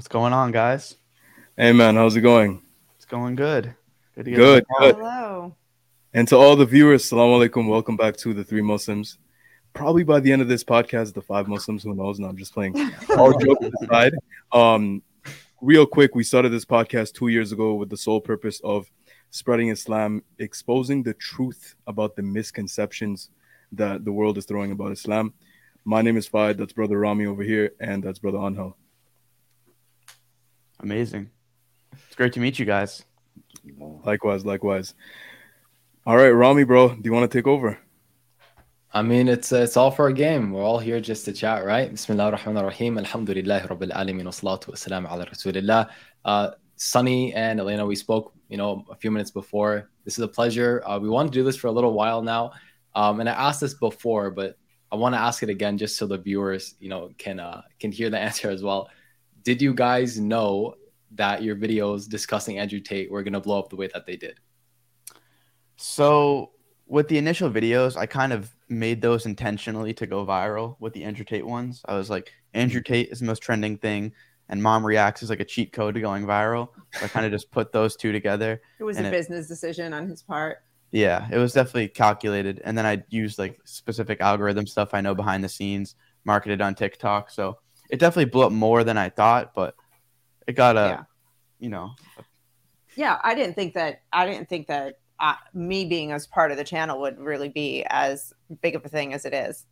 What's going on, guys? Hey man, how's it going? It's going good. Good. To get Good, good. Hello. And to all the viewers, salam alaikum. Welcome back to the Three Muslims. Probably by the end of this podcast, the five Muslims. Who knows? No, I'm just playing. All jokes aside, um, real quick, we started this podcast two years ago with the sole purpose of spreading Islam, exposing the truth about the misconceptions that the world is throwing about Islam. My name is Fahd. That's brother Rami over here, and that's brother Anhel. Amazing. It's great to meet you guys. Likewise, likewise. All right, Rami, bro, do you want to take over? I mean, it's uh, it's all for a game. We're all here just to chat, right? Bismillah ar-Rahman ar-Rahim. Alhamdulillah Rabbil Alameen. Wa salatu wa salam ala Rasulillah. Uh, Sunny and Elena, we spoke, you know, a few minutes before. This is a pleasure. Uh, we want to do this for a little while now. Um, and I asked this before, but I want to ask it again just so the viewers, you know, can uh, can hear the answer as well. Did you guys know that your videos discussing Andrew Tate were going to blow up the way that they did? So, with the initial videos, I kind of made those intentionally to go viral with the Andrew Tate ones. I was like, Andrew Tate is the most trending thing, and Mom Reacts is like a cheat code to going viral. So I kind of just put those two together. It was a it- business decision on his part. Yeah, it was definitely calculated. And then I used like specific algorithm stuff I know behind the scenes, marketed on TikTok. So it definitely blew up more than I thought, but it got a, Yeah. you know, Yeah, I didn't think that. I didn't think that uh, me being as part of the channel would really be as big of a thing as it is.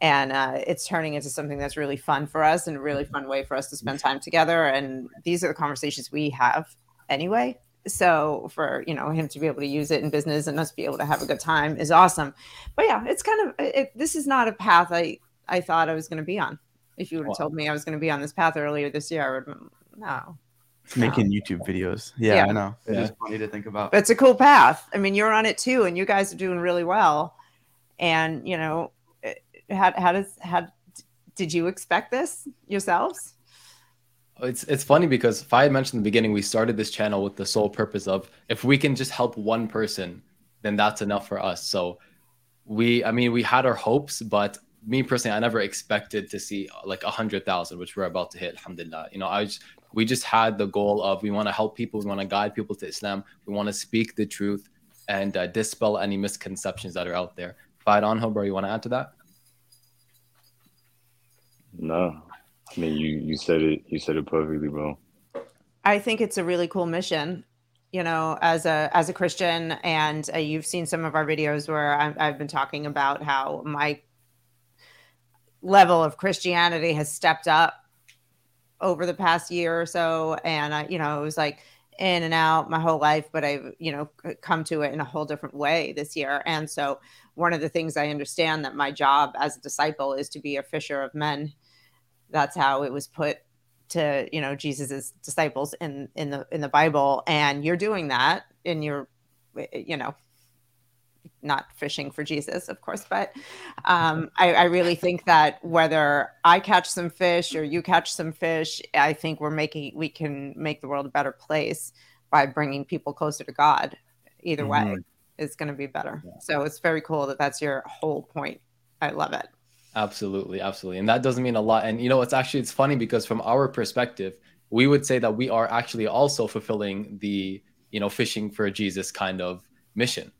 And uh, it's turning into something that's really fun for us and a really fun way for us to spend time together. And these are the conversations we have anyway. So for you know him to be able to use it in business and us be able to have a good time is awesome. But yeah, it's kind of it, this is not a path I I thought I was going to be on. If you would have Wow. told me I was going to be on this path earlier this year, I would have been, no. making YouTube videos. Yeah, Yeah. I know. It's Yeah. just funny to think about. But it's a cool path. I mean, you're on it too, and you guys are doing really well. And you know, how how does how did you expect this yourselves? It's it's funny because if I had mentioned in the beginning we started this channel with the sole purpose of if we can just help one person, then that's enough for us. So we I mean we had our hopes, but me personally, I never expected to see like a hundred thousand, which we're about to hit, alhamdulillah. You know, I just we just had the goal of we want to help people, we want to guide people to Islam, we want to speak the truth and uh, dispel any misconceptions that are out there. Fight on, bro, you want to add to that? No, I mean you you said it you said it perfectly, bro. I think it's a really cool mission. You know, as a as a Christian, and uh, you've seen some of our videos where i I've been talking about how my level of Christianity has stepped up over the past year or so, and I, you know, it was like in and out my whole life, but I've you know come to it in a whole different way this year, and so one of the things I understand that my job as a disciple is to be a fisher of men. That's how it was put to you know jesus's disciples in in the in the bible. And you're doing that and you're you know not fishing for jesus of course but um I, I really think that whether i catch some fish or you catch some fish i think we're making we can make the world a better place by bringing people closer to god either way it's going to be better so it's very cool that that's your whole point i love it Absolutely, absolutely. And that doesn't mean a lot. And you know, it's actually it's funny because from our perspective, we would say that we are actually also fulfilling the, you know, fishing for Jesus kind of mission.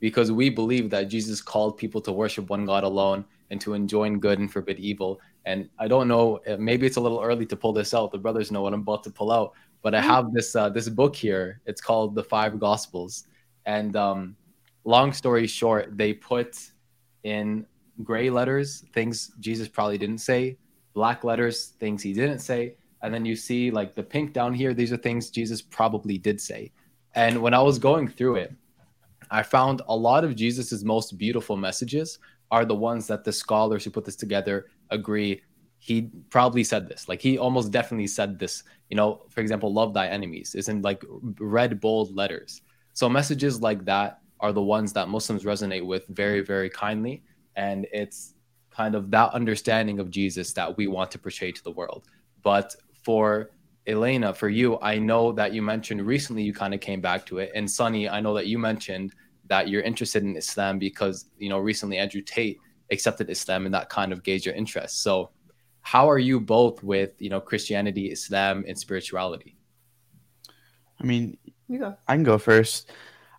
Because we believe that Jesus called people to worship one God alone and to enjoin good and forbid evil. And I don't know, uh, maybe it's a little early to pull this out. The brothers know what I'm about to pull out, but I have this uh, this book here. It's called The Five Gospels. And um, long story short, they put in gray letters things Jesus probably didn't say, black letters things he didn't say, and then you see like the pink down here. These are things Jesus probably did say. And when I was going through it, I found a lot of Jesus's most beautiful messages are the ones that the scholars who put this together agree he probably said this. Like he almost definitely said this. You know, for example, love thy enemies is in like red bold letters. So messages like that are the ones that Muslims resonate with very, very kindly. And it's kind of that understanding of Jesus that we want to portray to the world. But for Elena, for you, I know that you mentioned recently you kind of came back to it. And Sunny, I know that you mentioned that you're interested in Islam because, you know, recently Andrew Tate accepted Islam and that kind of gauged your interest. So how are you both with you know Christianity, Islam, and spirituality? I mean, You go. I can go first.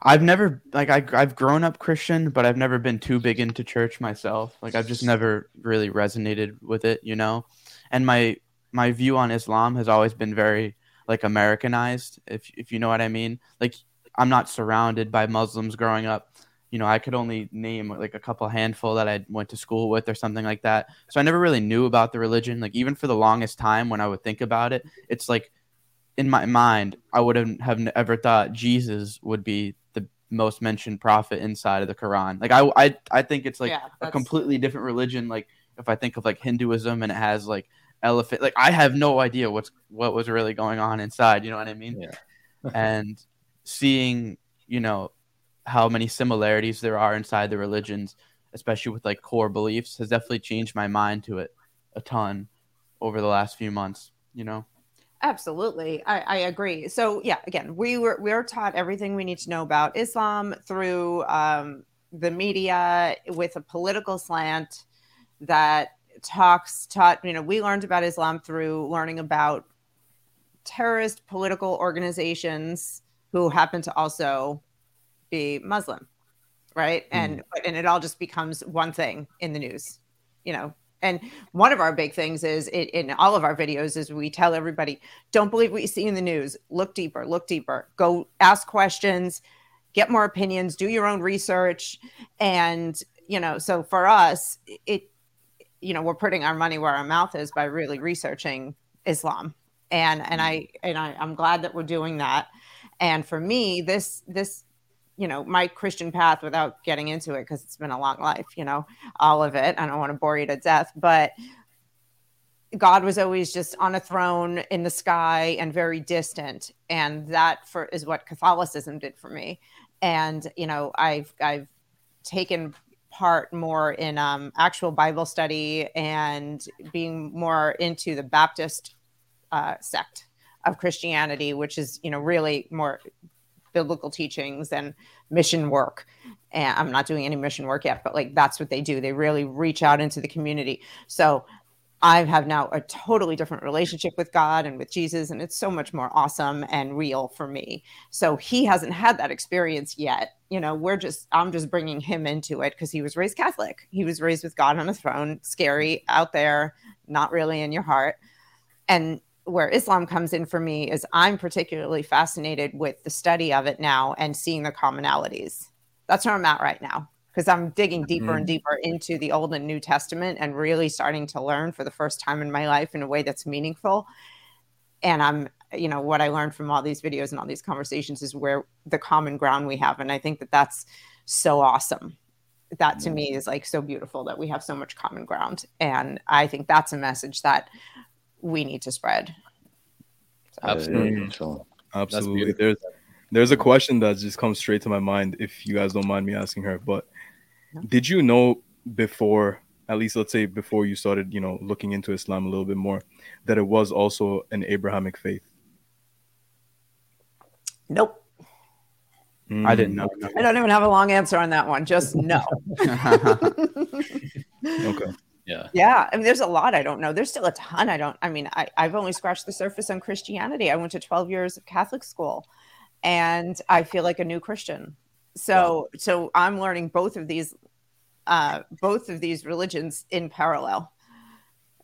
I've never like I I've grown up Christian, but I've never been too big into church myself. Like I've just never really resonated with it, you know. And my my view on Islam has always been very like Americanized, if if you know what I mean. Like I'm not surrounded by Muslims growing up. You know, I could only name like a couple handful that I went to school with or something like that. So I never really knew about the religion. Like even for the longest time when I would think about it, it's like in my mind, I wouldn't have ever thought Jesus would be the most mentioned prophet inside of the Quran. Like I, I, I think it's like yeah, a completely different religion. Like if I think of like Hinduism and it has like elephant, like I have no idea what's what was really going on inside. You know what I mean? Yeah. and seeing, you know, how many similarities there are inside the religions, especially with like core beliefs, has definitely changed my mind to it a ton over the last few months. You know. Absolutely, I, I agree. So yeah, again, we were we are taught everything we need to know about Islam through um, the media with a political slant that talks taught. You know, we learned about Islam through learning about terrorist political organizations who happen to also be Muslim, right? Hmm. And and it all just becomes one thing in the news, you know. And one of our big things is it, in all of our videos is we tell everybody don't believe what you see in the news look deeper look deeper go ask questions get more opinions do your own research and you know so for us it you know we're putting our money where our mouth is by really researching islam. And and i mm. and I, i'm glad that we're doing that. And for me this this you know my christian path without getting into it because it's been a long life you know all of it i don't want to bore you to death but God was always just on a throne in the sky and very distant, and that for is what Catholicism did for me. And you know, I've I've taken part more in um, actual Bible study and being more into the Baptist uh, sect of Christianity, which is you know really more biblical teachings and mission work. And I'm not doing any mission work yet, but like that's what they do. They really reach out into the community. So I have now a totally different relationship with God and with Jesus, and it's so much more awesome and real for me. So he hasn't had that experience yet. You know, we're just, I'm just bringing him into it because he was raised Catholic. He was raised with God on a throne, scary out there, not really in your heart. And where Islam comes in for me is I'm particularly fascinated with the study of it now and seeing the commonalities. That's where I'm at right now because I'm digging deeper and mm-hmm. deeper into the Old and New Testament and really starting to learn for the first time in my life in a way that's meaningful. And I'm, you know, what I learned from all these videos and all these conversations is where the common ground we have. And I think that that's so awesome. That to me mm-hmm. is like so beautiful that we have so much common ground. And I think that's a message that we need to spread. So, Absolutely. Mm-hmm. Absolutely. beautiful. There's there's a question that just comes straight to my mind if you guys don't mind me asking her. But did you know before, at least let's say before you started, you know, looking into Islam a little bit more, that it was also an Abrahamic faith? nope. Mm, I didn't know. I don't even have a long answer on that one. Just no. Okay. Yeah. Yeah, I mean, there's a lot I don't know. There's still a ton I don't. I mean, I, I've only scratched the surface on Christianity. I went to 12 years of Catholic school, and I feel like a new Christian. So, so I'm learning both of these, uh, both of these religions in parallel.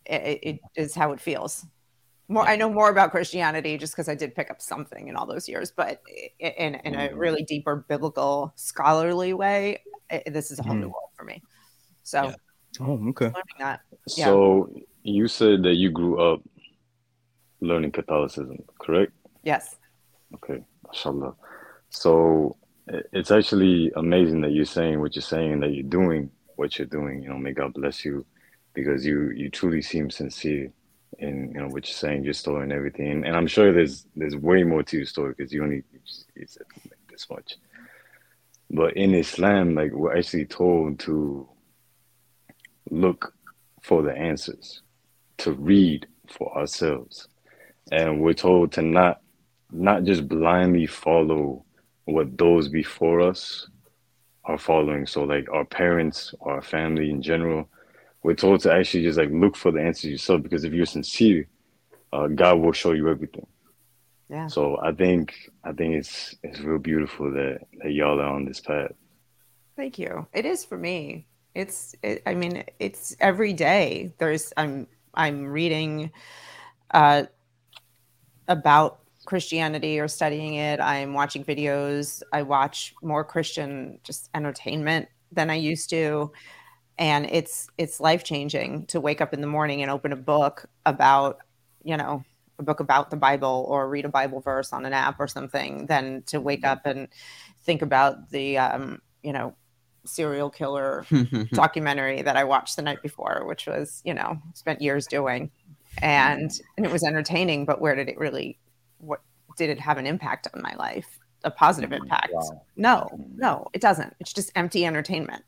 It, it is how it feels. More, I know more about Christianity just because I did pick up something in all those years, but in in a really deeper biblical scholarly way, i this is a whole new world for me. So, Yeah. Oh, okay. learning that. Yeah. so you said that you grew up learning Catholicism, correct? Yes. Okay, mashallah. So it's actually amazing that you're saying what you're saying that you're doing what you're doing. You know, may God bless you because you you truly seem sincere in you know what you're saying, your story and everything. And, I'm sure there's there's way more to your story because you only you said like this much. But in Islam, like we're actually told to look for the answers, to read for ourselves, and we're told to not not just blindly follow what those before us are following. So, like our parents or our family in general, we're told to actually just like look for the answers yourself because if you're sincere, uh, God will show you everything. Yeah. So I think I think it's it's real beautiful that, that y'all are on this path. Thank you. It is for me. It's it, I mean it's every day. There's I'm I'm reading uh about Christianity or studying it. I'm watching videos. I watch more Christian just entertainment than I used to. And it's it's life changing to wake up in the morning and open a book about, you know, a book about the Bible or read a Bible verse on an app or something than to wake up and think about the um, you know, serial killer documentary that I watched the night before, which was, you know, spent years doing. And and it was entertaining, but where did it really what did it have an impact on my life? A positive impact? Wow. No, no, it doesn't. It's just empty entertainment.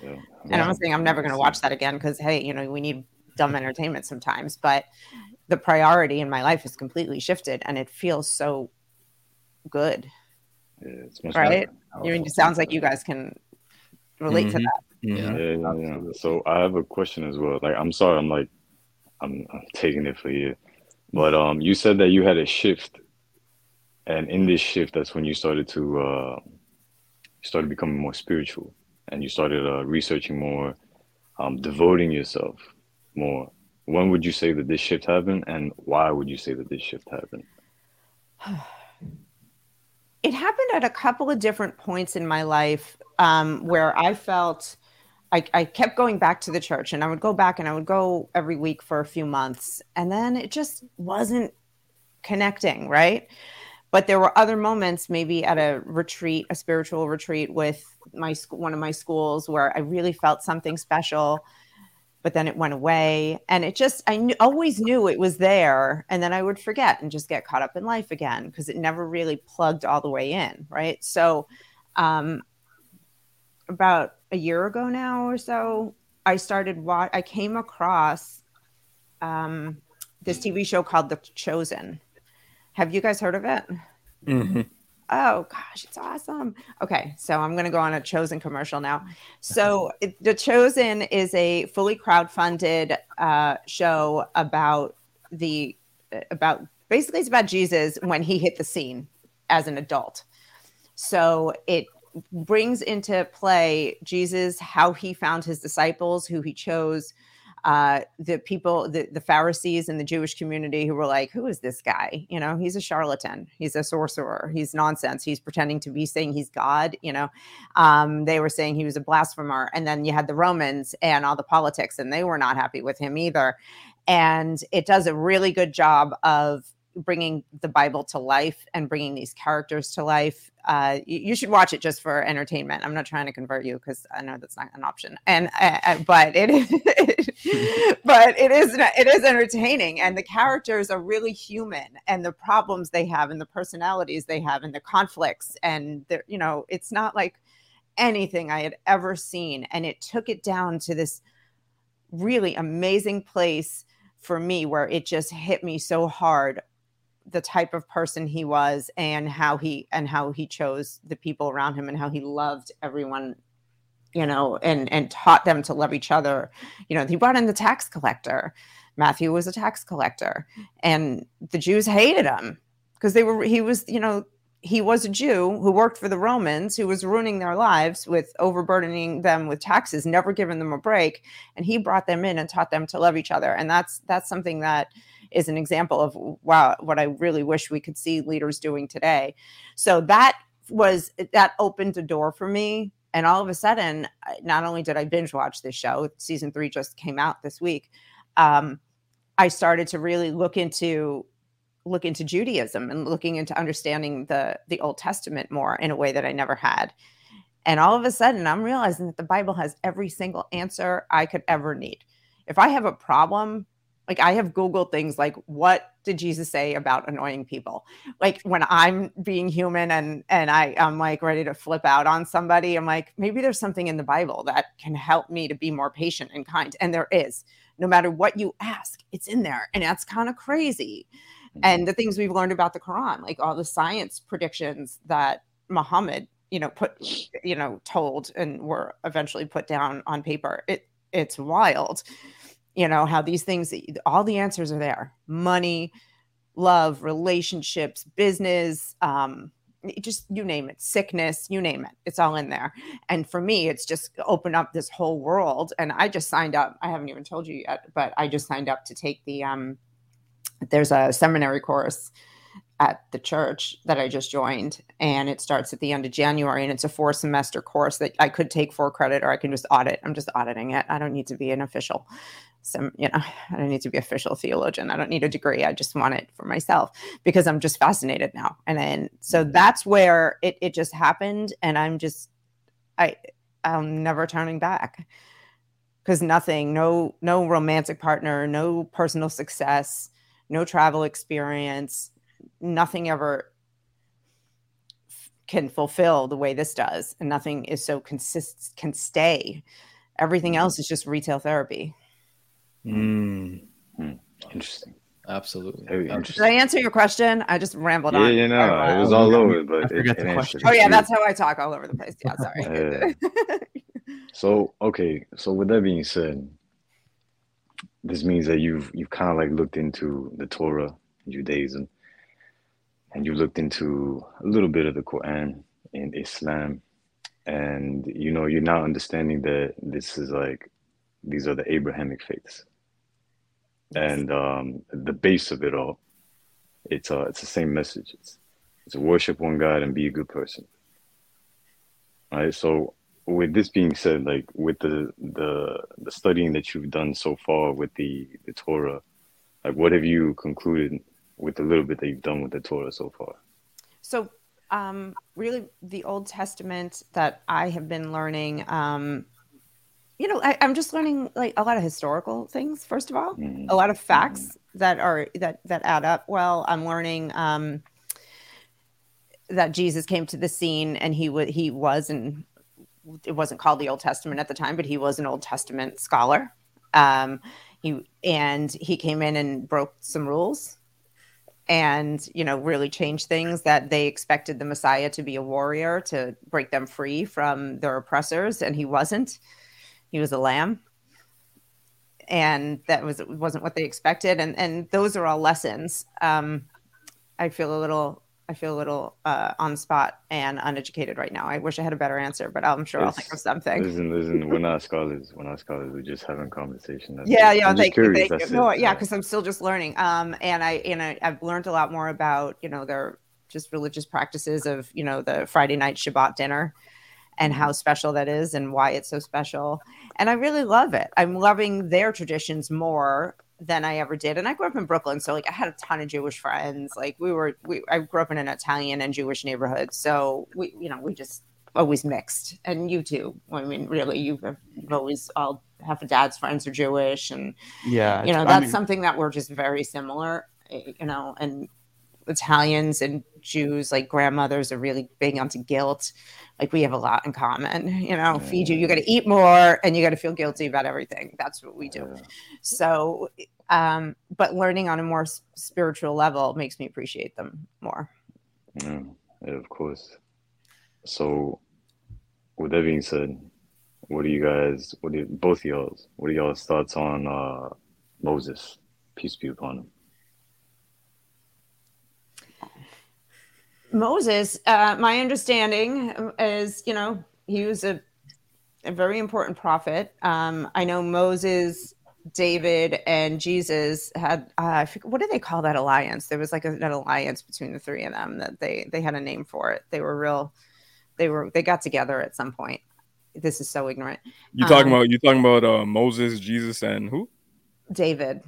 Yeah. And I'm not saying I'm never going to watch that again because hey, you know, we need dumb entertainment sometimes, but the priority in my life has completely shifted and it feels so good. Yeah, it's Right? I mean, it sounds like you guys can relate to Mhm. that. Mhm. Yeah. Yeah, yeah, yeah. So I have a question as well. Like, I'm sorry, I'm like, I'm, I'm taking it for you, but um, you said that you had a shift, and in this shift, that's when you started to uh, started becoming more spiritual, and you started uh, researching more, um, devoting yourself more. When would you say that this shift happened, and why would you say that this shift happened? it happened at a couple of different points in my life um, where I felt I, I kept going back to the church and I would go back and I would go every week for a few months and then it just wasn't connecting, right? But there were other moments, maybe at a retreat, a spiritual retreat with my one of my schools, where I really felt something special. But then it went away, and it just I always knew it was there, and then I would forget and just get caught up in life again because it never really plugged all the way in, right? So, um, about a year ago now or so, I started what I came across um, this TV show called The Chosen. Have you guys heard of it? Mhm. Oh gosh, it's awesome. Okay, so I'm going to go on a Chosen commercial now. So, it, The Chosen is a fully crowdfunded uh, show about the about basically it's about Jesus when he hit the scene as an adult. So it brings into play Jesus, how he found his disciples, who he chose, uh, the people, the, the Pharisees in the Jewish community who were like, who is this guy? You know, he's a charlatan, he's a sorcerer, he's nonsense, he's pretending to be saying he's God. You know, um, they were saying he was a blasphemer. And then you had the Romans and all the politics, and they were not happy with him either. And it does a really good job of bringing the Bible to life and bringing these characters to life. Uh, you, you should watch it just for entertainment. I'm not trying to convert you because I know that's not an option. And uh, uh, but it is, but it is it is entertaining, and the characters are really human, and the problems they have, and the personalities they have, and the conflicts, and the you know, it's not like anything I had ever seen, and it took it down to this really amazing place for me where it just hit me so hard the type of person he was and how he and how he chose the people around him and how he loved everyone you know and and taught them to love each other. You know he brought in the tax collector. Matthew was a tax collector. And the jews hated him because they were he was you know he was a jew who worked for the romans who was ruining their lives with overburdening them with taxes never giving them a break. And he brought them in and taught them to love each other. And that's that's something that is an example of wow what i really wish we could see leaders doing today. So that was that opened a door for me. And all of a sudden not only did i binge watch this show season three just came out this week um, i started to really look into look into judaism and looking into understanding the the old testament more in a way that i never had. And all of a sudden i'm realizing that the bible has every single answer i could ever need. If i have a problem like i have googled things like what did jesus say about annoying people? Like when i'm being human and and i i'm like ready to flip out on somebody i'm like maybe there's something in the bible that can help me to be more patient and kind and there is. No matter what you ask it's in there and that's kind of crazy. Mm-hmm. And the things we've learned about the quran like all the science predictions that muhammad you know put you know told and were eventually put down on paper it it's wild you know how these things all the answers are there money love relationships business um just you name it sickness you name it it's all in there and for me it's just opened up this whole world and i just signed up i haven't even told you yet but i just signed up to take the um there's a seminary course at the church that I just joined, and it starts at the end of January, and it's a four semester course that I could take for credit or I can just audit. I'm just auditing it. I don't need to be an official, some you know, I don't need to be official theologian. I don't need a degree. I just want it for myself because I'm just fascinated now. And then so mm-hmm. that's where it it just happened, and I'm just I I'm never turning back. Because nothing, no no romantic partner, no personal success, no travel experience nothing ever can fulfill the way this does. And nothing is so consist can stay. Everything mm-hmm. else is just retail therapy Mm. Interesting. Absolutely. Very did i answer your question? I just rambled Yeah, on you know, it was all over, but it, the it question. answered. oh yeah that's how i talk all over the place. Yeah sorry. So okay, so with that being said, this means that you've you've kind of like looked into the Torah, Judaism, and you looked into a little bit of the Quran in Islam, and you know you're now understanding that this is like these are the Abrahamic faiths, and um, the base of it all, it's uh it's the same message. It's it's worship one God and be a good person. Right. So with this being said, like with the the the studying that you've done so far with the the Torah, like what have you concluded with the little bit that you've done with the Torah so far? So, um, really, the Old Testament that I have been learning, um, you know, I, I'm just learning like a lot of historical things. First of all, Mhm. a lot of facts that are that that add up. Well, I'm learning um, that Jesus came to the scene, and he was he was and it wasn't called the Old Testament at the time, but he was an Old Testament scholar. Um, he and he came in and broke some rules and you know really changed things that they expected the messiah to be a warrior to break them free from their oppressors and he wasn't he was a lamb and that was wasn't what they expected and and those are all lessons um i feel a little i feel a little uh on the spot and uneducated right now i wish i had a better answer but i'm sure i'll think of something Listen, listen, we're not scholars. We're not scholars. We're just having conversation. That's yeah it. yeah I'm thank you thank you no it. yeah because i'm still just learning um and i and I, i've learned a lot more about you know their just religious practices of you know the friday night shabbat dinner and how special that is and why it's so special. And i really love it. I'm loving their traditions more than i ever did. And i grew up in brooklyn so like i had a ton of jewish friends. Like we were we i grew up in an italian and jewish neighborhood so we you know we just always mixed. And you too. I mean really you've always all half of dad's friends are jewish and Yeah, you know it's- I that's mean, something that we're just very similar eh, you know and italians and jews like grandmothers are really big onto guilt like we have a lot in common you know feed you you got to eat more and you got to feel guilty about everything that's what we do Yeah. so um but learning on a more spiritual level makes me appreciate them more Yeah, yeah, of course. So, with that being said, what do you guys, what do you, both of y'all's, what are y'all's thoughts on uh, Moses? Peace be upon him. Moses, uh, my understanding is, you know, he was a, a very important prophet. Um, I know Moses, David, and Jesus had, uh, I forget, what do they call that alliance? There was like a, an alliance between the three of them that they they had a name for it. They were real, they were they got together at some point. This is so ignorant. You talking Um, about you talking about uh, Moses, Jesus, and who? David.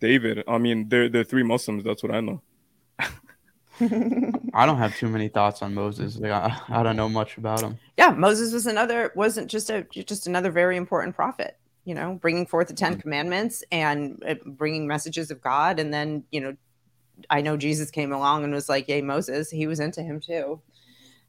David. I mean, they're they're three Muslims. That's what I know. I don't have too many thoughts on Moses. Like I, I don't know much about him. yeah moses was another wasn't just a just another very important prophet you know bringing forth the 10 commandments and uh, bringing messages of god. And then you know i know jesus came along and was like yay moses. He was into him too.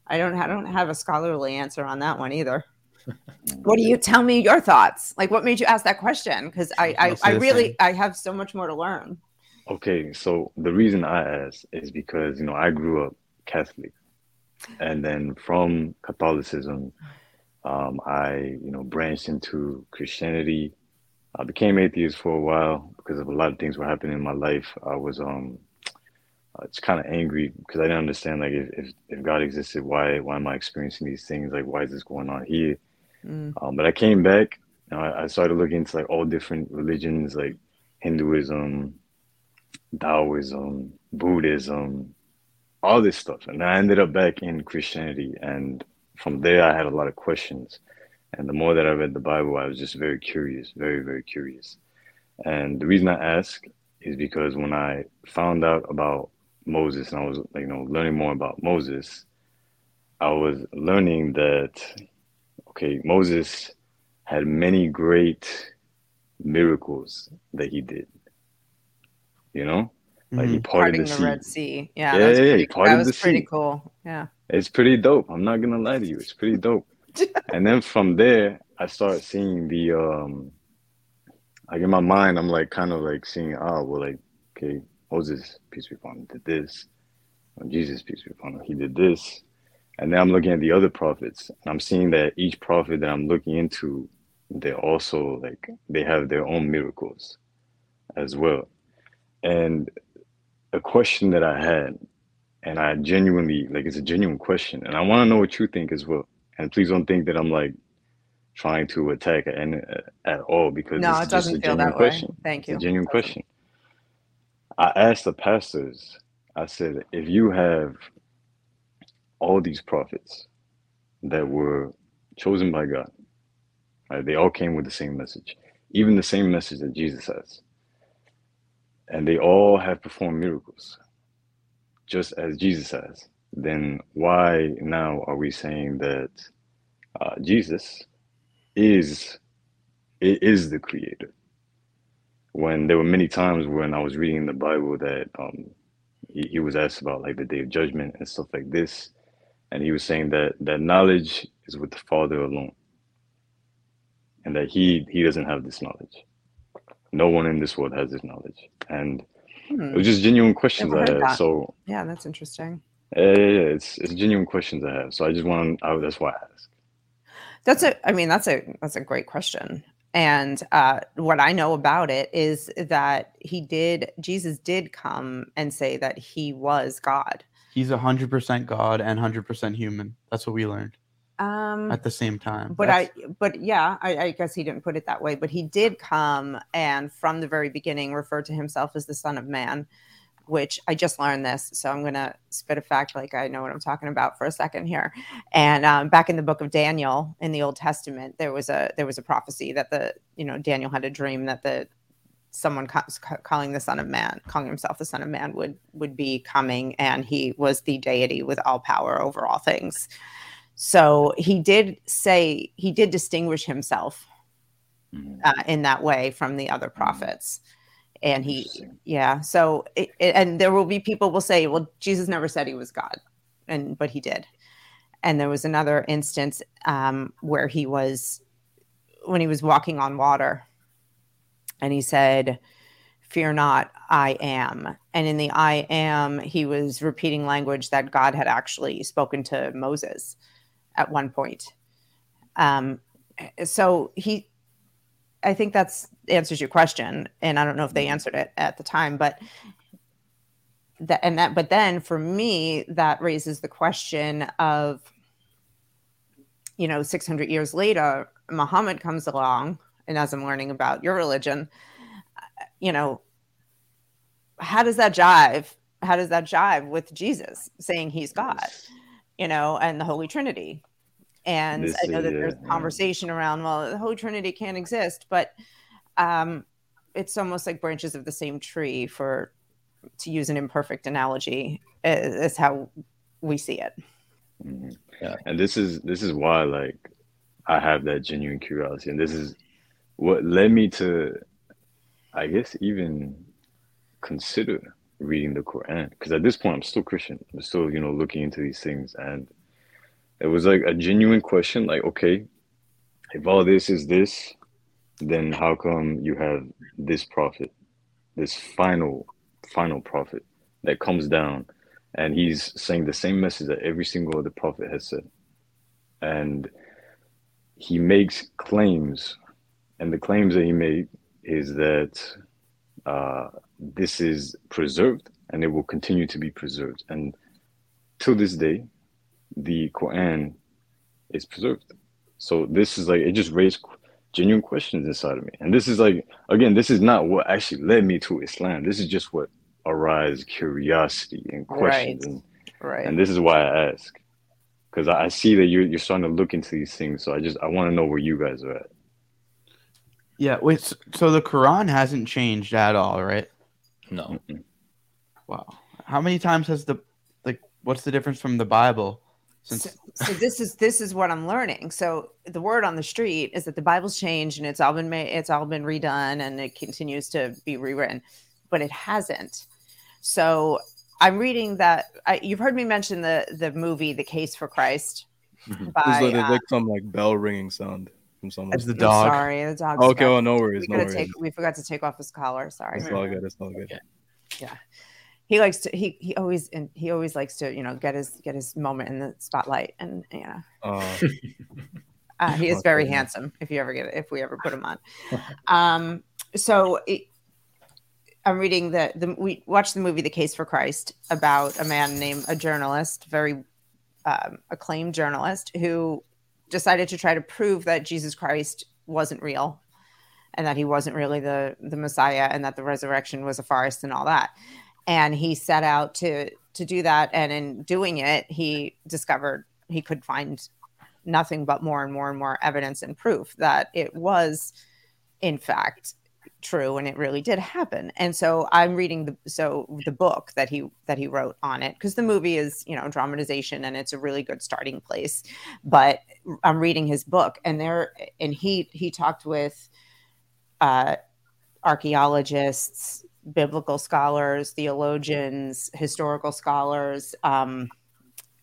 I don't i don't have a scholarly answer on that one either. What do you tell me your thoughts. Like what made you ask that question? Because i i, I really i have so much more to learn Okay, so the reason I asked is because, you know, I grew up Catholic. And then from Catholicism, Um, I, you know, branched into Christianity. I became atheist for a while because of a lot of things were happening in my life. I was um, it's kind of angry because I didn't understand like if, if, if God existed, why why am I experiencing these things? Like why is this going on here? Mm. Um, but I came back. Know, I, I started looking into like all different religions, like Hinduism, Taoism, Buddhism, all this stuff, and I ended up back in Christianity. And from there, I had a lot of questions. And the more that I read the Bible, I was just very curious, very very curious. And the reason I ask is because when I found out about Moses and I was you know learning more about Moses, I was learning that okay, Moses had many great miracles that he did. You know, like he Mhm. parted Parting the the sea. Red Sea. Yeah, Yeah, that was yeah, yeah, pretty, he parted that was the pretty sea. cool. Yeah. It's pretty dope. I'm not gonna lie to you. It's pretty dope. and then from there, I started seeing the um, like in my mind, I'm like kind of like seeing, oh well, like okay, Moses, peace be upon him, did this. When Jesus, peace be upon him, he did this. And then I'm looking at the other prophets, and I'm seeing that each prophet that I'm looking into, they also like they have their own miracles as well. And a question that I had, and I genuinely like it's a genuine question, and I want to know what you think as well. And please don't think that I'm like trying to attack at, uh, at all because No, it is just a doesn't feel genuine that way. question. Thank It's you. a genuine question. I asked the pastors, I said, if you have all these prophets that were chosen by God, right, they all came with the same message, even the same message that Jesus has, and they all have performed miracles, just as Jesus has, then why now are we saying that uh, Jesus is is the creator? when there were many times when I was reading the Bible that um, he, he was asked about like the day of judgment and stuff like this, and he was saying that that knowledge is with the Father alone, and that he he doesn't have this knowledge. No one in this world has this knowledge, and Hmm. it was just genuine questions I heard had. that. So Yeah, that's interesting. yeah, yeah, yeah, it's it's genuine questions I have. So I just want I, that's why I ask. That's a I mean, that's a that's a great question. And uh, what I know about it is that he did Jesus did come and say that he was God. He's hundred percent God and hundred percent human. That's what we learned Um, at the same time. but That's- I, but yeah, I, I guess he didn't put it that way. But he did come and from the very beginning referred to himself as the Son of Man, which I just learned this. So I'm gonna spit a fact like I know what I'm talking about for a second here. And um, back in the book of Daniel in the Old Testament, there was a there was a prophecy that the you know Daniel had a dream that the someone ca- ca- calling the son of man calling himself the son of man would would be coming and he was the deity with all power over all things so he did say he did distinguish himself Mhm. uh, in that way from the other prophets. And he yeah so it, it- and there will be people will say well jesus never said he was god and but he did. And there was another instance um, where he was when he was walking on water and he said fear not i am. And in the i am he was repeating language that god had actually spoken to moses at one point. Um, so he i think that's answers your question and i don't know if they answered it at the time but that and that but then for me that raises the question of you know 600 years later muhammad comes along and as i'm learning about your religion you know how does that jive how does that jive with jesus saying he's god you know and the holy trinity and This i know is- that there's yeah. conversation around well the holy trinity can't exist but um it's almost like branches of the same tree for to use an imperfect analogy is how we see it Mhm. Yeah. And this is this is why like I have that genuine curiosity, and this is what led me to, I guess, even consider reading the Quran. Because at this point, I'm still Christian. I'm still, you know, looking into these things, and it was like a genuine question. Like, okay, if all this is this, then how come you have this prophet, this final, final prophet that comes down? and he's saying the same message that every single other prophet has said. And he makes claims, and the claims that he made is that uh, this is preserved and it will continue to be preserved. And to this day, the Quran is preserved. So this is like it just raised genuine questions inside of me. And this is like again, this is not what actually led me to Islam. This is just what aroused curiosity and questions. Right. And, Right. and this is why I ask. Because I I see that you're you're starting to look into these things. So I just I want to know where you guys are at. Yeah. Wait. So, so the Quran hasn't changed at all, right? No. Mm-mm. Wow. How many times has the like? What's the difference from the Bible? Since so, so this is this is what I'm learning. So the word on the street is that the Bible's changed and it's all been made, it's all been redone, and it continues to be rewritten, but it hasn't. So I'm reading that I, you've heard me mention the the movie The Case for Christ Mhm. by. There's like, uh, like some like bell ringing sound from someone. as the I'm dog. Sorry, the dog. Okay, well, no worries, we, no worries. take, we forgot to take off his collar. Sorry. It's all good. It's all good. Yeah. He likes to he he always and he always likes to you know get his get his moment in the spotlight and you know Uh, uh, he is very handsome if you ever get if we ever put him on um so it, i'm reading the the we watched the movie the case for christ about a man named a journalist very um, acclaimed journalist who decided to try to prove that jesus christ wasn't real and that he wasn't really the the messiah and that the resurrection was a farce and all that. And he set out to to do that. And in doing it he discovered he could find nothing but more and more and more evidence and proof that it was in fact true and it really did happen. And so i'm reading the so the book that he that he wrote on it because the movie is you know dramatization and it's a really good starting place but i'm reading his book and there and he he talked with uh archaeologists biblical scholars theologians historical scholars um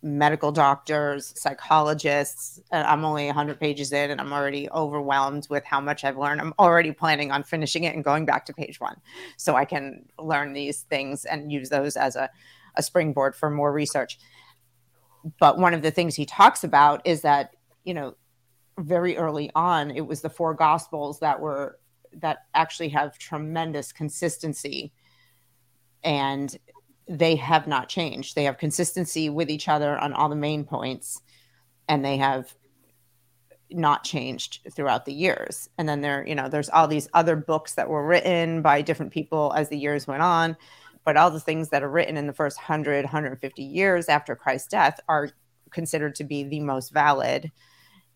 medical doctors, psychologists. I'm only 100 pages in and I'm already overwhelmed with how much I've learned. I'm already planning on finishing it and going back to page one so I can learn these things and use those as a, a springboard for more research. But one of the things he talks about is that, you know, very early on, it was the four gospels that were that actually have tremendous consistency and they have not changed. They have consistency with each other on all the main points, and they have not changed throughout the years. And then there, you know, there's all these other books that were written by different people as the years went on, but all the things that are written in the first 100, 150 years after Christ's death are considered to be the most valid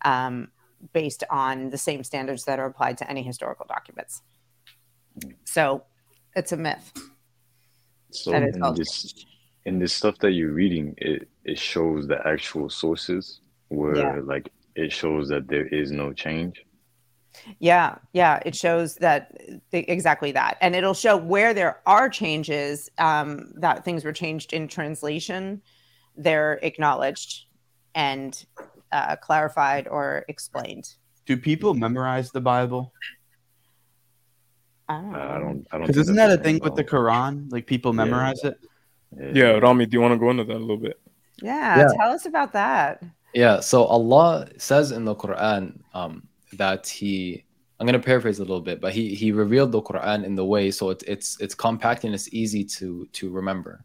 um, based on the same standards that are applied to any historical documents. So it's a myth. So That is in all this in this stuff that you're reading, it it shows the actual sources where Yeah. like it shows that there is no change. Yeah, yeah, it shows that exactly that, and it'll show where there are changes um, that things were changed in translation. They're acknowledged and uh, clarified or explained. Do people memorize the Bible? I don't know. I I don't I don't. Because isn't that's that a thing same with the Quran? Like people Yeah. memorize it. all. yeah, Rami, do you want to go into that a little bit? Yeah, Yeah. tell us about that. Yeah, so Allah says in the Quran um, that He, I'm gonna paraphrase a little bit, but He He revealed the Quran in the way so it's it's it's compact and it's easy to to remember.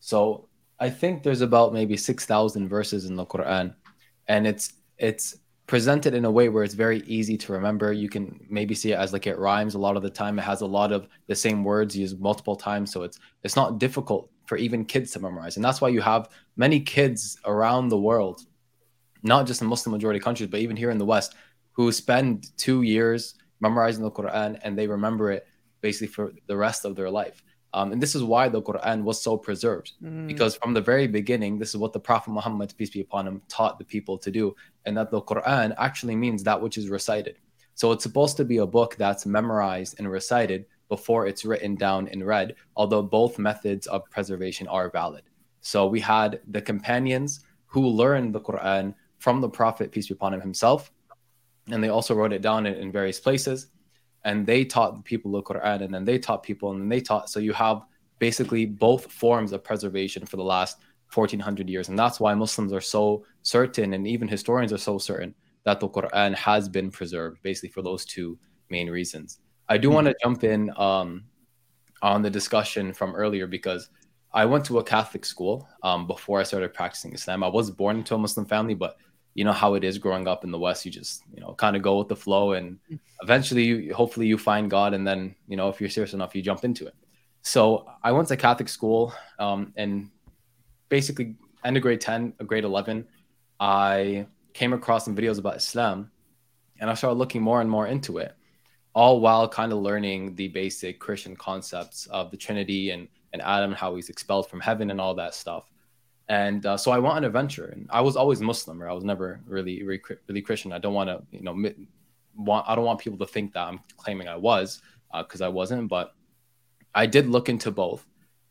So I think there's about maybe six thousand verses in the Quran, and it's it's presented in a way where it's very easy to remember. You can maybe see it as like it rhymes a lot of the time. It has a lot of the same words used multiple times, so it's it's not difficult for even kids to memorize, and that's why you have many kids around the world, not just in Muslim majority countries, but even here in the West, who spend two years memorizing the Quran and they remember it basically for the rest of their life. Um, and this is why the Quran was so preserved, Mm, because from the very beginning, this is what the Prophet Muhammad, peace be upon him, taught the people to do, and that the Quran actually means that which is recited. So it's supposed to be a book that's memorized and recited before it's written down and read, although both methods of preservation are valid. So we had the companions who learned the Quran from the Prophet, peace be upon him himself, and they also wrote it down in, in various places. And they taught people the Quran, and then they taught people, and then they taught. So you have basically both forms of preservation for the last 1400 years. And that's why Muslims are so certain, and even historians are so certain that the Quran has been preserved, basically for those two main reasons. I do want to jump in um, on the discussion from earlier because I went to a Catholic school um, before I started practicing Islam. I was born into a Muslim family, but you know how it is growing up in the West. You just you know kind of go with the flow, and eventually, you, hopefully, you find God, and then you know if you're serious enough, you jump into it. So I went to Catholic school, um, and basically, end of grade ten, grade eleven, I came across some videos about Islam, and I started looking more and more into it, all while kind of learning the basic Christian concepts of the Trinity and and Adam, how he's expelled from heaven and all that stuff. And uh, so I want an adventure, and I was always Muslim, or I was never really really, really Christian. I don't want to, you know, want I don't want people to think that I'm claiming I was, because uh, I wasn't. But I did look into both,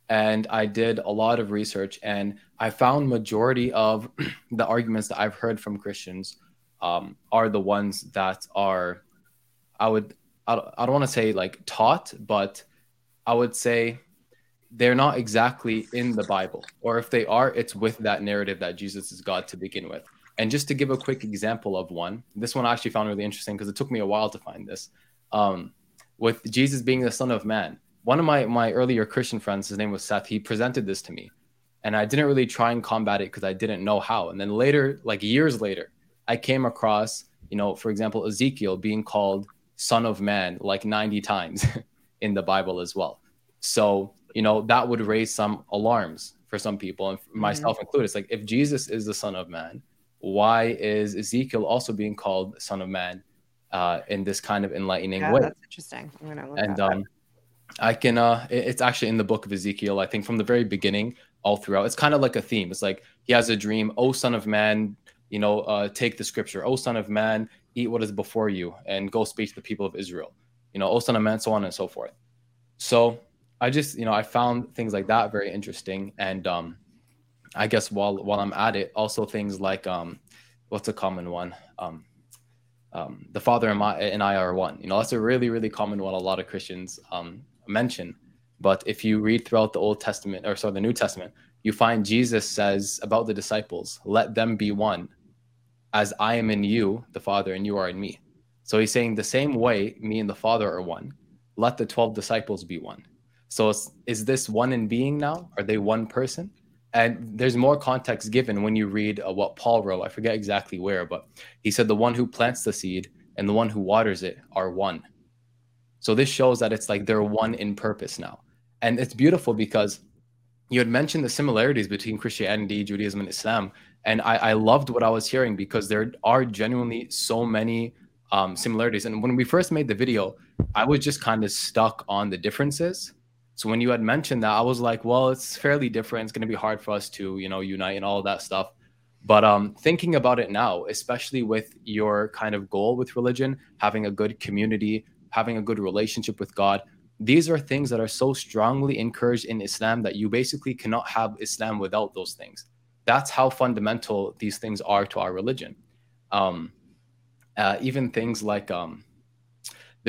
and I did a lot of research, and I found majority of the arguments that I've heard from Christians um, are the ones that are, I would, I I don't want to say like taught, but I would say they're not exactly in the Bible, or if they are, it's with that narrative that Jesus is God to begin with. And just to give a quick example of one, this one I actually found really interesting because it took me a while to find this. Um, with Jesus being the Son of Man, one of my my earlier Christian friends, his name was Seth, he presented this to me, and I didn't really try and combat it because I didn't know how. And then later, like years later, I came across, you know, for example, Ezekiel being called Son of Man like 90 times in the Bible as well. So you know that would raise some alarms for some people and mm-hmm. myself mm-hmm. included. It's like if jesus is the son of man why is ezekiel also being called son of man uh, in this kind of enlightening yeah, way? that's interesting. I'm gonna look and um, i can uh, it's actually in the book of ezekiel i think from the very beginning all throughout. It's kind of like a theme. It's like he has a dream oh son of man you know uh, take the scripture oh son of man eat what is before you and go speak to the people of israel you know oh son of man so on and so forth. So I just, you know, I found things like that very interesting. And um, I guess while while I'm at it, also things like um, what's a common one? Um, um, the Father and, my, and I are one. You know, that's a really, really common one. A lot of Christians um, mention. But if you read throughout the Old Testament, or sorry, the New Testament, you find Jesus says about the disciples, "Let them be one, as I am in you, the Father, and you are in me." So he's saying the same way me and the Father are one. Let the twelve disciples be one. So is this one in being now? Are they one person? And there's more context given when you read uh, what Paul wrote. I forget exactly where, but he said the one who plants the seed and the one who waters it are one. So this shows that it's like they're one in purpose now. And it's beautiful because you had mentioned the similarities between Christianity, Judaism, and Islam. And I, I loved what I was hearing because there are genuinely so many um, similarities. And when we first made the video, I was just kind of stuck on the differences so when you had mentioned that, I was like, well, it's fairly different. It's going to be hard for us to, you know, unite and all that stuff. But um, thinking about it now, especially with your kind of goal with religion, having a good community, having a good relationship with God, these are things that are so strongly encouraged in Islam that you basically cannot have Islam without those things. That's how fundamental these things are to our religion. Um, uh, even things like um,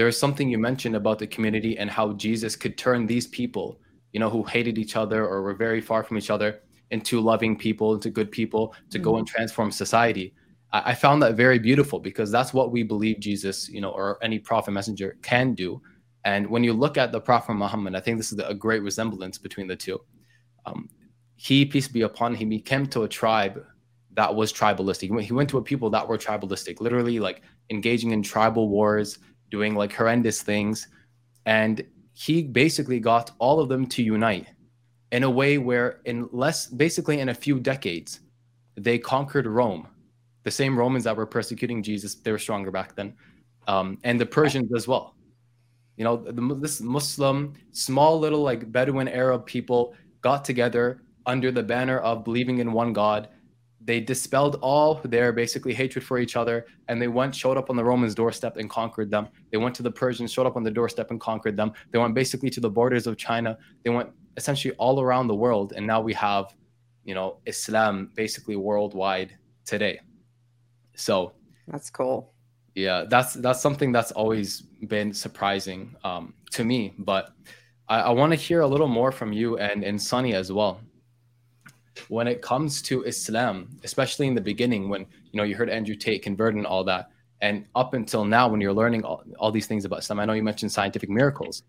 there is something you mentioned about the community and how Jesus could turn these people, you know, who hated each other or were very far from each other into loving people, into good people, to mm-hmm. go and transform society. I, I found that very beautiful because that's what we believe Jesus, you know, or any prophet messenger can do. And when you look at the Prophet Muhammad, I think this is a great resemblance between the two. Um, he, peace be upon him, he came to a tribe that was tribalistic. He went to a people that were tribalistic, literally like engaging in tribal wars, doing like horrendous things. And he basically got all of them to unite in a way where, in less, basically in a few decades, they conquered Rome. The same Romans that were persecuting Jesus, they were stronger back then, um, and the Persians as well. You know, the, this Muslim, small little like Bedouin Arab people got together under the banner of believing in one God they dispelled all their basically hatred for each other and they went showed up on the romans doorstep and conquered them. They went to the persians showed up on the doorstep and conquered them. They went basically to the borders of china. They went essentially all around the world and now we have you know islam basically worldwide today. So that's cool. yeah that's that's something that's always been surprising um, to me but i, I want to hear a little more from you and and sunny as well when it comes to Islam, especially in the beginning, when you know you heard Andrew Tate convert and all that, and up until now, when you're learning all, all these things about Islam, I know you mentioned scientific miracles.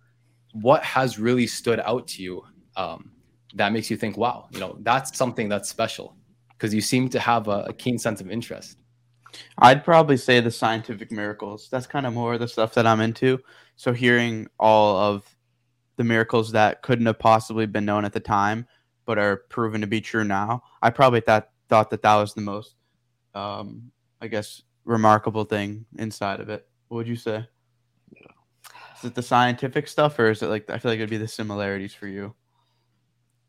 What has really stood out to you um, that makes you think, wow, you know, that's something that's special? Because you seem to have a, a keen sense of interest. I'd probably say the scientific miracles. That's kind of more the stuff that I'm into. So hearing all of the miracles that couldn't have possibly been known at the time, but are proven to be true now, I probably thought thought that that was the most, um, I guess, remarkable thing inside of it. What would you say? Is it the scientific stuff, or is it like I feel like it'd be the similarities for you?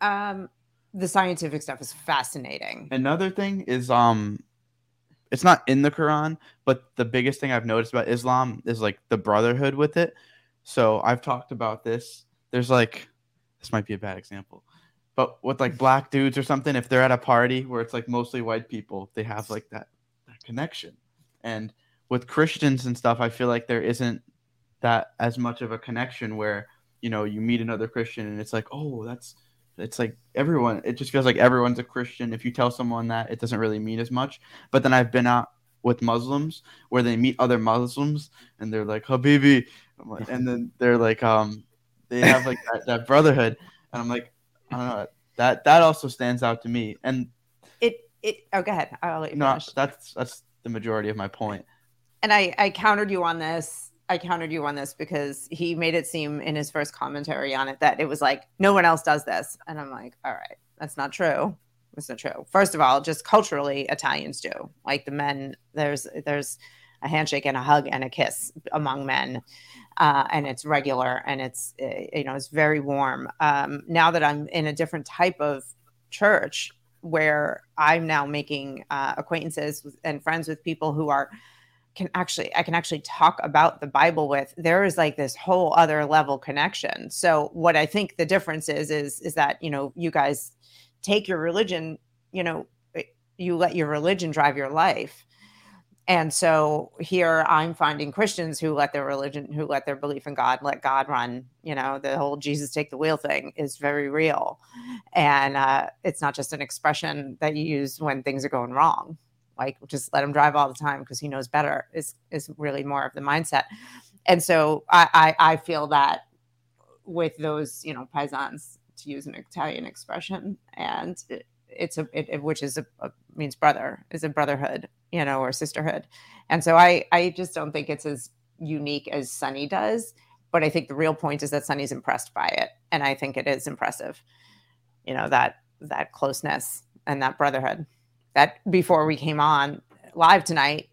Um, the scientific stuff is fascinating. Another thing is um it's not in the Quran, but the biggest thing I've noticed about Islam is like the brotherhood with it. So I've talked about this. There's like this might be a bad example. But with like black dudes or something, if they're at a party where it's like mostly white people, they have like that, that connection. And with Christians and stuff, I feel like there isn't that as much of a connection where, you know, you meet another Christian and it's like, oh, that's it's like everyone it just feels like everyone's a christian. If you tell someone that it doesn't really mean as much. But then i've been out with muslims where they meet other muslims and they're like habibi like, and then they're like um they have like that, that brotherhood. And i'm like i don't know that that also stands out to me and It it oh go ahead. I'll let you no finish. that's that's the majority of my point and I, I countered you on this. I countered you on this because he made it seem in his first commentary on it that it was like no one else does this, and I'm like, all right, that's not true. It's not true. First of all, just culturally, Italians do. Like the men, there's there's a handshake and a hug and a kiss among men, uh, and it's regular and it's uh, you know it's very warm. Um, now that I'm in a different type of church where I'm now making uh, acquaintances and friends with people who are can actually I can actually talk about the Bible with, there is like this whole other level connection. So what I think the difference is is is that, you know, you guys take your religion, you know, you let your religion drive your life. And so here I'm finding Christians who let their religion, who let their belief in God, let God run. You know, the whole Jesus take the wheel thing is very real. And uh, it's not just an expression that you use when things are going wrong like just let him drive all the time because he knows better is is really more of the mindset and so I, I i feel that with those you know paisans to use an italian expression and it, it's a it, it- which is a, a means brother is a brotherhood you know or sisterhood. And so i i just don't think it's as unique as sunny does but i think the real point is that sunny's impressed by it. And i think it is impressive you know that that closeness and that brotherhood. That before we came on live tonight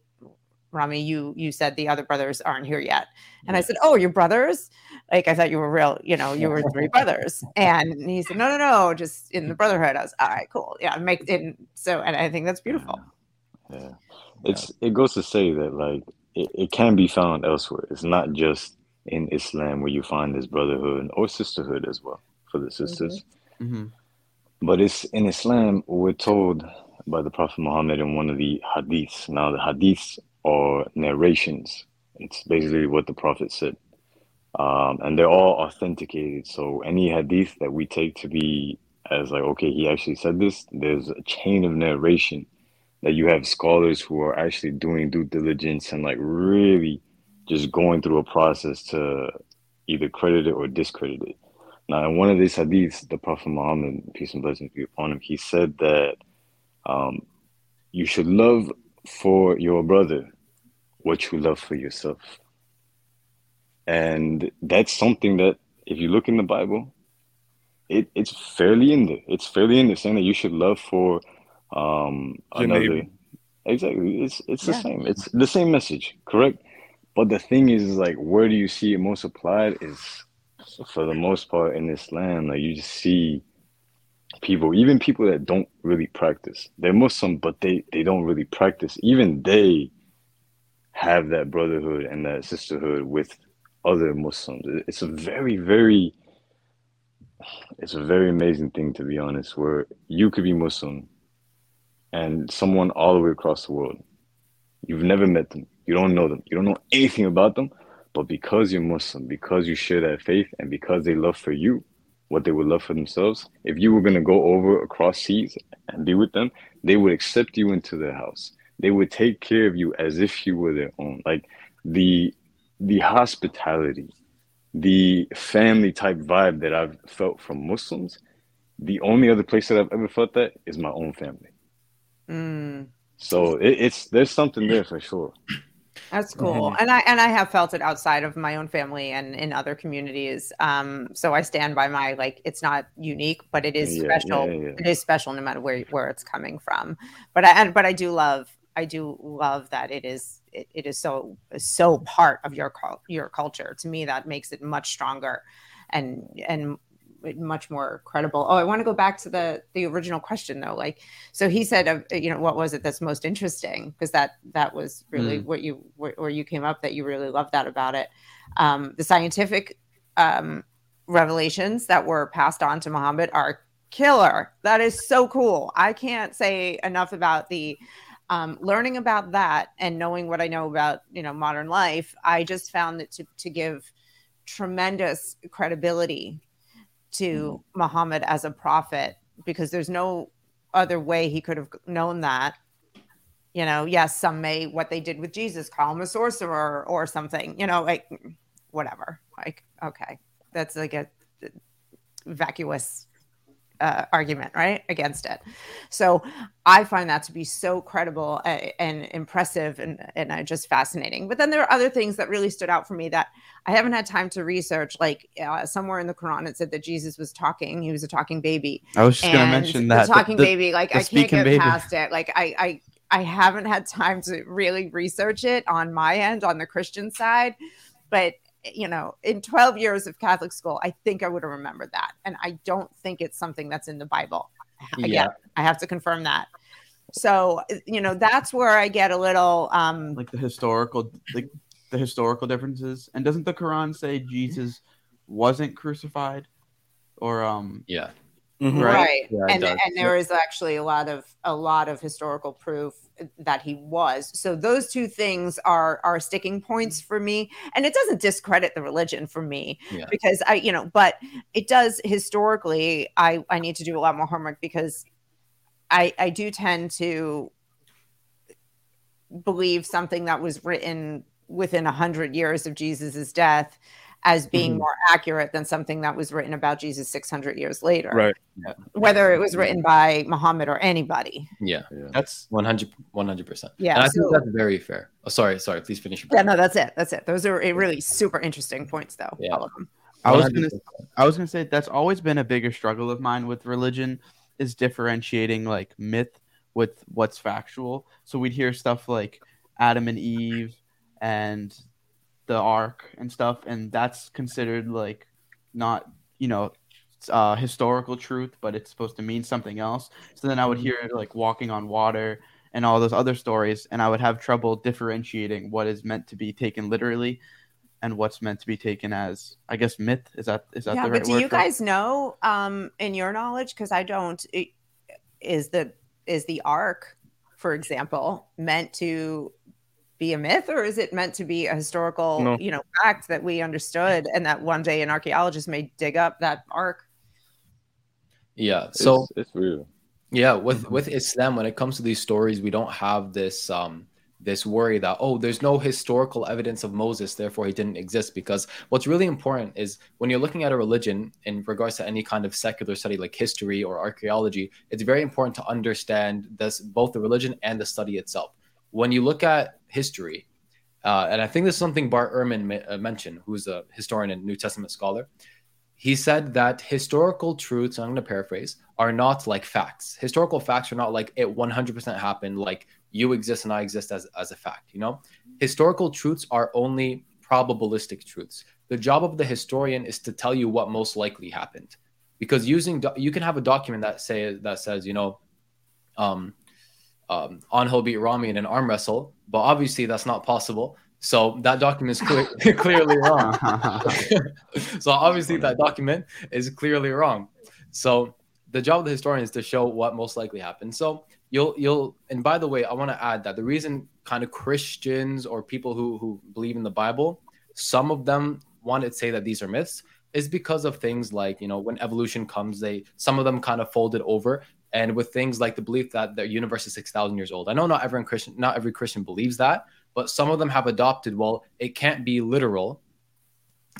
rami you you said the other brothers aren't here yet. And i said oh your brothers? Like i thought you were real you know you were three brothers. And he said no no no just in the brotherhood. I was all right cool. Yeah make it so and i think that's beautiful Yeah, it's it goes to say that like it, it can be found elsewhere. It's not just in Islam where you find this brotherhood or sisterhood as well for the sisters, hmm but it's in Islam. We're told by the Prophet Muhammad in one of the hadiths. Now the hadiths are narrations. It's basically what the Prophet said, um, and they're all authenticated. So any hadith that we take to be as like okay, he actually said this. There's a chain of narration that you have scholars who are actually doing due diligence and like really just going through a process to either credit it or discredit it. Now, in one of these hadiths, the Prophet Muhammad, peace and blessings be upon him, he said that um, you should love for your brother what you love for yourself. And that's something that, if you look in the Bible, it, it's fairly in there. It's fairly in there saying that you should love for um, Your another. neighbor. Exactly. It's it's the Yeah. same. It's the same message, correct? But the thing is, is like, where do you see it most applied? Is for the most part in Islam, like you just see people, even people that don't really practice. They're Muslim, but they they don't really practice. Even they have that brotherhood and that sisterhood with other Muslims. It's a very, very, it's a very amazing thing to be honest. Where you could be Muslim, and someone all the way across the world, you've never met them, you don't know them, you don't know anything about them, but because you're Muslim, because you share that faith, and because they love for you, what they would love for themselves, if you were going to go over across seas and be with them, they would accept you into their house. They would take care of you as if you were their own. Like the the hospitality, the family type vibe that I've felt from Muslims, the only other place that I've ever felt that is my own family. Mm. So it, it's there's something there for sure. That's cool. And I and I have felt it outside of my own family and in other communities. Um, so I stand by my like it's not unique, but it is Yeah, special. yeah, yeah. It is special no matter where where it's coming from. But I and but I do love I do love that it is it, it is so so part of your cul- your culture. To me, that makes it much stronger and and much more credible. Oh, I want to go back to the the original question though. Like, so he said, uh, you know, what was it that's most interesting? Because that that was really what you where, where you came up that you really loved that about it. Um, the scientific um, revelations that were passed on to Muhammad are killer. That is so cool. I can't say enough about the um, learning about that and knowing what I know about you know modern life. I just found that to to give tremendous credibility to mm-hmm. Muhammad as a prophet because there's no other way he could have known that. You know, yes, some may what they did with Jesus, call him a sorcerer or something, you know, like whatever. Like, okay, that's like a vacuous uh, argument, right, against it. So I find that to be so credible uh, and impressive and, and uh, just fascinating. But then there are other things that really stood out for me that I haven't had time to research. Like uh, somewhere in the Quran, it said that Jesus was talking; he was a talking baby. I was just gonna mention that the- talking the- baby. Like I can't get baby. past it. Like I, I, I haven't had time to really research it on my end on the Christian side, but you know, in 12 years of Catholic school, I think I would have remembered that, and I don't think it's something that's in the Bible. Again, Yeah. I have to confirm that. So you know, that's where I get a little. um like the historical like the historical differences and doesn't the quran say jesus wasn't crucified or um Yeah. Mhm. Right. right, Yeah, it and does. and there is actually a lot of a lot of historical proof that he was so those two things are are sticking points for me and it doesn't discredit the religion for me Yeah. because i you know but it does historically i i need to do a lot more homework because i i do tend to believe something that was written within a hundred years of jesus's death as being Mhm. more accurate than something that was written about jesus 600 years later Right. whether it was written by Muhammad or anybody. Yeah. Yeah. that's 100 100%. Yeah, And I so- think that's very fair. Oh, sorry, sorry. Please finish your Yeah, no, that's it. That's it. Those are eh, really super interesting points, though. Yeah. All of them. i was gonna i was gonna say that's always been a bigger struggle of mine with religion is differentiating like myth with what's factual so we'd hear stuff like adam and eve and the ark and stuff and that's considered like not you know uh, historical truth but it's supposed to mean something else. So then i would hear like walking on water and all those other stories and i would have trouble differentiating what is meant to be taken literally and what's meant to be taken as i guess myth. Is that is that Yeah, the but right do you it? guys know, um, in your knowledge, because I don't, i- is the is the ark, for example, meant to be a myth, or is it meant to be a historical, No. you know, fact that we understood, and that one day an archaeologist may dig up that ark? Yeah. So it's, it's real. Yeah, with with Islam, when it comes to these stories, we don't have this um this worry that oh, there's no historical evidence of Moses, therefore he didn't exist. Because what's really important is when you're looking at a religion in regards to any kind of secular study like history or archaeology, it's very important to understand this both the religion and the study itself. When you look at history, uh, and I think this is something Bart Ehrman ma- uh, mentioned, who's a historian and New Testament scholar. He said that historical truths, I'm going to paraphrase, are not like facts. Historical facts are not like it 100% happened, like you exist and I exist as, as a fact, you know? Historical truths are only probabilistic truths. The job of the historian is to tell you what most likely happened. Because using, do- you can have a document that say that says, you know, um, um, Angel beat Rami in an arm wrestle, but obviously that's not possible. So that document is clear, clearly wrong. so obviously that document is clearly wrong. So the job of the historian is to show what most likely happened. So you'll you'll and by the way, I want to add that the reason kind of Christians or people who who believe in the Bible, some of them want to say that these are myths is because of things like you know when evolution comes, they some of them kind of folded over, and with things like the belief that the universe is six thousand years old. I know not everyone Christian, not every Christian believes that, but some of them have adopted. Well, it can't be literal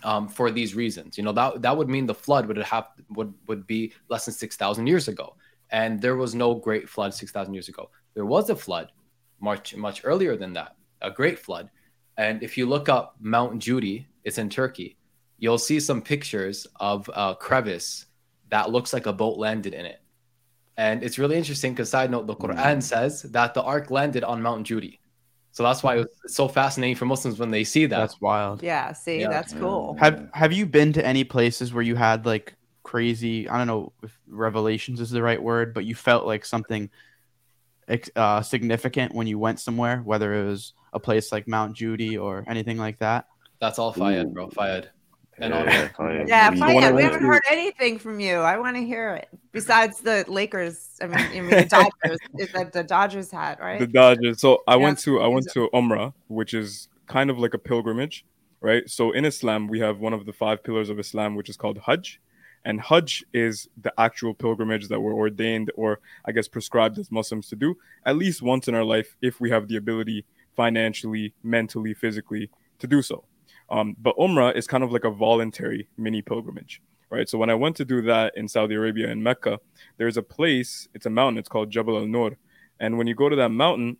um, for these reasons. You know that that would mean the flood would have would would be less than six thousand years ago, and there was no great flood six thousand years ago. There was a flood much much earlier than that, a great flood. And if you look up Mount Judi, it's in Turkey. You'll see some pictures of a crevice that looks like a boat landed in it. And it's really interesting because side note, the Quran says that the ark landed on Mount Judi. So that's why it's so fascinating for Muslims when they see that. That's wild. Yeah, see, Yeah. that's cool. Have Have you been to any places where you had like crazy? I don't know if revelations is the right word, but you felt like something uh, significant when you went somewhere, whether it was a place like Mount Judi or anything like that. That's all Fayed, bro. Fayed. And all Yeah, that. Fayed. Yeah, We- Fayed, we haven't to- heard anything from you. I want to hear it. Besides the Lakers, I mean, I mean the Dodgers. is that the Dodgers hat, right? the Dodgers. So I Yeah, went to I went to Umrah, which is kind of like a pilgrimage, right? So in Islam, we have one of the five pillars of Islam, which is called Hajj, and Hajj is the actual pilgrimage that we're ordained or I guess prescribed as Muslims to do at least once in our life if we have the ability financially, mentally, physically to do so. Um, but Umrah is kind of like a voluntary mini pilgrimage, right? So when I went to do that in Saudi Arabia in Mecca, there's a place, it's a mountain, it's called Jabal al Nur. And when you go to that mountain,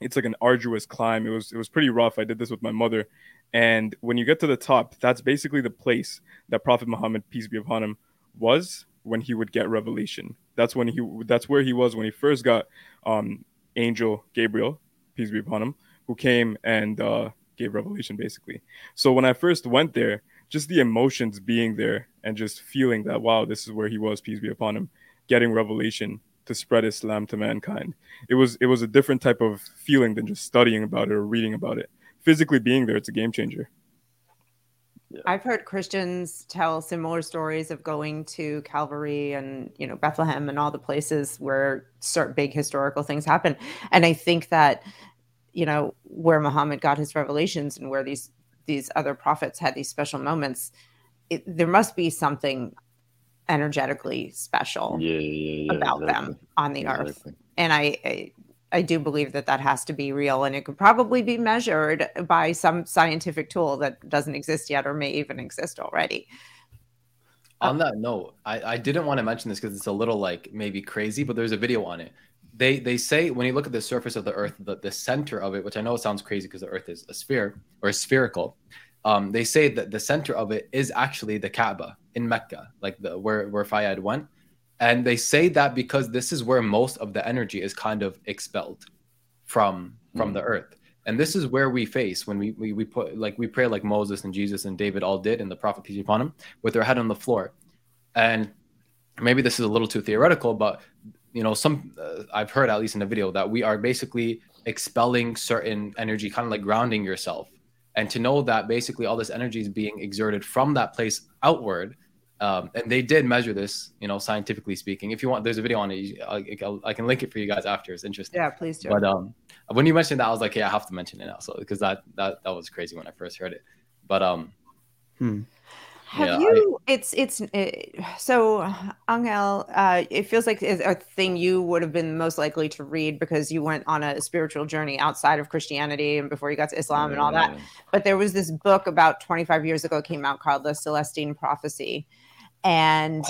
it's like an arduous climb. It was it was pretty rough. I did this with my mother. And when you get to the top, that's basically the place that Prophet Muhammad, peace be upon him, was when he would get revelation. That's when he that's where he was when he first got um angel Gabriel, peace be upon him, who came and uh gave revelation basically. So when I first went there, just the emotions being there and just feeling that wow, this is where he was, peace be upon him, getting revelation to spread Islam to mankind. It was it was a different type of feeling than just studying about it or reading about it. Physically being there, it's a game changer. I've heard Christians tell similar stories of going to Calvary and you know Bethlehem and all the places where certain big historical things happen. And I think that you know where Muhammad got his revelations and where these these other prophets had these special moments, it, there must be something energetically special Yeah, yeah, yeah. about exactly. them on the earth. And I, I I do believe that that has to be real, and it could probably be measured by some scientific tool that doesn't exist yet, or may even exist already. on that note, I, I didn't want to mention this because it's a little like maybe crazy, but there's a video on it. They they say when you look at the surface of the Earth, the, the center of it, which I know it sounds crazy because the Earth is a sphere or spherical. Um, they say that the center of it is actually the Kaaba in Mecca, like the where where Fayed went, and they say that because this is where most of the energy is kind of expelled from from the Earth, and this is where we face when we, we we put like we pray like Moses and Jesus and David all did, and the Prophet peace be upon him, with their head on the floor, and maybe this is a little too theoretical, but you know, some uh, I've heard at least in the video that we are basically expelling certain energy, kind of like grounding yourself, and to know that basically all this energy is being exerted from that place outward. Um, and they did measure this, you know, scientifically speaking. If you want, there's a video on it. I, I'll- can link it for you guys after. It's interesting. Yeah, please do. But um, when you mentioned that, I was like, yeah, I have to mention it now, so because that that that was crazy when I first heard it. But um, Hmm. Have yeah, I- you? it's it's uh, so Angel. Uh, it feels like a thing you would have been most likely to read because you went on a spiritual journey outside of Christianity and before you got to Islam and all that. But there was this book about 25 years ago came out called The Celestine Prophecy, and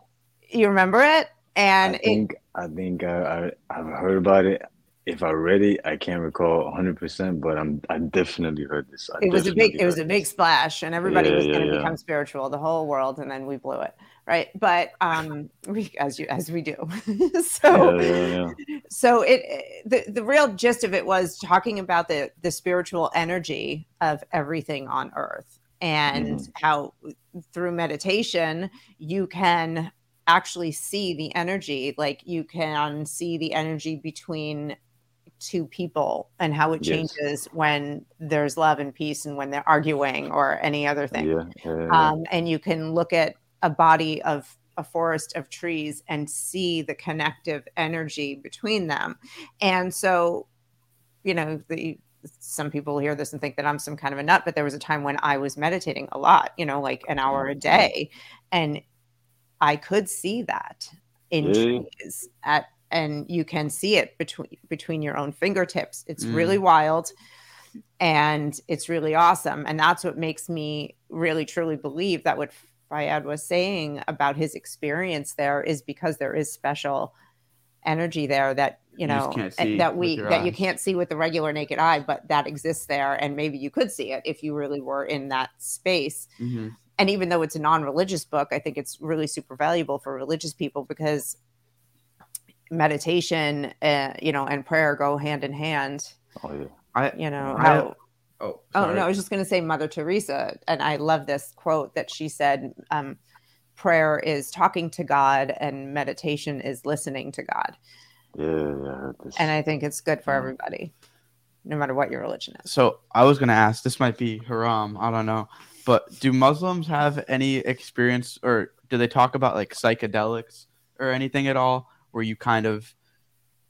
you remember it? And I it, think I think I, I I've heard about it. If I read it, I can't recall 100, percent but I'm I definitely heard this. I it was a big it was a big this. splash and everybody Yeah, was yeah, going to yeah. become spiritual the whole world and then we blew it right but um we, as you as we do so so it the, the real gist of it was talking about the the spiritual energy of everything on earth and Mhm. how through meditation you can actually see the energy like you can see the energy between two people and how it Yes. changes when there's love and peace and when they're arguing or any other thing Yeah, yeah, yeah. um, and you can look at a body of a forest of trees and see the connective energy between them and so you know the some people hear this and think that I'm some kind of a nut, but there was a time when I was meditating a lot, you know, like an hour a day. And I could see that in Yeah. trees at and you can see it between between your own fingertips. It's Mm. really wild and it's really awesome. And that's what makes me really truly believe that what Fayad was saying about his experience there is because there is special energy there that you You know and see that we that you can't see with the regular naked eye but that exists there and maybe you could see it if you really were in that space Mhm. and even though it's a non-religious book i think it's really super valuable for religious people because meditation uh, you know and prayer go hand in hand Oh yeah. I you know I- how oh Oh no, I was just going to say Mother Teresa, and I love this quote that she said: um, "Prayer is talking to God, and meditation is listening to God." Yeah, yeah, this. And I think it's good for Mm. everybody, no matter what your religion is. So I was gonna ask. This might be haram. I don't know. But do Muslims have any experience, or do they talk about like psychedelics or anything at all, where you kind of,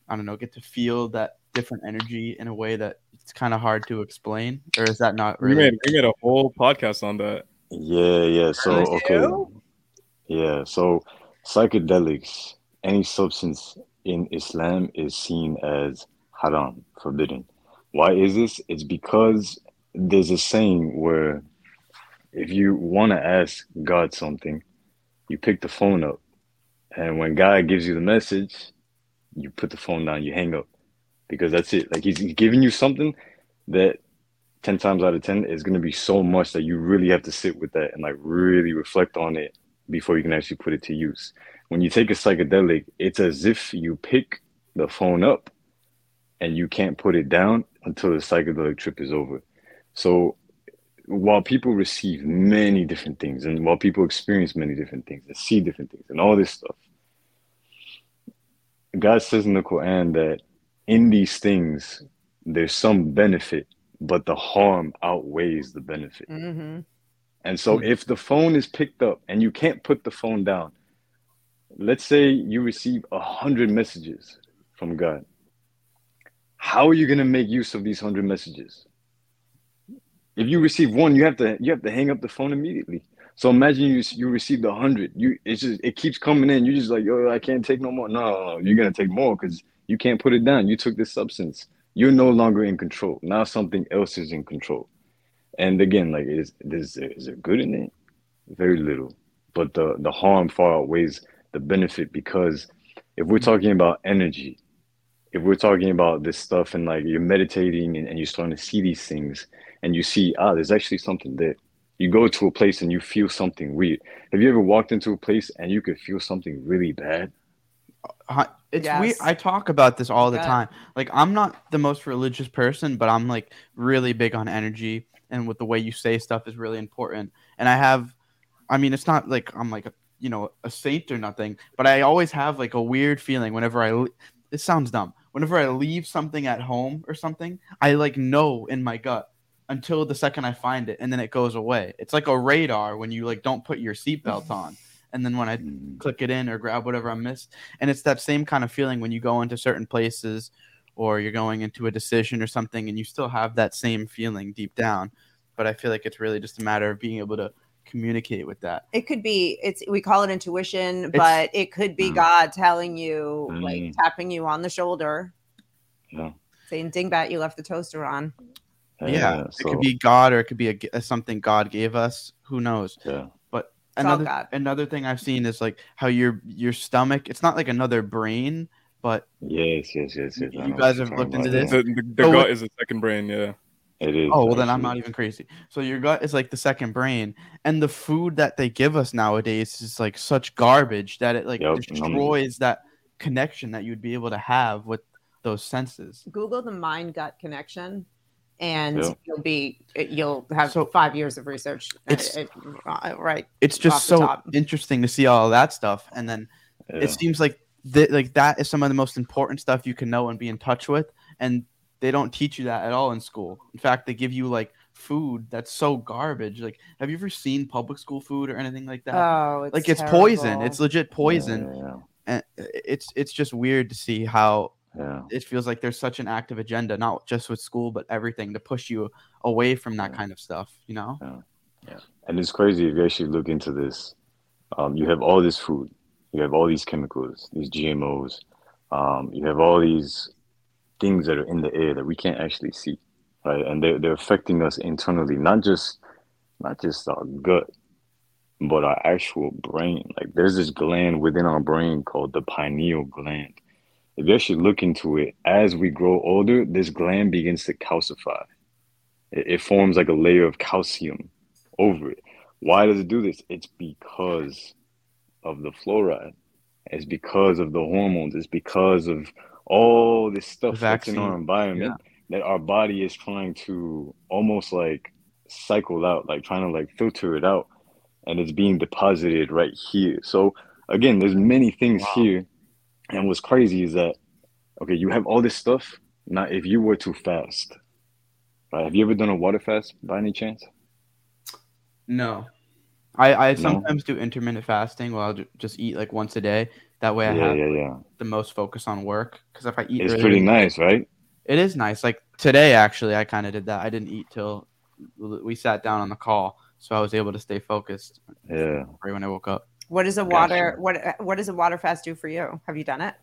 I don't know, get to feel that different energy in a way that it's kind of hard to explain, or is that not We really? made we made a whole podcast on that. Yeah, yeah. So oh, okay. Yeah. So psychedelics, any substance in Islam is seen as haram, forbidden. Why is this? It's because there's a saying where if you want to ask God something, you pick the phone up. And when God gives you the message, you put the phone down, you hang up. Because that's it. Like he's giving you something that 10 times out of 10 is going to be so much that you really have to sit with that and like really reflect on it before you can actually put it to use. When you take a psychedelic, it's as if you pick the phone up and you can't put it down until the psychedelic trip is over. So while people receive many different things and while people experience many different things and see different things and all this stuff, God says in the Quran that in these things, there's some benefit, but the harm outweighs the benefit. hmm And so if the phone is picked up and you can't put the phone down, let's say you receive a hundred messages from God. How are you going to make use of these hundred messages? If you receive one, you have to you have to hang up the phone immediately. So imagine you you received a hundred. You it's just it keeps coming in. You're just like yo, I can't take no more. No, no, no. you're gonna take more because you can't put it down. You took this substance. You're no longer in control. Now something else is in control. And again, like is is is there good in it? Very little. But the the harm far outweighs the benefit because if we're talking about energy, if we're talking about this stuff and like you're meditating and, and you're starting to see these things and you see, ah, there's actually something there. You go to a place and you feel something weird. Have you ever walked into a place and you could feel something really bad? Hi- It's weird. I talk about this all the Yeah. time. Like I'm not the most religious person, but I'm like really big on energy and with the way you say stuff is really important. And I have I mean it's not like I'm like a, you know, a saint or nothing, but I always have like a weird feeling whenever I le- this sounds dumb. Whenever I leave something at home or something, I like know in my gut until the second I find it and then it goes away. It's like a radar when you like don't put your seatbelt on. And then when I Mm, click it in or grab whatever I missed. And it's that same kind of feeling when you go into certain places or you're going into a decision or something and you still have that same feeling deep down. But I feel like it's really just a matter of being able to communicate with that. It could be it's we call it intuition, It's- but it could be Mm. God telling you, like Mm. tapping you on the shoulder, Yeah. saying, "Dingbat, you left the toaster on." Yeah, it so, could be God or it could be a, g- a something God gave us. Who knows? yeah. It's Another God. another thing I've seen is like how your your stomach. It's not like another brain, but Yes, yes, yes, yes. You guys have looked into this? yeah. The, the, the So gut is a second brain. Yeah. It is. Oh well, then I'm not even crazy. So your gut is like the second brain, and the food that they give us nowadays is like such garbage that it like Yep, destroys that connection that you'd be able to have with those senses. Google the mind gut connection, and Yeah. you'll be you'll have So- five years of research. It's- Uh, uh, right. It's just so top. interesting to see all of that stuff, and then Yeah. it seems like that like that is some of the most important stuff you can know and be in touch with, and they don't teach you that at all in school. In fact, they give you like food that's so garbage. Like, have you ever seen public school food or anything like that? Oh, it's like it's poison. It's legit poison. Yeah, yeah, and it's it's just weird to see how Yeah. it feels like there's such an active agenda, not just with school, but everything to push you away from that Yeah. kind of stuff. You know? Yeah. And it's crazy if you actually look into this. Um, you have all this food, you have all these chemicals, these GMOs, um, you have all these things that are in the air that we can't actually see, right? And they're, they're affecting us internally, not just not just our gut, but our actual brain. Like there's this gland within our brain called the pineal gland. If you actually look into it, as we grow older, this gland begins to calcify. It, it forms like a layer of calcium over it. Why does it do this? It's because of the fluoride. It's because of the hormones. It's because of all this stuff that's in our environment that our body is trying to almost like cycle out, like trying to like filter it out, and it's being deposited right here. So again, there's many things Wow. here, and what's crazy is that okay, you have all this stuff. Now, if you were to fast, right? Have you ever done a water fast by any chance? No. I, I No? sometimes do intermittent fasting where I'll just eat like once a day. That way I Yeah, have yeah, yeah. the most focus on work. Because if I eat, It's really pretty nice, right? It is nice. Like today, actually, I kind of did that. I didn't eat till we sat down on the call, so I was able to stay focused Yeah. right when I woke up. What does a Gotcha. water what what does a water fast do for you? Have you done it?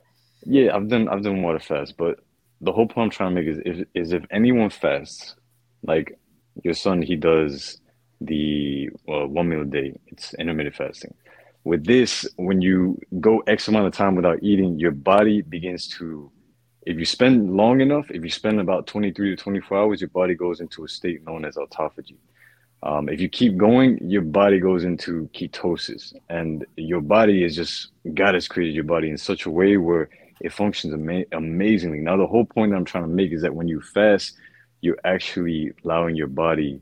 Yeah, I've done I've done water fast, but the whole point I'm trying to make is if is if anyone fasts, like your son, he does the well, one meal a day. It's intermittent fasting. With this, when you go X amount of time without eating, your body begins to, if you spend long enough, if you spend about 23 to 24 hours, your body goes into a state known as autophagy. Um, if you keep going, your body goes into ketosis, and your body is just God has created your body in such a way where it functions ama- amazingly. Now, the whole point I'm trying to make is that when you fast, you're actually allowing your body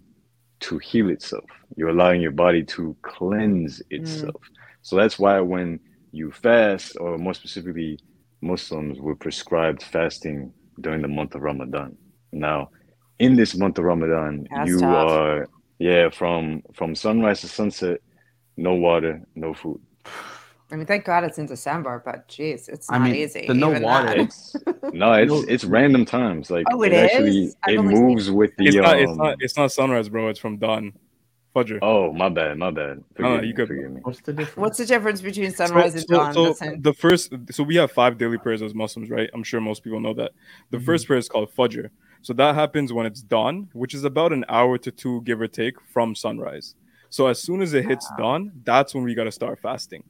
to heal itself. You're allowing your body to cleanse itself. So that's why when you fast, or more specifically, Muslims were prescribed fasting during the month of Ramadan. Now, in this month of Ramadan, That's you tough. are yeah from from sunrise to sunset, no water, no food. I mean, thank God it's in December, but geez, it's I not mean, easy. the no water. It's no, it's it's random times. Like Oh, it actually? I've it only seen- moves with the It's not. um. It's not. It's not sunrise, bro. It's from dawn. Fajr. Oh, my bad, my bad. No, no, you me, good, forgive me. What's the difference? What's the difference between So- sunrise and dawn? so Listen, the first, so we have five daily prayers as Muslims, right? I'm sure most people know that. The Mhm. first prayer is called Fajr. So that happens when it's dawn, which is about an hour to two, give or take, from sunrise. So as soon as it hits dawn, that's when we got to start fasting.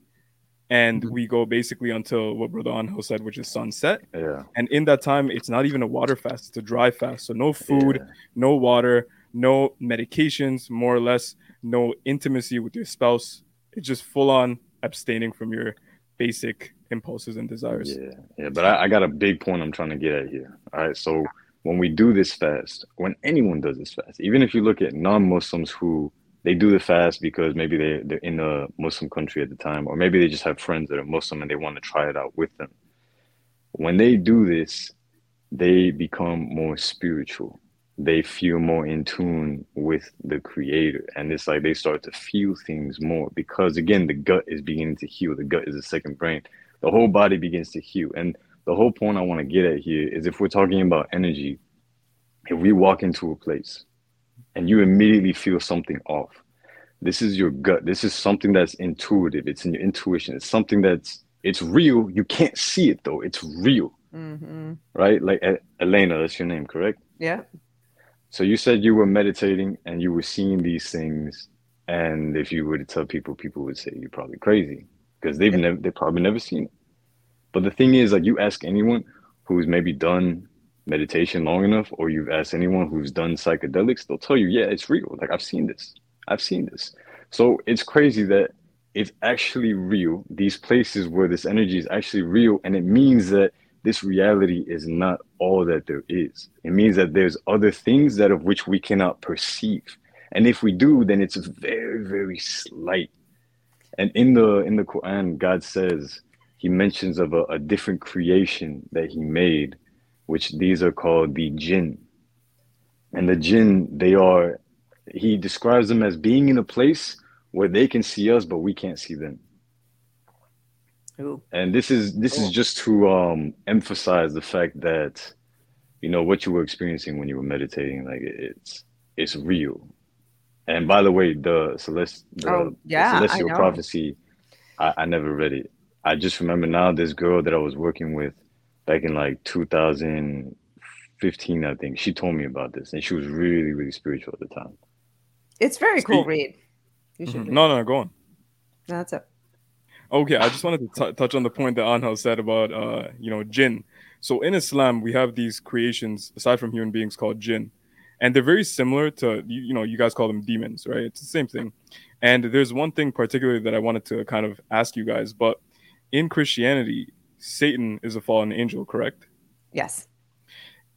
And Mhm. we go basically until what Brother Anhel said, which is sunset. Yeah. And in that time, it's not even a water fast, it's a dry fast. So no food, yeah. no water, no medications, more or less, no intimacy with your spouse. It's just full on abstaining from your basic impulses and desires. Yeah, yeah, but I, I got a big point I'm trying to get at here. All right, so when we do this fast, when anyone does this fast, even if you look at non-Muslims who they do the fast because maybe they they're in a Muslim country at the time, or maybe they just have friends that are Muslim and they want to try it out with them. When they do this, they become more spiritual. They feel more in tune with the Creator, and it's like they start to feel things more because again, the gut is beginning to heal. The gut is the second brain the whole body begins to heal. And the whole point I want to get at here is if we're talking about energy, if we walk into a place and you immediately feel something off, this is your gut. This is something that's intuitive. It's in your intuition. It's something that's it's real. You can't see it though. It's real, hmm right? Like E- Elena, that's your name, correct? yeah, So you said you were meditating and you were seeing these things, and if you were to tell people, people would say you're probably crazy because they've never, they probably never seen it. But the thing is, like, you ask anyone who's maybe done meditation long enough, or you've asked anyone who's done psychedelics, they'll tell you, yeah, it's real. Like I've seen this, I've seen this. So it's crazy that it's actually real. These places where this energy is actually real, and it means that this reality is not all that there is. It means that there's other things that of which we cannot perceive. And if we do, then it's very, very slight. And in the in the Quran, God says He mentions of a, a different creation that He made, which these are called the jinn. And the jinn, they are He describes them as being in a place where they can see us, but we can't see them. Ooh. and this is this is just to um emphasize the fact that you know what you were experiencing when you were meditating like it's it's real and by the way the celest the, Oh, yeah, I celestial know. prophecy I, I never read it i just remember now this girl that i was working with back in like 2015 i think she told me about this and she was really really spiritual at the time It's very cool See- read. You should Mhm. No, no, go on. That's it. Okay, I just wanted to t- touch on the point that Anhel said about, uh, you know, jinn. So in Islam, we have these creations aside from human beings called jinn, and they're very similar to, you, you know, you guys call them demons, right? It's the same thing. And there's one thing particularly that I wanted to kind of ask you guys, but in Christianity, Satan is a fallen angel, correct? Yes.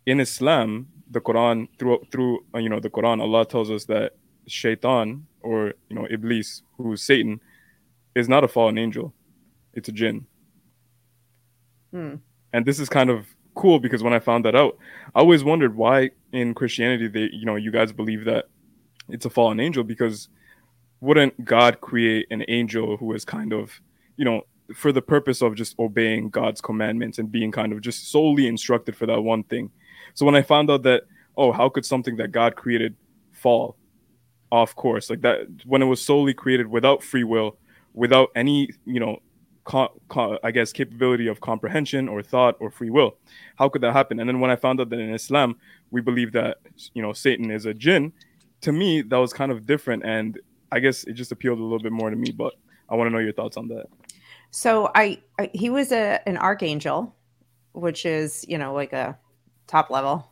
in Islam, the Quran through through uh, you know the Quran, Allah tells us that Shaitan or you know Iblis, who is Satan, is not a fallen angel; it's a jinn. Hmm. And this is kind of cool because when I found that out, I always wondered why in Christianity they you know you guys believe that it's a fallen angel because wouldn't God create an angel who is kind of you know for the purpose of just obeying God's commandments and being kind of just solely instructed for that one thing. So when I found out that, oh, how could something that God created fall off course like that when it was solely created without free will, without any, you know, co- co- I guess capability of comprehension or thought or free will, how could that happen? And then when I found out that in Islam we believe that you know Satan is a jinn, to me that was kind of different, and I guess it just appealed a little bit more to me. But I want to know your thoughts on that. So I, I he was a an archangel, which is you know like a top level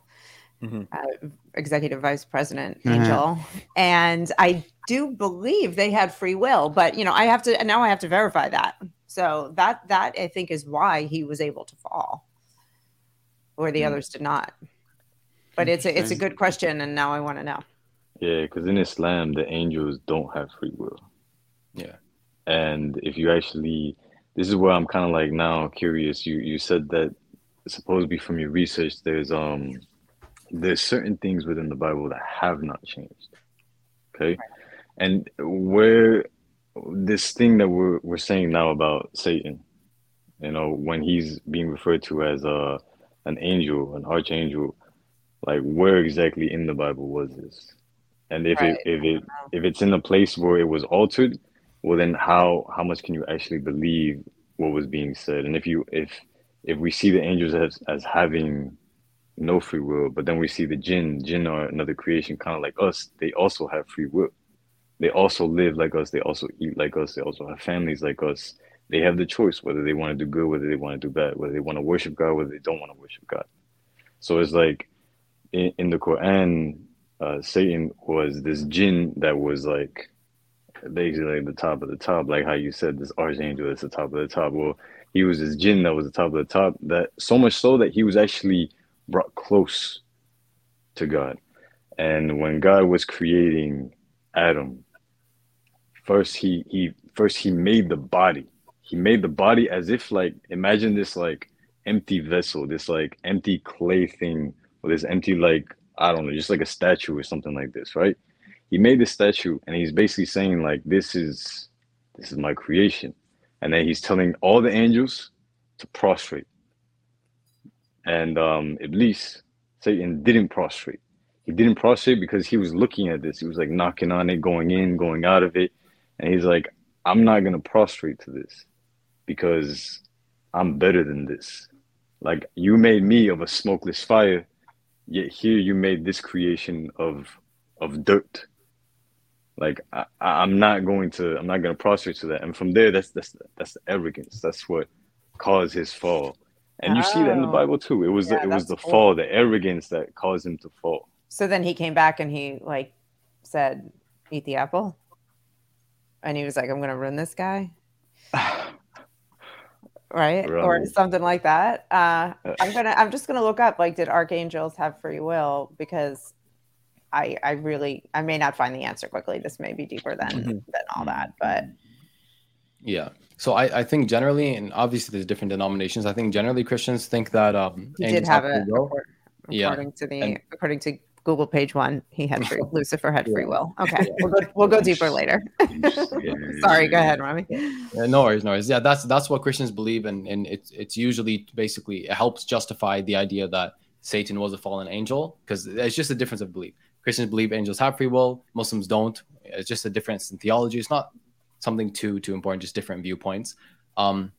Mhm. uh, executive vice president Mhm. angel, and I do believe they had free will, but you know I have to now I have to verify that. So that that I think is why he was able to fall, where the Hmm. others did not. But it's a it's a good question, and now I want to know. yeah because in islam the angels don't have free will Yeah. And if you actually, this is where I'm kind of like now curious. You you said that supposedly from your research, there's um there's certain things within the Bible that have not changed. Okay, and where this thing that we're we're saying now about Satan, you know, when he's being referred to as a an angel, an archangel, like where exactly in the Bible was this? And if Right. it if it if it's in a place where it was altered, well then how how much can you actually believe what was being said? And if you if if we see the angels as as having no free will, but then we see the jinn, jinn are another creation kind of like us, they also have free will. They also live like us, they also eat like us, they also have families like us. They have the choice whether they want to do good, whether they want to do bad, whether they want to worship God, whether they don't want to worship God. So it's like in, in the Quran, uh, Satan was this jinn that was like basically like the top of the top, like how you said this archangel is the top of the top. Well, he was this jinn that was the top of the top. That so much so that he was actually brought close to God. And when God was creating Adam, first he he first he made the body. He made the body as if like imagine this like empty vessel, this like empty clay thing, or this empty like I don't know, just like a statue or something like this, right? He made this statue and he's basically saying like this is this is my creation. And then he's telling all the angels to prostrate. And um Iblis, Satan didn't prostrate. He didn't prostrate because he was looking at this. He was like knocking on it, going in, going out of it. And he's like, I'm not gonna prostrate to this because I'm better than this. Like you made me of a smokeless fire, yet here you made this creation of of dirt. Like I, I'm not going to I'm not gonna prostrate to that. And from there, that's that's that's the arrogance. That's what caused his fall. And you see that in the Oh. Bible too. It was Yeah, the, it was the cool. fall, the arrogance that caused him to fall. So then he came back and he like said, "Eat the apple," and he was like, "I'm going to ruin this guy." right or something like that uh i'm gonna i'm just gonna look up like did archangels have free will because i i really i may not find the answer quickly this may be deeper than Mhm. than all that but Yeah. So I, I think generally, and obviously there's different denominations. I think generally Christians think that um he did have free it will. accord- Yeah. according to the And- according to Google page one, he had free Lucifer had free will. Okay, we'll go, we'll go deeper later. Sorry, go ahead, Rami. Yeah, no worries, no worries. Yeah, that's that's what Christians believe, and and it's it's usually basically it helps justify the idea that Satan was a fallen angel because it's just a difference of belief. Christians believe angels have free will, Muslims don't. It's just a difference in theology. It's not something too too important, just different viewpoints. Um,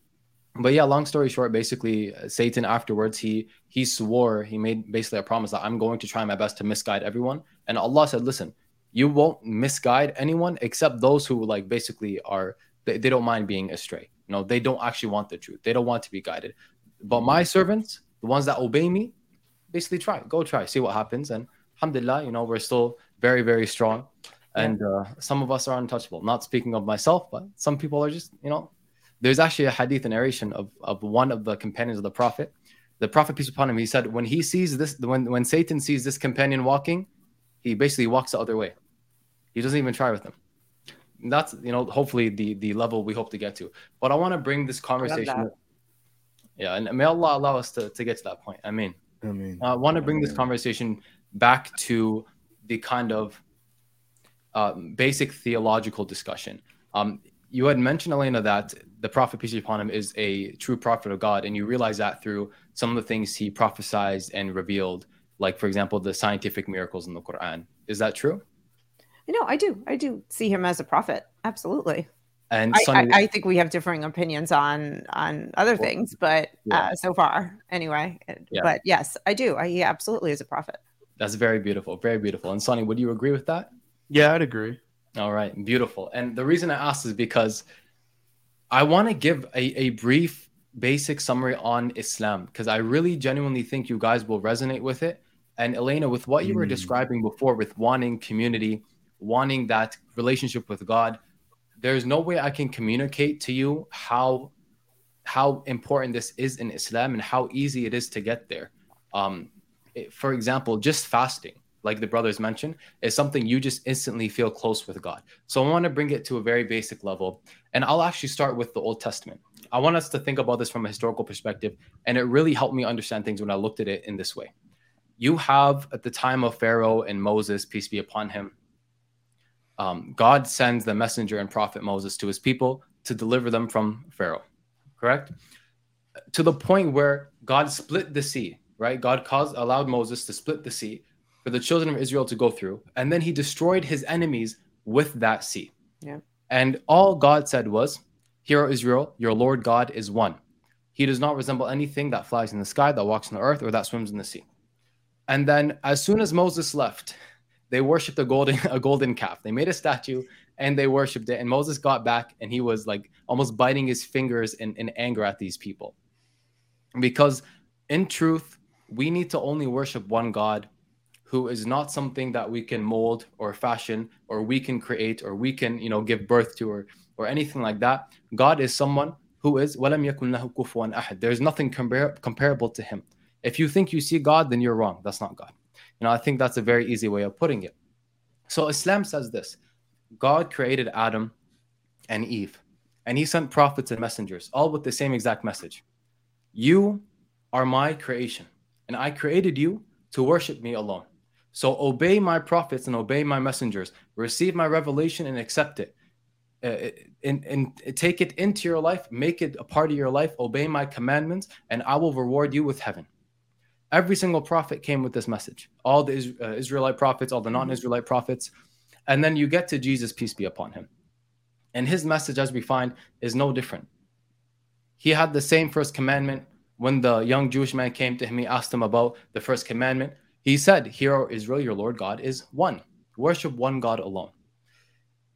but yeah, long story short, basically uh, Satan afterwards he he swore he made basically a promise that I'm going to try my best to misguide everyone, and Allah said, listen, you won't misguide anyone except those who like basically are they, they don't mind being astray. You know, they don't actually want the truth. They don't want to be guided. But my servants, the ones that obey me, basically try, go try, see what happens. And alhamdulillah, you know, we're still very, very strong. And uh, some of us are untouchable. Not speaking of myself, but some people are just, you know, there's actually a hadith narration of, of one of the companions of the Prophet. The Prophet, peace be upon him, he said, when he sees this, when, when Satan sees this companion walking, he basically walks the other way. He doesn't even try with them. And that's you know hopefully the the level we hope to get to. But I want to bring this conversation. Yeah, and may Allah allow us to, to get to that point. I mean, I mean, I want to bring this conversation back to the kind of uh, basic theological discussion. Um, you had mentioned, Elena, that the Prophet, peace be upon him, is a true prophet of God, and you realize that through some of the things he prophesied and revealed, like, for example, the scientific miracles in the Quran. Is that true? No, I do. I do see him as a prophet. Absolutely. And I, I, I think we have differing opinions on on other things, but yeah. uh, so far, anyway. Yeah. But yes, I do. I, he absolutely is a prophet. That's very beautiful, very beautiful. And Sonny, would you agree with that? Yeah, I'd agree. All right, beautiful. And the reason I asked is because I want to give a, a brief, basic summary on Islam because I really genuinely think you guys will resonate with it. And Elena, with what you were Mm. describing before, with wanting community, wanting that relationship with God, there's no way I can communicate to you how how important this is in Islam and how easy it is to get there. Um, for example, just fasting, like the brothers mentioned, is something you just instantly feel close with God. So I want to bring it to a very basic level. And I'll actually start with the Old Testament. I want us to think about this from a historical perspective. And it really helped me understand things when I looked at it in this way. You have at the time of Pharaoh and Moses, peace be upon him, um, God sends the messenger and prophet Moses to his people to deliver them from Pharaoh, correct? To the point where God split the sea, right? God caused allowed Moses to split the sea for the children of Israel to go through, and then he destroyed his enemies with that sea. Yeah. And all God said was, Hear, O Israel, your Lord God is one. He does not resemble anything that flies in the sky, that walks on the earth, or that swims in the sea. And then, as soon as Moses left, they worshipped a golden a golden calf. They made a statue and they worshipped it. And Moses got back and he was like almost biting his fingers in, in anger at these people. Because in truth, we need to only worship one God who is not something that we can mold or fashion or we can create or we can, you know, give birth to or or anything like that. God is someone who is وَلَمْ يَكُنْ لَهُ كُفُوًا أَحَدٌ. There's nothing compar- comparable to him. If you think you see God, then you're wrong. That's not God. You know, I think that's a very easy way of putting it. So Islam says this God created Adam and Eve, and he sent prophets and messengers, all with the same exact message. You are my creation, and I created you to worship me alone. So obey my prophets and obey my messengers, receive my revelation and accept it. Uh, and, and take it into your life, make it a part of your life, obey my commandments, and I will reward you with heaven. Every single prophet came with this message. All the Is- uh, Israelite prophets, all the non Israelite prophets. And then you get to Jesus, peace be upon him. And his message, as we find, is no different. He had the same first commandment. When the young Jewish man came to him, he asked him about the first commandment. He said, Hear, Israel, your Lord God is one. Worship one God alone.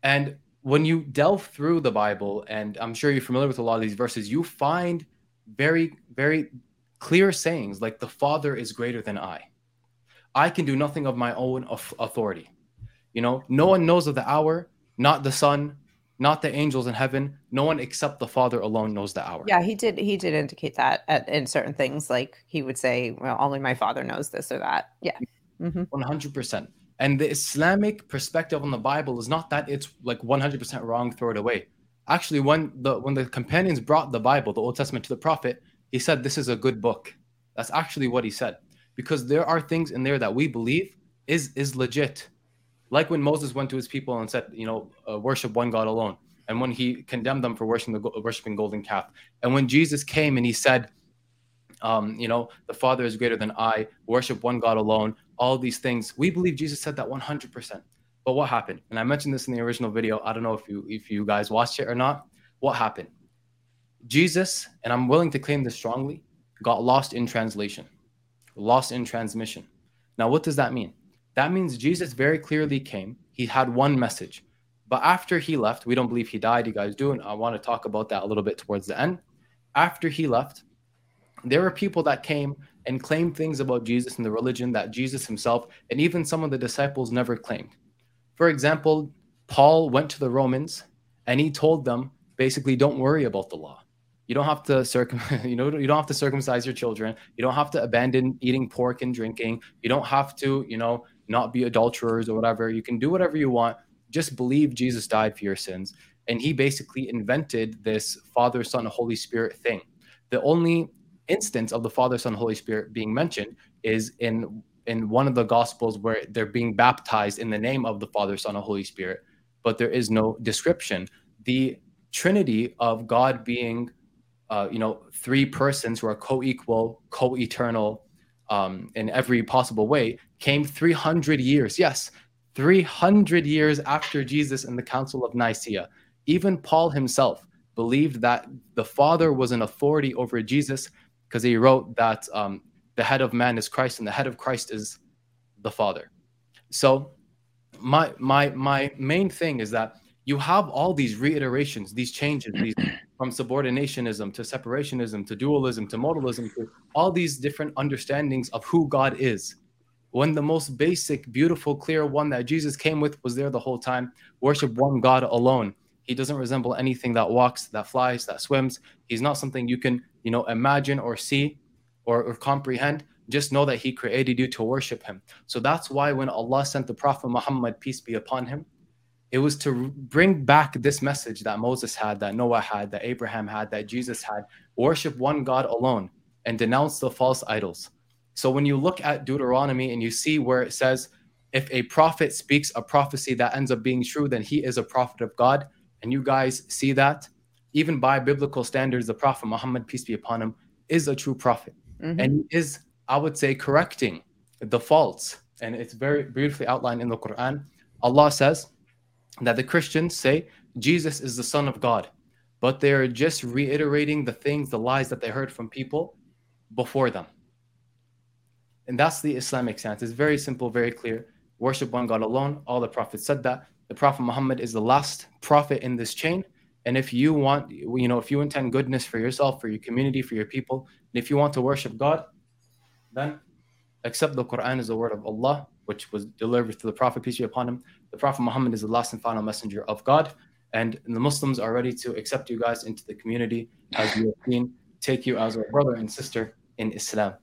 And when you delve through the Bible, and I'm sure you're familiar with a lot of these verses, you find very, very clear sayings like the Father is greater than I. I can do nothing of my own authority. You know, no one knows of the hour, not the Son, not the angels in heaven. No one except the Father alone knows the hour. Yeah, he did. He did indicate that at, in certain things, like he would say, "Well, only my father knows this or that." Yeah. hmm 100%. And the Islamic perspective on the Bible is not that it's like 100% wrong, throw it away. Actually, when the when the companions brought the Bible, the Old Testament to the prophet, he said this is a good book. That's actually what he said. Because there are things in there that we believe is is legit. Like when Moses went to his people and said, you know, uh, worship one God alone, and when he condemned them for worshiping the worshiping golden calf, and when Jesus came and he said, um, you know, the Father is greater than I, worship one God alone, all these things. We believe Jesus said that 100%. But what happened? And I mentioned this in the original video. I don't know if you if you guys watched it or not. What happened? Jesus, and I'm willing to claim this strongly, got lost in translation, lost in transmission. Now, what does that mean? That means Jesus very clearly came. He had one message. But after he left, we don't believe he died. You guys do. And I want to talk about that a little bit towards the end. After he left, there were people that came and claimed things about Jesus and the religion that Jesus himself and even some of the disciples never claimed. For example, Paul went to the Romans and he told them basically, don't worry about the law. You don't have to circum, you know, you don't have to circumcise your children. You don't have to abandon eating pork and drinking. You don't have to, you know, not be adulterers or whatever. You can do whatever you want. Just believe Jesus died for your sins. And he basically invented this Father, Son, Holy Spirit thing. The only instance of the Father, Son, Holy Spirit being mentioned is in in one of the Gospels where they're being baptized in the name of the Father, Son, and Holy Spirit, but there is no description. The Trinity of God being, uh, you know, three persons who are co-equal, co-eternal, um, in every possible way, came 300 years. Yes, 300 years after Jesus in the Council of Nicaea. Even Paul himself believed that the Father was an authority over Jesus because he wrote that um, the head of man is Christ and the head of Christ is the Father. So my my my main thing is that you have all these reiterations, these changes, these from subordinationism to separationism to dualism to modalism to all these different understandings of who God is. When the most basic, beautiful, clear one that Jesus came with was there the whole time, worship one God alone. He doesn't resemble anything that walks, that flies, that swims. He's not something you can you know, imagine or see or, or comprehend. Just know that He created you to worship Him. So that's why when Allah sent the Prophet Muhammad, peace be upon him, it was to bring back this message that Moses had, that Noah had, that Abraham had, that Jesus had worship one God alone and denounce the false idols. So when you look at Deuteronomy and you see where it says, if a prophet speaks a prophecy that ends up being true, then he is a prophet of God. And you guys see that, even by biblical standards, the Prophet Muhammad, peace be upon him, is a true prophet. Mm-hmm. And he is, I would say, correcting the faults. And it's very beautifully outlined in the Quran. Allah says that the Christians say Jesus is the Son of God, but they're just reiterating the things, the lies that they heard from people before them. And that's the Islamic stance. It's very simple, very clear. Worship one God alone. All the prophets said that. The Prophet Muhammad is the last prophet in this chain and if you want, you know, if you intend goodness for yourself, for your community, for your people, and if you want to worship God, then accept the Quran as the word of Allah, which was delivered to the Prophet, peace be upon him. The Prophet Muhammad is the last and final messenger of God. And the Muslims are ready to accept you guys into the community as you have seen, take you as a brother and sister in Islam.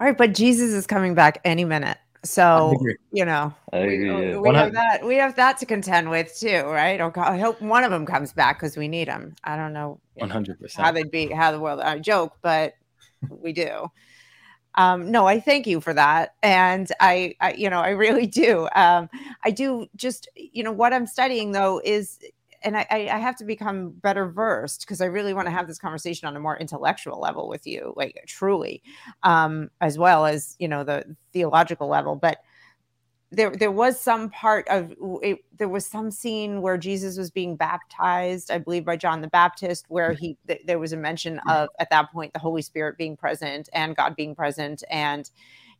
All right, but Jesus is coming back any minute. So you know, we, we have that we have that to contend with too, right? Okay, I hope one of them comes back because we need them. I don't know, one hundred percent how they'd be, how the world. I joke, but we do. Um, no, I thank you for that, and I, I you know, I really do. Um, I do just, you know, what I'm studying though is and I, I have to become better versed because I really want to have this conversation on a more intellectual level with you, like truly, um, as well as you know the theological level. But there, there was some part of it, there was some scene where Jesus was being baptized, I believe, by John the Baptist, where he th- there was a mention of at that point the Holy Spirit being present and God being present and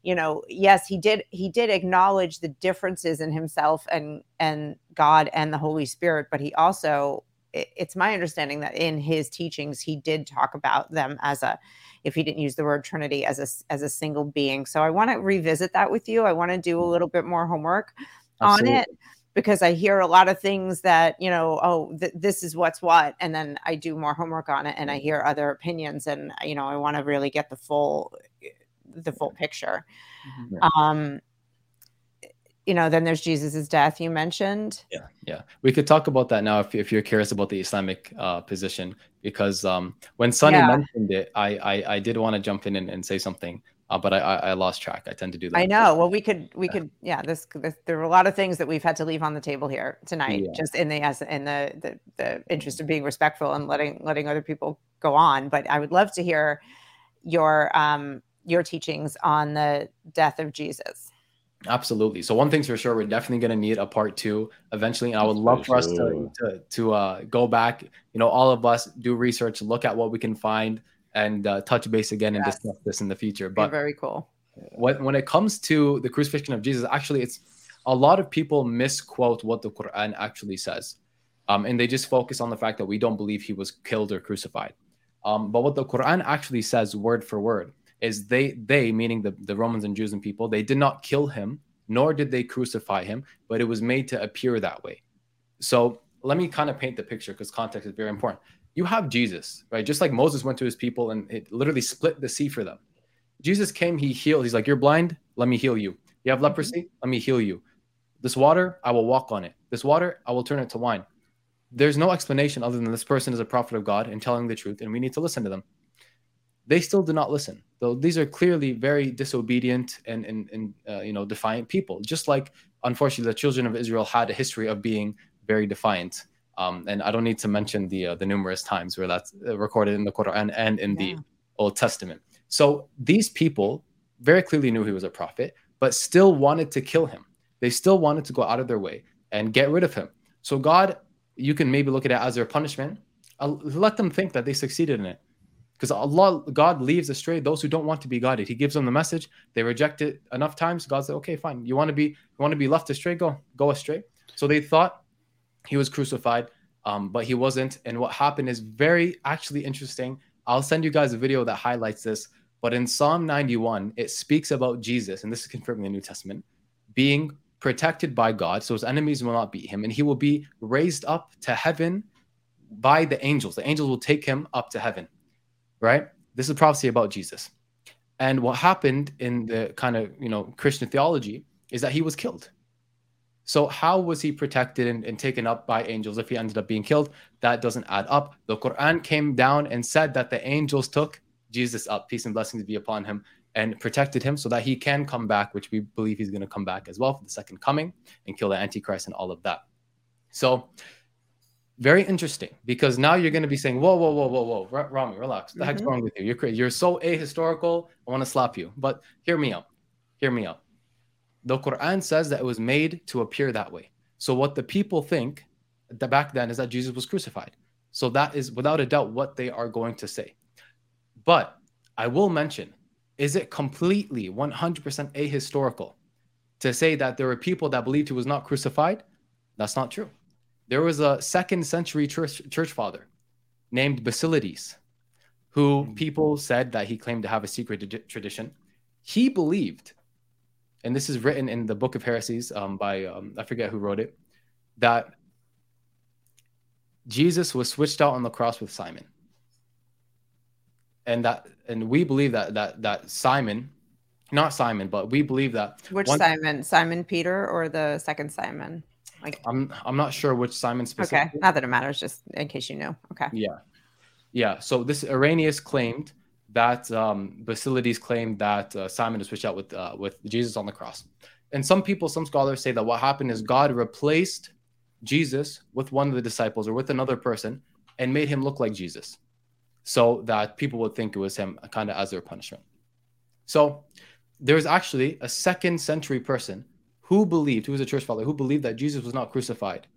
you know yes he did he did acknowledge the differences in himself and and god and the holy spirit but he also it's my understanding that in his teachings he did talk about them as a if he didn't use the word trinity as a as a single being. So i want to revisit that with you. I want to do a little bit more homework Absolutely. on it because i hear a lot of things that you know oh th- this is what's what and then i do more homework on it and i mm. hear other opinions and you know i want to really get the full the full picture. Mm-hmm. Um, you know, then there's Jesus's death you mentioned. Yeah, yeah. We could talk about that now if, if you're curious about the Islamic uh, position, because um, when Sunny Yeah. mentioned it, I I, I did want to jump in and, and say something, uh, but I, I I lost track. I tend to do that. I know. Well, we could, we could, yeah. This, this, there are a lot of things that we've had to leave on the table here tonight, Yeah. just in the as in the, the the interest of being respectful and letting letting other people go on. But I would love to hear your um your teachings on the death of Jesus. Absolutely. So one thing's for sure, we're definitely going to need a part two eventually, and I would For love for us to to, to uh, go back. You know, all of us do research, look at what we can find, and uh, touch base again and discuss this in the future. But But very cool. when when it comes to the crucifixion of Jesus, actually, it's a lot of people misquote what the Quran actually says, um, and they just focus on the fact that we don't believe he was killed or crucified. Um, but what the Quran actually says, word for word, is they they meaning the, the Romans and Jews and people, they did not kill him, nor did they crucify him, but it was made to appear that way. So let me kind of paint the picture because context is very important. You have Jesus, right? Just like Moses went to his people and it literally split the sea for them. Jesus came, he healed. He's like, You're blind, let me heal you. You have leprosy, let me heal you. This water, I will walk on it. This water, I will turn it to wine. There's no explanation other than this person is a prophet of God and telling the truth, and we need to listen to them. They still did not listen. Though these are clearly very disobedient and, and, and uh, you know defiant people. Just like unfortunately the children of Israel had a history of being very defiant. Um, and I don't need to mention the uh, the numerous times where that's uh, recorded in the Quran and in the Old Testament. So these people very clearly knew he was a prophet, but still wanted to kill him. They still wanted to go out of their way and get rid of him. So God, you can maybe look at it as their punishment. Uh, let them think that they succeeded in it. Because Allah, God leaves astray those who don't want to be guided. He gives them the message. They reject it enough times. God said, okay, fine. You want to be, you want to be left astray? Go, go astray. So they thought he was crucified, um, but he wasn't. And what happened is very actually interesting. I'll send you guys a video that highlights this. But in Psalm 91, it speaks about Jesus, and this is confirming the New Testament, being protected by God, so his enemies will not beat him, and he will be raised up to heaven by the angels. The angels will take him up to heaven, right? This is prophecy about Jesus. And what happened in the kind of you know Christian theology is that he was killed. So how was he protected and, and taken up by angels if he ended up being killed? That doesn't add up. The Quran came down and said that the angels took Jesus up, peace and blessings be upon him, and protected him so that he can come back, which we believe he's going to come back as well for the second coming and kill the Antichrist and all of that. So very interesting because now you're going to be saying, "Whoa, whoa, whoa, whoa, whoa, Ra- Rami, relax. The heck's Mhm. wrong with you? You're crazy. You're so ahistorical. I want to slap you." But hear me out. Hear me out. The Quran says that it was made to appear that way. So what the people think the back then is that Jesus was crucified. So that is without a doubt what they are going to say. But I will mention, is it completely 100% ahistorical to say that there were people that believed he was not crucified? That's not true. There was a second century church, church father named Basilides, who people said that he claimed to have a secret tradi- tradition. He believed, and this is written in the Book of Heresies um, by, um, I forget who wrote it, that Jesus was switched out on the cross with Simon. And that, and we believe that that that Simon, not Simon, but we believe that Which One- Simon? Simon Peter or the second Simon? Like, I'm I'm not sure which Simon okay, not that it matters, just in case you knew. Okay. Yeah, yeah. So this Irenaeus claimed that um, Basilides claimed that uh, Simon was switched out with uh, with Jesus on the cross, and some people, some scholars say that what happened is God replaced Jesus with one of the disciples or with another person and made him look like Jesus, so that people would think it was him, kind of as their punishment. So there's actually a second century person who believed, who was a church father, who believed that Jesus was not crucified.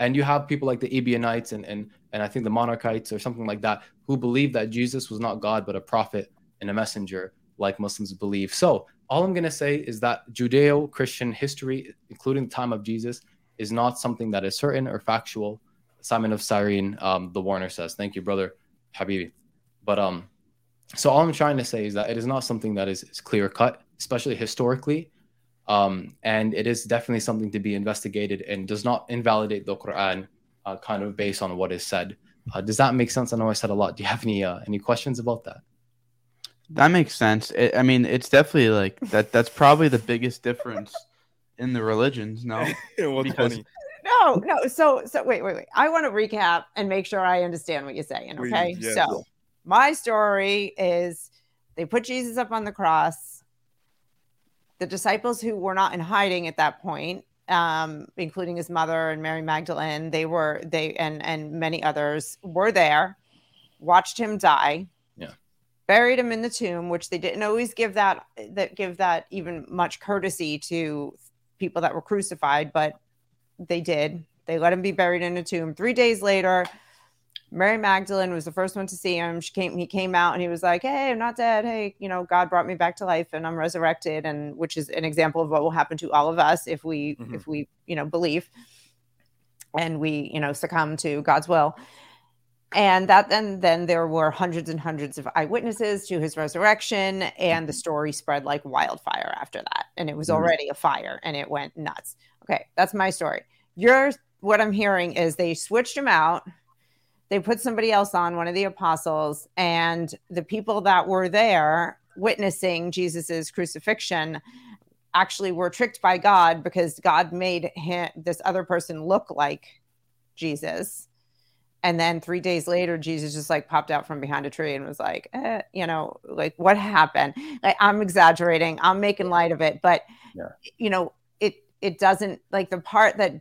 And you have people like the Ebionites and, and, and I think the Monarchites or something like that who believe that Jesus was not God, but a prophet and a messenger, like Muslims believe. So, all I'm going to say is that Judeo Christian history, including the time of Jesus, is not something that is certain or factual. Simon of Cyrene, um, the Warner says, Thank you, brother Habibi. But um, so all I'm trying to say is that it is not something that is, is clear cut, especially historically. Um, and it is definitely something to be investigated and does not invalidate the Quran, uh, kind of based on what is said. Uh, does that make sense? I know I said a lot. Do you have any uh, any questions about that? That makes sense. It, I mean, it's definitely like that. That's probably the biggest difference in the religions. No, Because- No, no. So, so wait, wait, wait. I want to recap and make sure I understand what you're saying. Please, Okay. yes. So, my story is they put Jesus up on the cross. The disciples who were not in hiding at that point, um, including his mother and Mary Magdalene, they were they and and many others were there, watched him die. Yeah. Buried him in the tomb, which they didn't always give that that give that even much courtesy to people that were crucified, but they did. They let him be buried in a tomb. Three days later, Mary Magdalene was the first one to see him. She came, he came out and he was like, Hey, I'm not dead. Hey, you know, God brought me back to life and I'm resurrected. And which is an example of what will happen to all of us if we, Mhm. if we, you know, believe and we, you know, succumb to God's will. And that then then there were hundreds and hundreds of eyewitnesses to his resurrection, and the story spread like wildfire after that. And it was Mhm. already a fire and it went nuts. Okay, that's my story. Yours, what I'm hearing is they switched him out. They put somebody else on, one of the apostles, and the people that were there witnessing Jesus's crucifixion actually were tricked by God because God made him this other person look like Jesus. And then three days later, Jesus just like popped out from behind a tree and was like, eh, you know, like what happened? Like, I'm exaggerating. I'm making light of it, but Yeah. you know, it it doesn't like the part that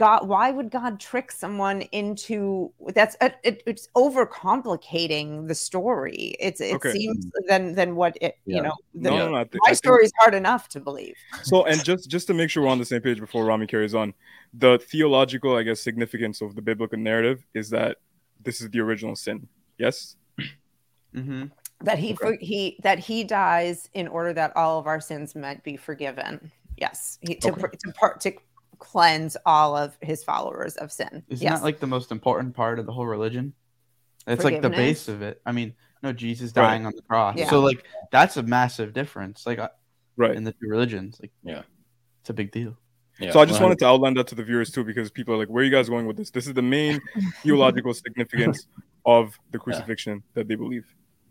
God. Why would God trick someone into that's it, it, it's overcomplicating the story. It's it Okay. seems than than what it you know. The, No, no, no. I thi- my think- story is hard enough to believe. So, and just just to make sure we're on the same page before Rami carries on, the theological, I guess, significance of the biblical narrative is that this is the original sin. Yes. hmm that he Okay. he that he dies in order that all of our sins might be forgiven. Yes, he, to Okay. pr- to part to cleanse all of his followers of sin. Isn't yes, that like the most important part of the whole religion? It's like the base of it. I mean, no, Jesus Right. dying on the cross. Yeah. So like that's a massive difference. Like uh, Right. in the two religions, like Yeah. it's a big deal. Yeah, so I just wanted to outline that to the viewers too, because people are like, "Where are you guys going with this?" This is the main theological significance of the crucifixion that they believe.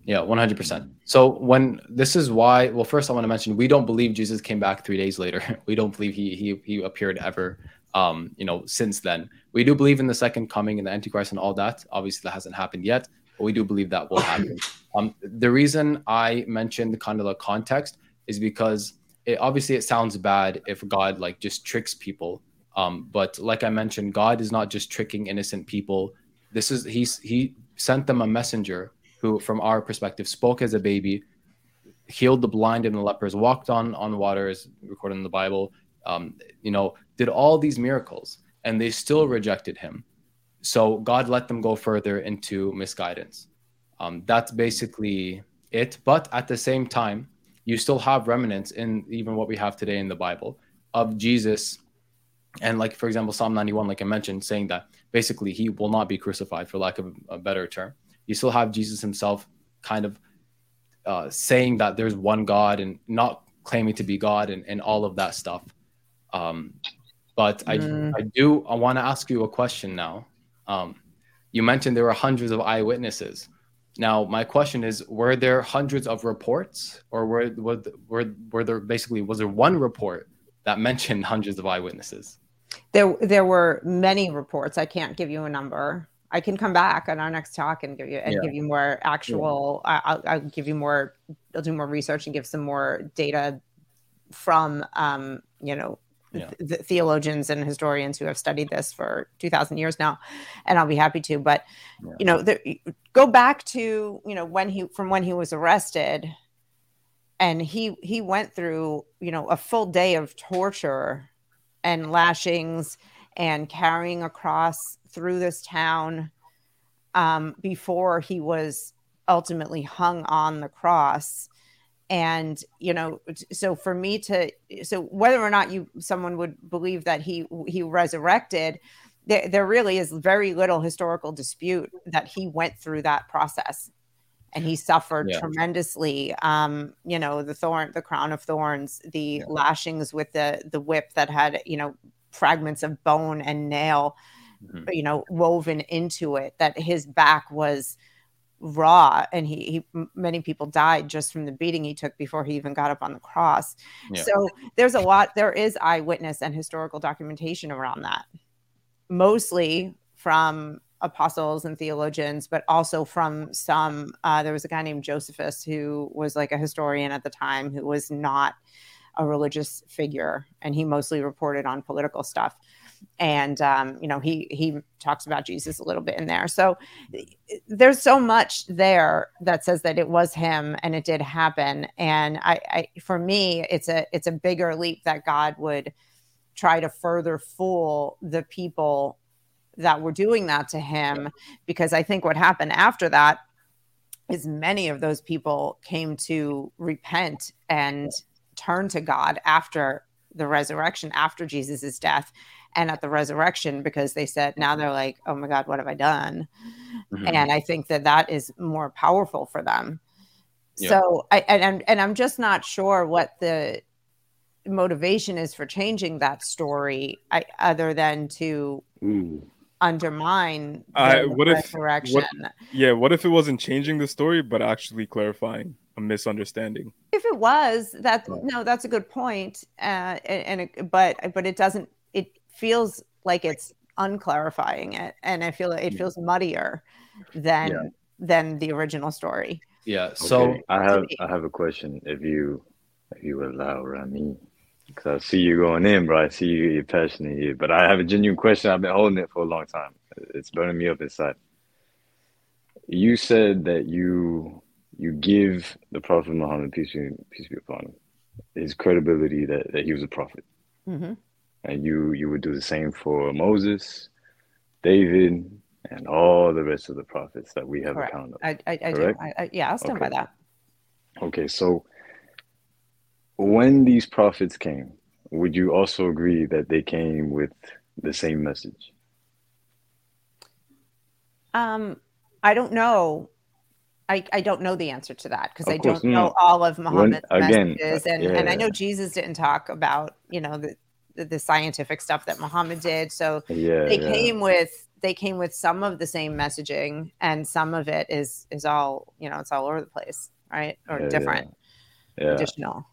Yeah, 100%. So when this is why, well, first I want to mention we don't believe Jesus came back 3 days later. We don't believe he he he appeared ever um, you know, since then. We do believe in the second coming and the antichrist and all that. Obviously that hasn't happened yet, but we do believe that will happen. Um the reason I mentioned kind of the context is because it obviously it sounds bad if God like just tricks people. Um, but like I mentioned, God is not just tricking innocent people. This is he's he sent them a messenger who, from our perspective, spoke as a baby, healed the blind and the lepers, walked on on water, as recorded in the Bible. Um, you know, did all these miracles, and they still rejected him. So God let them go further into misguidance. Um, that's basically it. But at the same time, you still have remnants in even what we have today in the Bible of Jesus. And like, for example, Psalm 91, like I mentioned, saying that basically he will not be crucified, for lack of a better term. You still have Jesus himself kind of uh, saying that there's one God and not claiming to be God and, and all of that stuff. Um, but I, Mm. I do, I want to ask you a question now. Um, you mentioned there were hundreds of eyewitnesses. Now, my question is: Were there hundreds of reports, or were were were, were there basically was there one report that mentioned hundreds of eyewitnesses? there there were many reports. I can't give you a number. I can come back on our next talk and give you and Yeah. give you more actual. I I'll, I'll give you more. I'll do more research and give some more data from um, you know Yeah. the theologians and historians who have studied this for 2000 years now and i'll be happy to but Yeah. you know the, go back to you know when he from when he was arrested and he he went through you know a full day of torture and lashings and carrying across through this town um, before he was ultimately hung on the cross. And you know so for me to so whether or not you someone would believe that he he resurrected there, there really is very little historical dispute that he went through that process. And he suffered Yeah. tremendously um you know the thorn the crown of thorns the lashings with the the whip that had you know fragments of bone and nail Mhm. you know woven into it that his back was raw and he, he many people died just from the beating he took before he even got up on the cross Yeah. so there's a lot there is eyewitness and historical documentation around that mostly from apostles and theologians but also from some uh, there was a guy named josephus who was like a historian at the time who was not a religious figure and he mostly reported on political stuff. And um, you know he he talks about jesus a little bit in there. So there's so much there that says that it was him and it did happen. And I, I for me it's a it's a bigger leap that god would try to further fool the people that were doing that to him. Because i think what happened after that is many of those people came to repent and turn to god after the resurrection after jesus' death and at the resurrection because they said now they're like oh my god what have i done Mhm. and i think that that is more powerful for them Yeah. so i and, and and i'm just not sure what the motivation is for changing that story I, other than to Ooh. undermine the what if- resurrection Yeah, what if it wasn't changing the story, but actually clarifying a misunderstanding? if it was that no that's a good point uh and, and it, but but it doesn't it feels like it's unclarifying it and i feel it feels muddier than Yeah. than the original story Yeah. So Okay, I have. I have a question. If you if you allow Rami, because I see you going in, bro. I see you you're passionate here, but I have a genuine question. I've been holding it for a long time. It's burning me up inside. You said that you you give the Prophet Muhammad peace be peace be upon him his credibility that, that he was a prophet, hmm and you you would do the same for Moses, David, and all the rest of the prophets that we have Correct. account of. i i, I do? I, I, yeah i'll stand by that Okay, so when these prophets came, would you also agree that they came with the same message? um i don't know I, I don't know the answer to that because I course, don't no. know all of Muhammad's again, uh, messages, and, and I know. Jesus didn't talk about you know the, the the scientific stuff that Muhammad did. So Yeah, they yeah. came with they came with some of the same messaging and some of it is is all you know it's all over the place right or Yeah, yeah. different Yeah. additional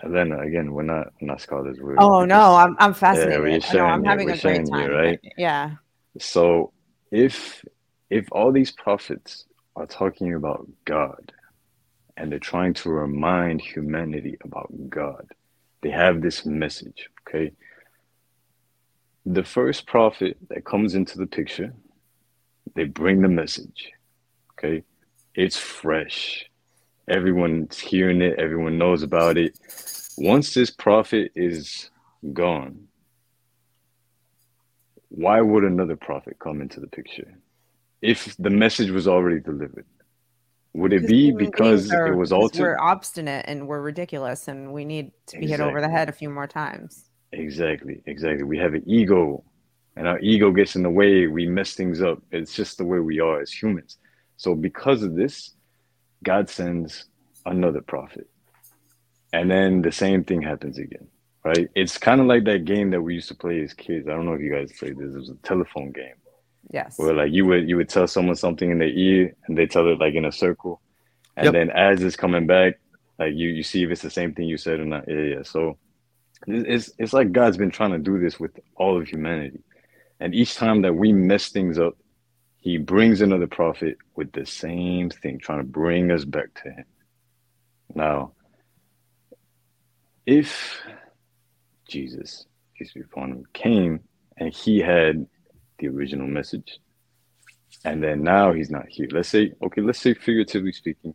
And then again, we're not we're not scholars. We're, oh we're no i'm, I'm fascinated we're I know, sharing i'm here, having we're a great time here, right? yeah So if if all these prophets are talking about God and they're trying to remind humanity about God, they have this message, okay? The first prophet that comes into the picture, they bring the message, okay? It's fresh. Everyone's hearing it, everyone knows about it. Once this prophet is gone, why would another prophet come into the picture if the message was already delivered? Would it be because are- it was altered? we're obstinate and we're ridiculous and we need to be hit over the head a few more times Exactly, exactly. We have an ego, and our ego gets in the way. We mess things up. It's just the way we are as humans. So, because of this, God sends another prophet. And then the same thing happens again, right? It's kind of like that game that we used to play as kids. I don't know if you guys played this. It was a telephone game yes where like you would you would tell someone something in their ear and they tell it like in a circle. And Yep. then as it's coming back, like you you see if it's the same thing you said or not. Yeah, yeah. So it's it's like God's been trying to do this with all of humanity. And each time that we mess things up, he brings another prophet with the same thing, trying to bring us back to him. Now, if Jesus, peace be upon him, came and he had the original message, and then now he's not here. Let's say, okay, let's say figuratively speaking,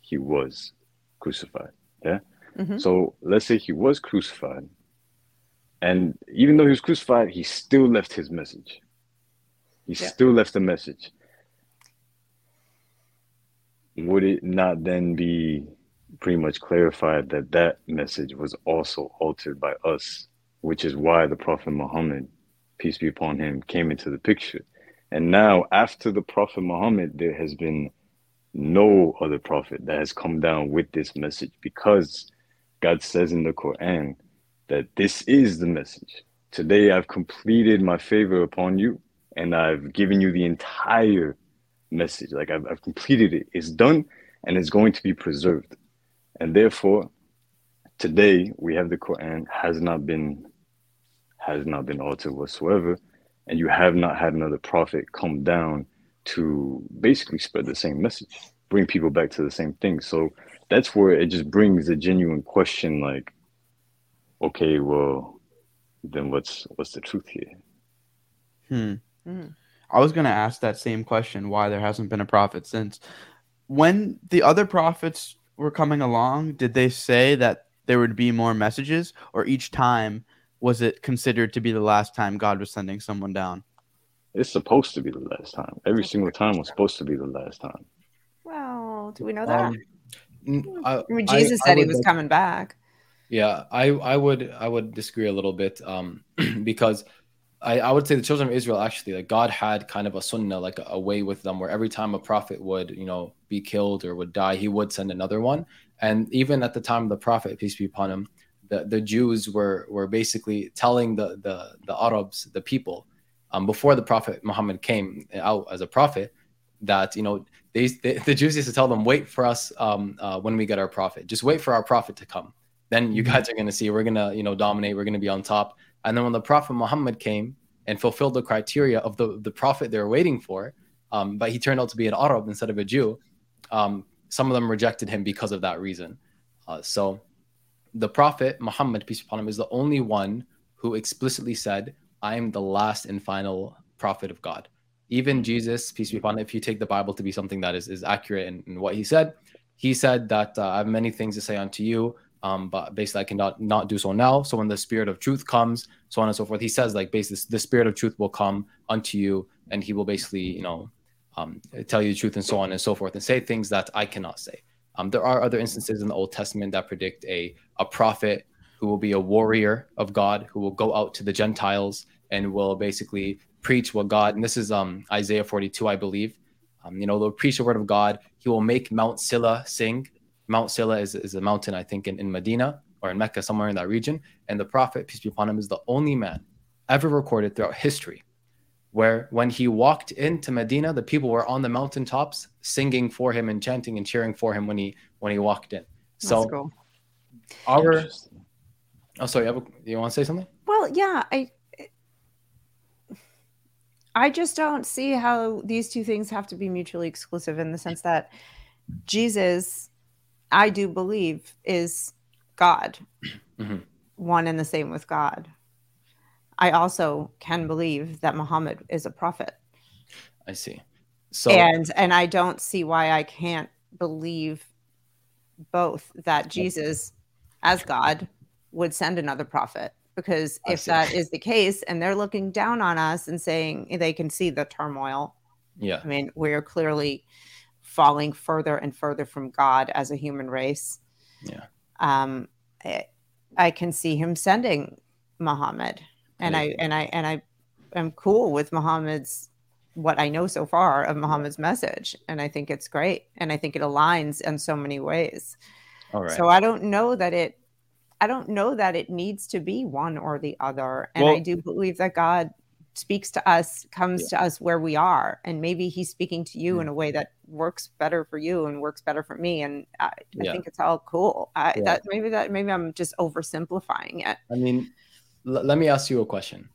he was crucified. Yeah. Mhm. So let's say he was crucified, and even though he was crucified, he still left his message. He Yeah. still left the message. Would it not then be pretty much clarified that that message was also altered by us, which is why the Prophet Muhammad, peace be upon him, came into the picture? And now, after the Prophet Muhammad, there has been no other prophet that has come down with this message because God says in the Quran that this is the message. Today I've completed my favor upon you and I've given you the entire message. Like I've, I've completed it. It's done and it's going to be preserved. And therefore, today we have the Quran has not been has not been altered whatsoever, and you have not had another prophet come down to basically spread the same message, bring people back to the same thing. So that's where it just brings a genuine question like, okay, well, then what's what's the truth here? Hmm. Mm. I was gonna ask that same question: why there hasn't been a prophet since? When the other prophets were coming along, did they say that there would be more messages, or each time was it considered to be the last time God was sending someone down? It's supposed to be the last time. Every single time was supposed to be the last time. Well, do we know that? Um, n- I, I mean, Jesus I said he would was like- coming back. Yeah, I, I would I would disagree a little bit um, because I, I would say the children of Israel actually like God had kind of a sunnah like a, a way with them where every time a prophet would you know be killed or would die he would send another one and even at the time of the prophet peace be upon him the, the Jews were were basically telling the the the Arabs the people um, before the prophet Muhammad came out as a prophet that you know they, they the Jews used to tell them wait for us um, uh, when we get our prophet. Just wait for our prophet to come. Then you Mhm. guys are going to see we're going to you know dominate we're going to be on top. And then when the prophet muhammad came and fulfilled the criteria of the the prophet they were waiting for um, but he turned out to be an arab instead of a jew um, some of them rejected him because of that reason. Uh, so the prophet muhammad peace be upon him is the only one who explicitly said i am the last and final prophet of god even jesus peace be upon him if you take the bible to be something that is, is accurate in, in what he said he said that uh, i have many things to say unto you um, but basically I cannot not do so now. So when the spirit of truth comes, so on and so forth, he says like basically the spirit of truth will come unto you, and he will basically you know um, tell you the truth and so on and so forth, and say things that I cannot say. Um, there are other instances in the Old Testament that predict a a prophet who will be a warrior of God, who will go out to the Gentiles and will basically preach what God. And this is um, Isaiah 42, I believe. Um, you know, they'll preach the word of God. He will make Mount Silla sing. Mount Silla is, is a mountain, I think, in, in Medina or in Mecca, somewhere in that region. And the prophet, peace be upon him, is the only man ever recorded throughout history where when he walked into Medina, the people were on the mountaintops singing for him and chanting and cheering for him when he when he walked in. So That's cool. our oh sorry, you, have a, you want to say something? Well, yeah, I I just don't see how these two things have to be mutually exclusive in the sense that Jesus, I do believe, is God, Mhm. one and the same with God. I also can believe that Muhammad is a prophet. I see. So and and I don't see why I can't believe both that Jesus as God would send another prophet because if that is the case and they're looking down on us and saying they can see the turmoil yeah, I mean we're clearly falling further and further from God as a human race Yeah. um I, I can see him sending Muhammad and I and I and I am cool with Muhammad's what I know so far of Muhammad's message. And I think it's great. And I think it aligns in so many ways. all right. So I don't know that it I don't know that it needs to be one or the other. And I do believe that God speaks to us, comes to us where we are. And maybe he's speaking to you hmm. in a way that works better for you and works better for me. And I, I think it's all cool. I, Yeah. that maybe that maybe I'm just oversimplifying it. I mean, l- let me ask you a question.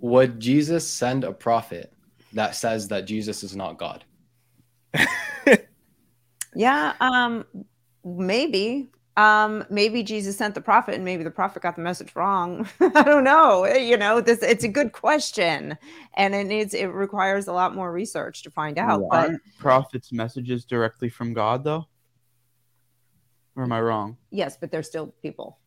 Would Jesus send a prophet that says that Jesus is not God? Yeah, um, maybe. Um, maybe Jesus sent the prophet, and maybe the prophet got the message wrong. I don't know. You know, this it's a good question, and it needs it requires a lot more research to find out. Yeah. But Aren't prophets messages directly from God though? Or am I wrong? yes, but they're still people,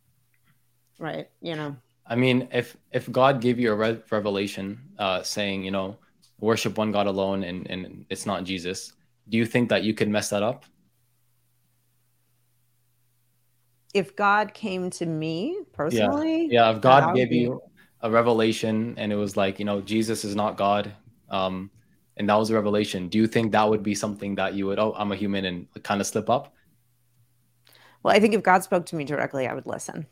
right? You know, I mean, if if God gave you a re- revelation uh, saying, you know, worship one God alone and, and it's not Jesus, do you think that you could mess that up? if God came to me personally, Yeah, if God gave be- you a revelation and it was like, you know, Jesus is not God, um, and that was a revelation, do you think that would be something that you would, oh, I'm a human and kind of slip up? Well, I think if God spoke to me directly, I would listen.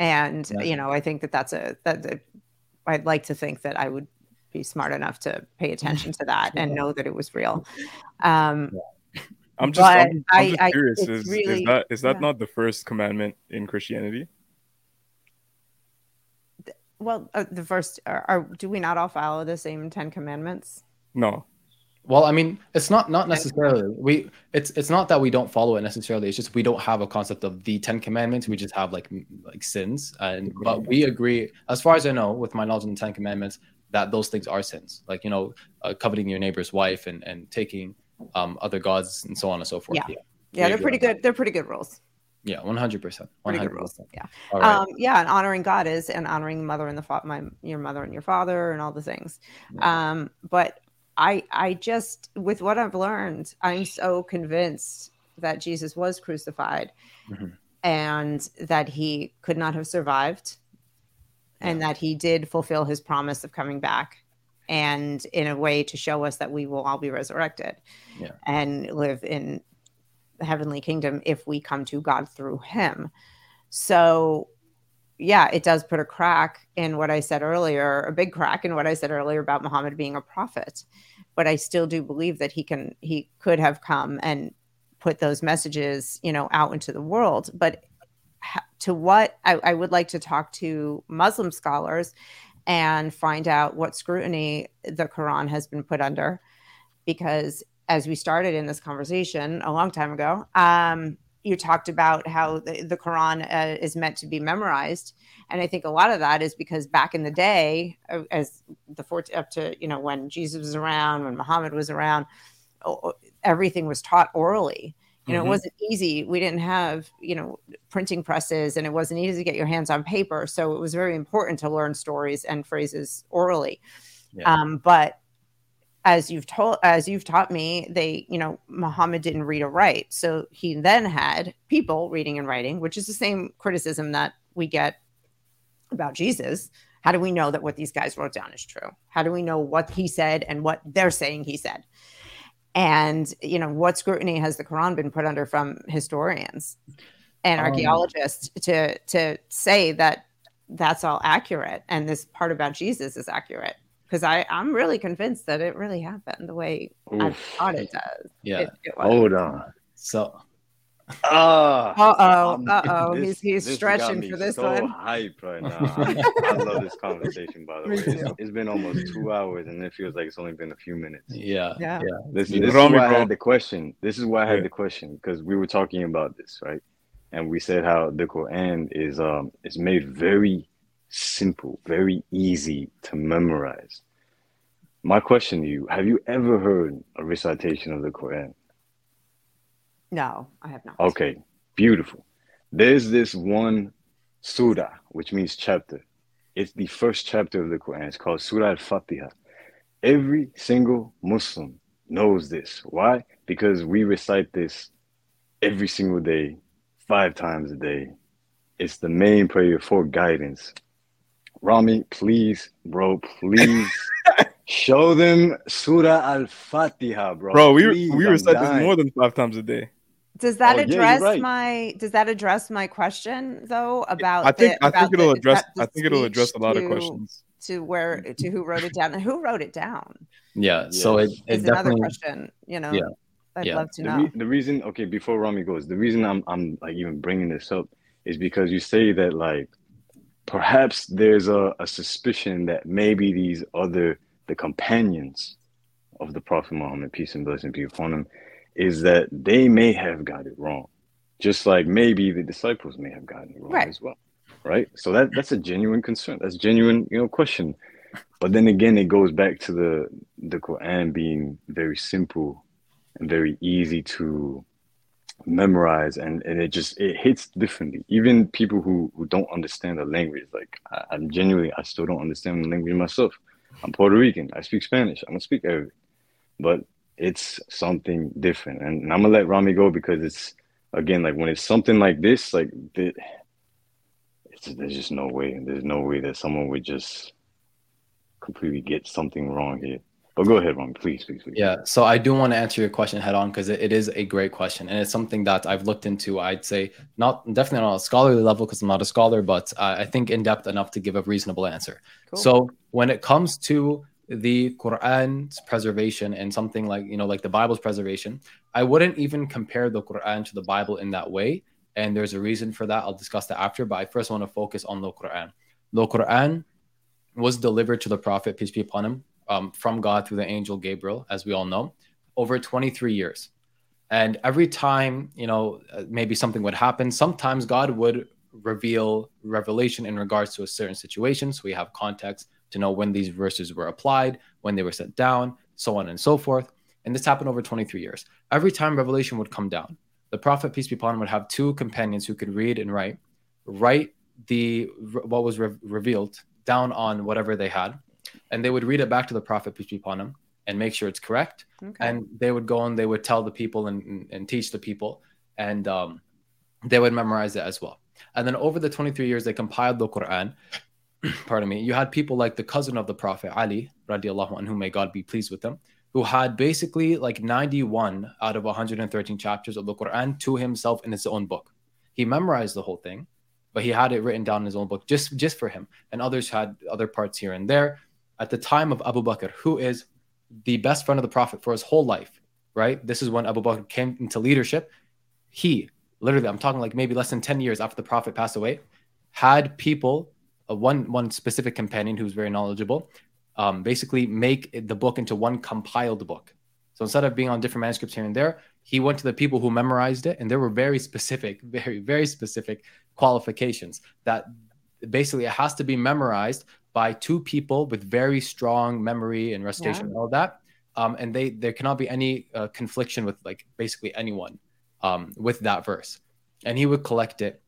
And Yeah. you know, I think that that's a that, that I'd like to think that I would be smart enough to pay attention to that and know that it was real. Um, I'm just, I'm, I'm just I- I- curious. it's Is, really- is that is that yeah. not the first commandment in Christianity? well, uh, the first, are, are, do we not all follow the same Ten Commandments? No. Well, I mean, it's not not necessarily we. It's it's not that we don't follow it necessarily. It's just we don't have a concept of the Ten Commandments. We just have like like sins, and but we agree, as far as I know, with my knowledge of the Ten Commandments, that those things are sins. Like you know, uh, coveting your neighbor's wife and and taking um other gods and so on and so forth. Yeah. yeah, Yeah, they're pretty good. They're pretty good rules. yeah, one hundred percent, Pretty good rules. Yeah. Right. Um, yeah, and honoring God is and honoring mother and the fa- my your mother and your father and all the things. Um, but I I just with what I've learned, I'm so convinced that Jesus was crucified Mhm. and that he could not have survived and that he did fulfill his promise of coming back and in a way to show us that we will all be resurrected Yeah. and live in the heavenly kingdom if we come to God through him. So, yeah, it does put a crack in what I said earlier, a big crack in what I said earlier about Muhammad being a prophet. But I still do believe that he can, he could have come and put those messages, you know, out into the world. But to what I, I would like to talk to Muslim scholars and find out what scrutiny the Quran has been put under, because as we started in this conversation a long time ago, um, you talked about how the, the Quran uh, is meant to be memorized, and I think a lot of that is because back in the day, uh, as the fourth up to you know when Jesus was around, when Muhammad was around, everything was taught orally. You know, Mhm. it wasn't easy. We didn't have you know printing presses, and it wasn't easy to get your hands on paper. So it was very important to learn stories and phrases orally. Yeah. Um, but as you've told as you've taught me they you know muhammad didn't read or write. So he then had people reading and writing which is the same criticism that we get about jesus. How do we know that what these guys wrote down is true? How do we know what he said and what they're saying he said? And you know what scrutiny has the quran been put under from historians and Um, archaeologists to to say that that's all accurate and this part about jesus is accurate because I I'm really convinced that it really happened the way I thought it does. yeah. It, it. Hold on. So. Uh oh, uh oh, he's he's this stretching for this so one. hype right now. I, I love this conversation. By the way, it's, it's been almost two hours, and it feels like it's only been a few minutes. yeah, Yeah. yeah, This, this is Rami, why I had the question. This is why I had Yeah. the question because we were talking about this, right? And we said how the Quran is um is made very simple, very easy to memorize. My question to you: Have you ever heard a recitation of the Quran? No, I have not. Okay, beautiful. There's this one surah, which means chapter. It's the first chapter of the Quran. It's called Surah Al Fatiha. Every single Muslim knows this. Why? Because we recite this every single day, five times a day. It's the main prayer for guidance. Rami, please, bro, please show them Surah Al Fatiha, bro. Bro, we Please, we I'm recite this more than five times a day. Does that Oh, yeah, address right. my does that address my question though about I think the, I think it'll the- address I think it'll address a speech lot of questions. to where to who wrote it down and who wrote it down yeah. So it, Yes. it is another question you know Yeah. I'd Yeah. love to the, know re- the reason okay before Rami goes the reason I'm I'm like even bringing this up is because you say that like perhaps there's a, a suspicion that maybe these other the companions of the Prophet Muhammad peace and blessing be upon him is that they may have got it wrong. Just like maybe the disciples may have gotten it wrong Right. as well right? So that that's a genuine concern. That's a genuine you know question. But then again it goes back to the the Quran being very simple and very easy to memorize and, and it just it hits differently. Even people who who don't understand the language like I, i'm genuinely i still don't understand the language myself. I'm puerto rican. I speak spanish. I don't speak arabic. But it's something different. And, and i'm gonna let rami go because it's again like when it's something like this like the, there's just no way. There's no way that someone would just completely get something wrong here but go ahead rami please please please Yeah, so I do want to answer your question head on because it, it is a great question and it's something that I've looked into. I'd say not definitely not on a scholarly level because I'm not a scholar, but uh, I think in depth enough to give a reasonable answer. Cool. So when it comes to the Quran's preservation and something like you know like the Bible's preservation, I wouldn't even compare the Quran to the Bible in that way. And there's a reason for that. I'll discuss that after. But I first want to focus on the Quran. The Quran was delivered to the Prophet, peace be upon him, um, from God through the angel Gabriel, as we all know, over 23 years. And every time, you know, uh, maybe something would happen, sometimes God would reveal revelation in regards to a certain situation. So we have context to know when these verses were applied, when they were set down, so on and so forth. And this happened over 23 years. Every time revelation would come down, the Prophet, peace be upon him, would have two companions who could read and write, write the what was re- revealed down on whatever they had, and they would read it back to the Prophet, peace be upon him, and make sure it's correct. Okay. And they would go and they would tell the people and, and, and teach the people, and um, they would memorize it as well. And then over the 23 years, they compiled the Quran. Pardon me. You had people like the cousin of the Prophet, Ali, radiallahu anhu, may God be pleased with him, who had basically like 91 out of 113 chapters of the Quran to himself in his own book. He memorized the whole thing, but he had it written down in his own book just, just for him. And others had other parts here and there. At the time of Abu Bakr, who is the best friend of the Prophet for his whole life, right? This is when Abu Bakr came into leadership. He literally, I'm talking like maybe less than 10 years after the Prophet passed away, had people, uh, one, one specific companion who was very knowledgeable, um, basically make the book into one compiled book. So instead of being on different manuscripts here and there, he went to the people who memorized it, and there were very specific, very, very specific qualifications that basically it has to be memorized by two people with very strong memory and recitation yeah. and all that. Um, and they there cannot be any uh, confliction with like basically anyone um, with that verse. And he would collect it.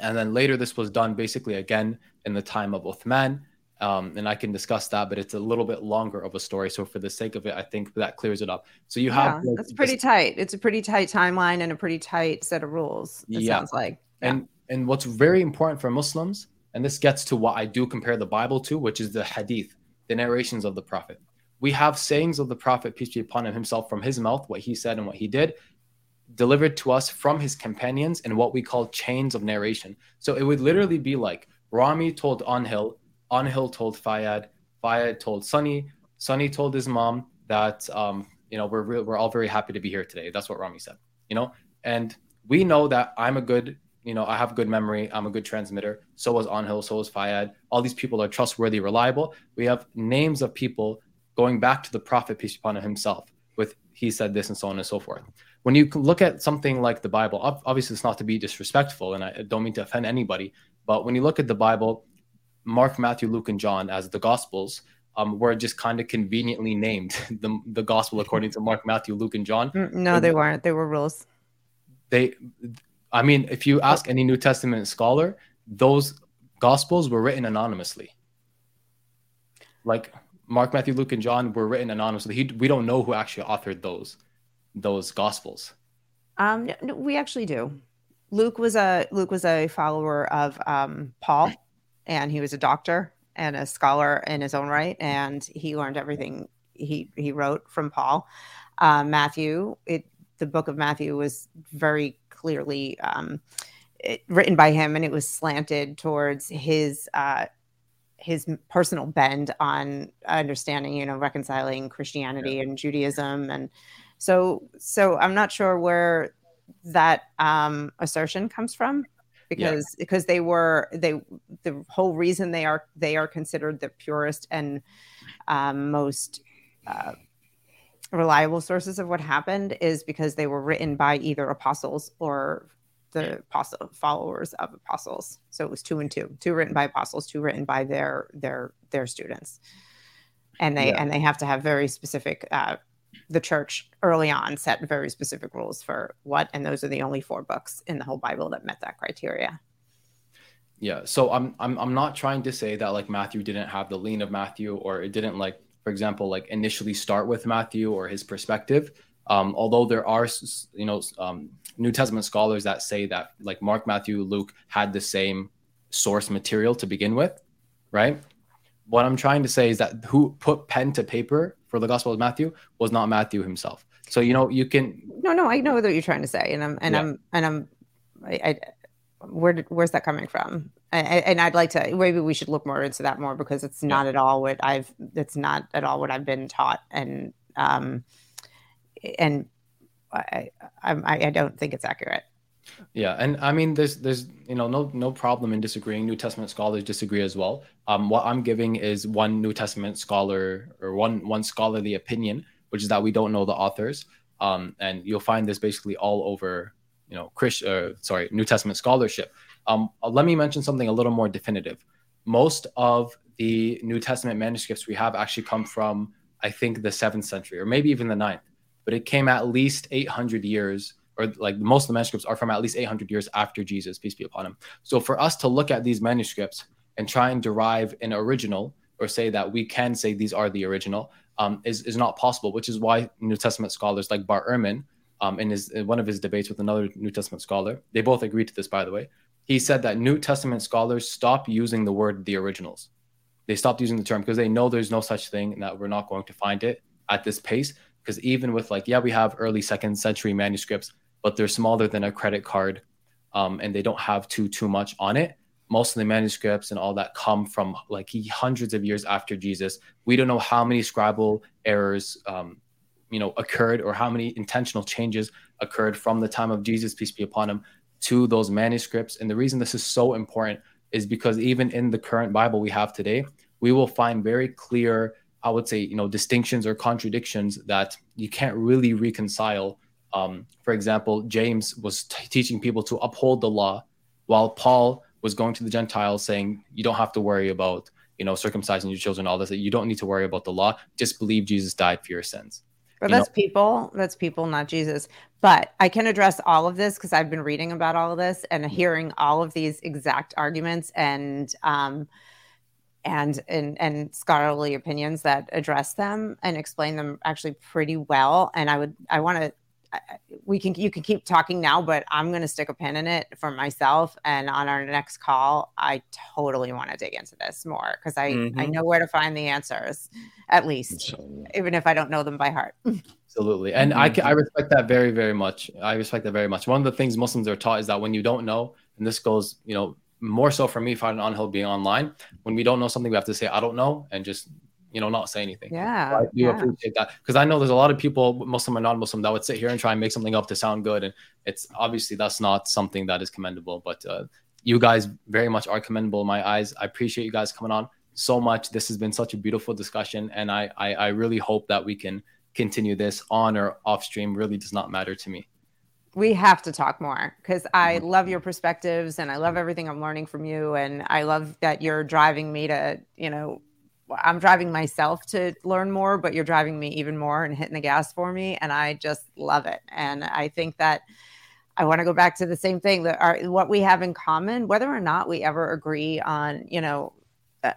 And then later, this was done basically again in the time of Uthman. Um, and I can discuss that, but it's a little bit longer of a story. So for the sake of it, I think that clears it up. So you have yeah, like, that's pretty this, tight. It's a pretty tight timeline and a pretty tight set of rules. It yeah. sounds like. Yeah. And and what's very important for Muslims, and this gets to what I do compare the Bible to, which is the hadith, the narrations of the Prophet. We have sayings of the Prophet, peace be upon him, himself from his mouth, what he said and what he did, delivered to us from his companions in what we call chains of narration. So it would literally be like Rami told Anhil, Anhil told Fayad, Fayad told Sunny, Sunny told his mom that um, you know we're re- we're all very happy to be here today. That's what Rami said, you know, and we know that I'm a good you know, I have good memory. I'm a good transmitter. So was Anhil. So was Fayad. All these people are trustworthy, reliable. We have names of people going back to the Prophet, peace be upon him himself, with he said this and so on and so forth when you look at something like the Bible, obviously it's not to be disrespectful, and I don't mean to offend anybody, but when you look at the Bible, Mark, Matthew, Luke, and John as the Gospels um, were just kind of conveniently named the, the Gospel according to Mark, Matthew, Luke, and John. Mm, no, they weren't. They were rules. They, I mean, if you ask any New Testament scholar, those Gospels were written anonymously. Like Mark, Matthew, Luke, and John were written anonymously. He, we don't know who actually authored those those gospels? Um, no, we actually do. Luke was a Luke was a follower of um, Paul, and he was a doctor and a scholar in his own right, and he learned everything he he wrote from Paul. Uh, Matthew, it the book of Matthew was very clearly um, it, written by him, and it was slanted towards his uh, his personal bend on understanding, you know, reconciling Christianity yeah. and Judaism and so so I'm not sure where that um, assertion comes from because yeah. because they were they the whole reason they are they are considered the purest and um, most uh, reliable sources of what happened is because they were written by either apostles or the apostle followers of apostles. So it was two and two, two written by apostles, two written by their their their students, and they yeah. and they have to have very specific uh, the church early on set very specific rules for what, and those are the only four books in the whole Bible that met that criteria. Yeah, so I'm I'm I'm not trying to say that like Matthew didn't have the lean of Matthew, or it didn't like, for example, like initially start with Matthew or his perspective. Um, although there are you know um, New Testament scholars that say that like Mark, Matthew, Luke had the same source material to begin with, right? What I'm trying to say is that who put pen to paper for the Gospel of Matthew was not Matthew himself. So you know you can. No, no, I know what you're trying to say, and I'm and yeah. I'm and I'm, I, I where did, where's that coming from? And, I'd like to maybe we should look more into that more because it's not at all what I've it's not at all what I've been taught and um and I I, I don't think it's accurate. Yeah, and I mean, there's there's you know no no problem in disagreeing. New Testament scholars disagree as well. Um, what I'm giving is one New Testament scholar or one one scholarly opinion, which is that we don't know the authors. Um, and you'll find this basically all over you know Chris, uh, sorry, New Testament scholarship. Um, let me mention something a little more definitive. Most of the New Testament manuscripts we have actually come from, I think, the seventh century or maybe even the ninth, but it came at least 800 years, or like most of the manuscripts are from at least 800 years after Jesus, peace be upon him. So for us to look at these manuscripts and try and derive an original or say that we can say these are the original um, is, is not possible, which is why New Testament scholars like Bart Ehrman, um, in his in one of his debates with another New Testament scholar, they both agreed to this, by the way he said that New Testament scholars stop using the word the originals. They stopped using the term because they know there's no such thing and that we're not going to find it at this pace. Because even with like, yeah, we have early second century manuscripts, but they're smaller than a credit card, um, and they don't have too too much on it. Most of the manuscripts and all that come from like hundreds of years after Jesus. We don't know how many scribal errors, um, you know, occurred or how many intentional changes occurred from the time of Jesus, peace be upon him, to those manuscripts. And the reason this is so important is because even in the current Bible we have today, we will find very clear, I would say, you know, distinctions or contradictions that you can't really reconcile. Um, for example, James was t- teaching people to uphold the law, while Paul was going to the Gentiles saying, "You don't have to worry about, you know, circumcising your children, all this. You don't need to worry about the law. Just believe Jesus died for your sins." But that's know? people. That's people, not Jesus. But I can address all of this because I've been reading about all of this and hearing all of these exact arguments and um, and and and scholarly opinions that address them and explain them actually pretty well. And I would I want to we can you can keep talking now, but I'm going to stick a pin in it for myself. And on our next call, I totally want to dig into this more because I mm-hmm. I know where to find the answers, at least, even if I don't know them by heart. Absolutely, and I I respect that very very much. I respect that very much. One of the things Muslims are taught is that when you don't know, and this goes you know more so for me Fayad and Anhil being online when we don't know something we have to say i don't know and just you know, not say anything. Yeah. So I do yeah. appreciate that because I know there's a lot of people, Muslim and non-Muslim, that would sit here and try and make something up to sound good, and it's obviously that's not something that is commendable. But uh, you guys very much are commendable in my eyes. I appreciate you guys coming on so much. This has been such a beautiful discussion, and I I, I really hope that we can continue this on or off stream. Really does not matter to me we have to talk more because I love your perspectives and I love everything I'm learning from you. And I love that you're driving me to, you know, I'm driving myself to learn more, but you're driving me even more and hitting the gas for me. And I just love it. And I think that I want to go back to the same thing that are what we have in common, whether or not we ever agree on, you know, uh,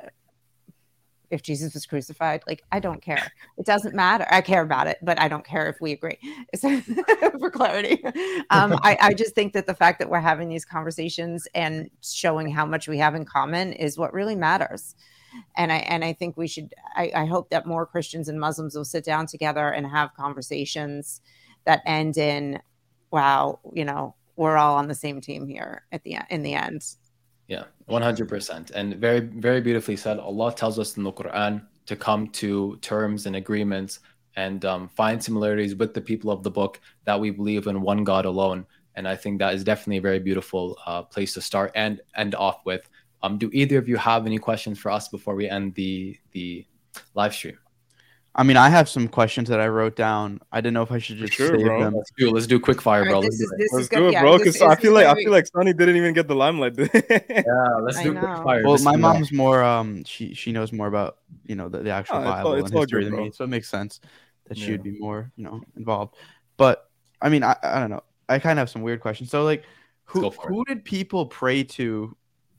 if Jesus was crucified, like I don't care. It doesn't matter. I care about it, but I don't care if we agree. for clarity, um, I, I just think that the fact that we're having these conversations and showing how much we have in common is what really matters and I and I think we should. I, I hope that more Christians and Muslims will sit down together and have conversations that end in, "Wow, you know, we're all on the same team here at the in the end." Yeah, one hundred percent, and very very beautifully said. Allah tells us in the Quran to come to terms and agreements and um, find similarities with the people of the book that we believe in one God alone. And I think that is definitely a very beautiful uh, place to start and end off with. Um, do either of you have any questions for us before we end the the live stream? I mean, I have some questions that I wrote down. I didn't know if I should just sure, save bro. them. Let's do let's do quick fire, bro. let's do it, let's do it bro. Because I feel like I feel like Sonny didn't even get the limelight. yeah, let's do quick fire. Well, my mom's more um she she knows more about you know the, the actual oh, Bible all, and history good, than me, so it makes sense that yeah. she would be more you know involved. But I mean, I I don't know. I kind of have some weird questions. So like, who who did people pray to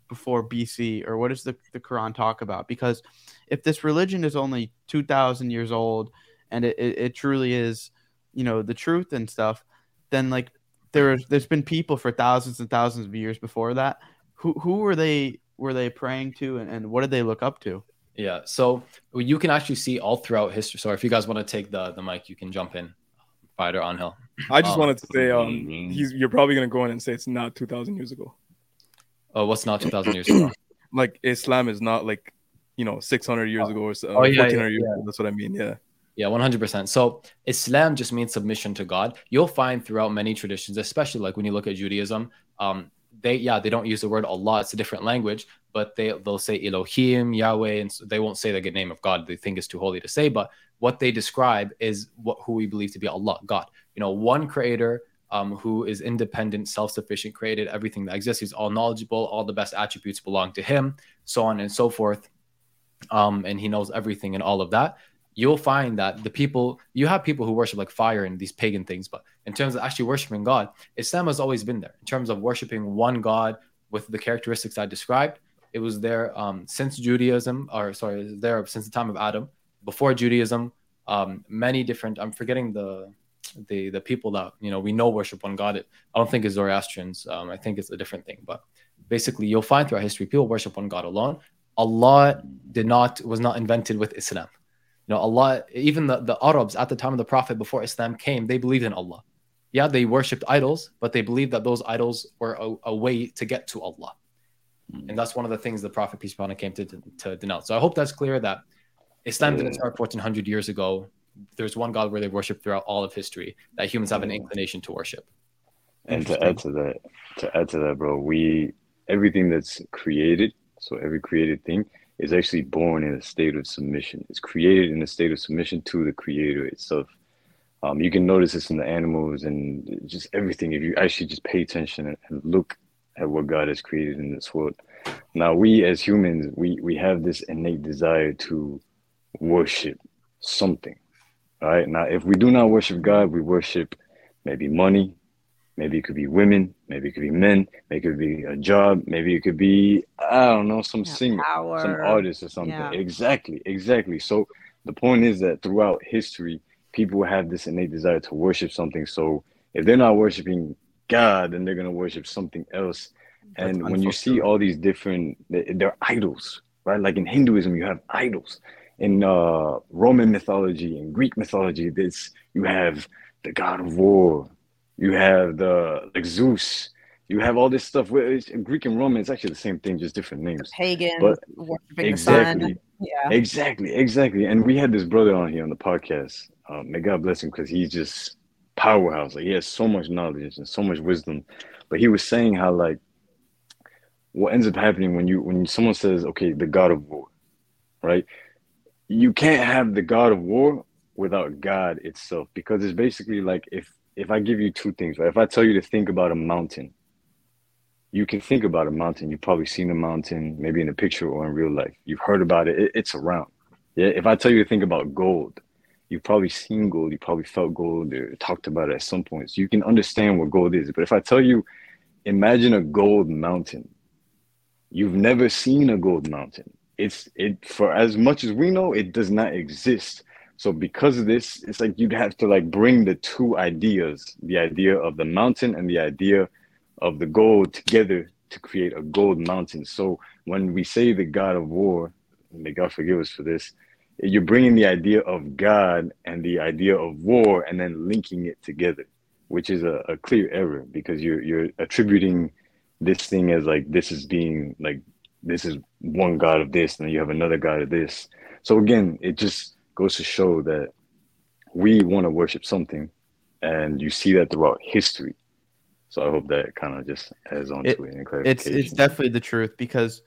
before BC, or what does the, the Quran talk about? Because if this religion is only 2,000 years old and it, it, it, truly is, you know, the truth and stuff, then like there's there's been people for thousands and thousands of years before that. Who who were they were they praying to and, and what did they look up to? Yeah, so you can actually see all throughout history. So if you guys want to take the the mic, you can jump in. Fayad and Anhil. I just um, wanted to say, um, he's you're probably gonna go in and say it's not 2,000 years ago. Uh, what's not 2,000 years ago? Like Islam is not like you know 600 years ago or so, Oh, yeah, 1400 yeah, years yeah. ago. That's what I mean. Yeah. Yeah, 100%. So Islam just means submission to God. You'll find throughout many traditions, especially like when you look at Judaism, um, they yeah they don't use the word Allah. It's a different language, but they they'll say Elohim, Yahweh, and so they won't say the good name of God. They think it's too holy to say, but what they describe is what who we believe to be Allah, God. You know, one creator um, who is independent, self-sufficient, created everything that exists. He's all knowledgeable. All the best attributes belong to him, so on and so forth. Um, and he knows everything and all of that you'll find that the people you have people who worship like fire and these pagan things but in terms of actually worshiping god islam has always been there in terms of worshiping one god with the characteristics i described it was there um, since judaism or sorry there since the time of adam before judaism um, many different i'm forgetting the the the people that you know we know worship one god i don't think it's zoroastrians um, i think it's a different thing but basically you'll find throughout history people worship one god alone allah did not was not invented with islam you know, Allah, even the, the Arabs at the time of the Prophet before Islam came, they believed in Allah. Yeah, they worshipped idols, but they believed that those idols were a, a way to get to Allah. And that's one of the things the Prophet, peace be upon him, came to, to denounce. So I hope that's clear that Islam didn't start 1400 years ago. There's one God where they worship throughout all of history that humans have an inclination to worship. And to add to that, to add to that, bro, we everything that's created, so every created thing is actually born in a state of submission. It's created in a state of submission to the creator itself. Um, you can notice this in the animals and just everything if you actually just pay attention and, and look at what God has created in this world. Now we as humans, we we have this innate desire to worship something. All right. Now if we do not worship God, we worship maybe money, Maybe it could be women. Maybe it could be men. Maybe it could be a job. Maybe it could be I don't know some Yeah, singer, power. some artist or something. Yeah. Exactly, exactly. So the point is that throughout history, people have this innate desire to worship something. So if they're not worshiping God, then they're gonna worship something else. That's And when you see all these different, they- they're idols, right? Like in Hinduism, you have idols. In uh, Roman mythology and Greek mythology, this you have the god of war. You have the like Zeus. You have all this stuff. Where it's, in Greek and Roman, it's actually the same thing, just different names. Pagan But- worshiping Exactly. the sun. Yeah. Exactly, exactly. And we had this brother on here on the podcast. Uh, may God bless him because he's just powerhouse. Like he has so much knowledge and so much wisdom. But he was saying how like what ends up happening when you when someone says, okay, the God of war, right? You can't have the God of war without God itself because it's basically like if if I give you two things, right? If I tell you to think about a mountain, you can think about a mountain. You've probably seen a mountain, maybe in a picture or in real life. You've heard about it. it it's around. Yeah. If I tell you to think about gold, you've probably seen gold. You probably felt gold or talked about it at some point. So you can understand what gold is. But if I tell you, imagine a gold mountain, you've never seen a gold mountain. It's it for as much as we know, it does not exist. So because of this, it's like you'd have to like bring the two ideas, the idea of the mountain and the idea of the gold together to create a gold mountain. So when we say the God of war, may God forgive us for this, you're bringing the idea of God and the idea of war and then linking it together, which is a, a clear error because you're you're attributing this thing as like this is being like this is one God of this, and then you have another God of this. So again, it just goes to show that we want to worship something, and you see that throughout history. So I hope that kind of just adds on It- to it and it's it's definitely the truth because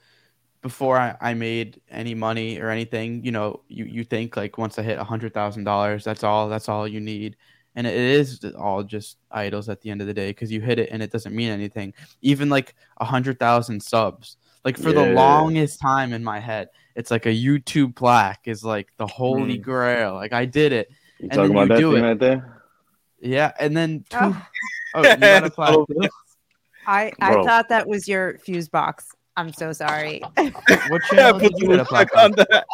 before I, I made any money or anything, you know, you, you think like once I hit a hundred thousand dollars, that's all that's all you need. And it is all just idols at the end of the day because you hit it and it doesn't mean anything. Even like a hundred thousand subs. Like for the longest time in my head, it's like a YouTube plaque is like the holy Hmm. grail. Like I did it. you and talking then about you that do thing it. right there? Yeah. And then two, Oh. oh, you got a plaque. I, I Bro. thought that was your fuse box. I'm so sorry. What Yeah, channel put did you get a plaque on? on that.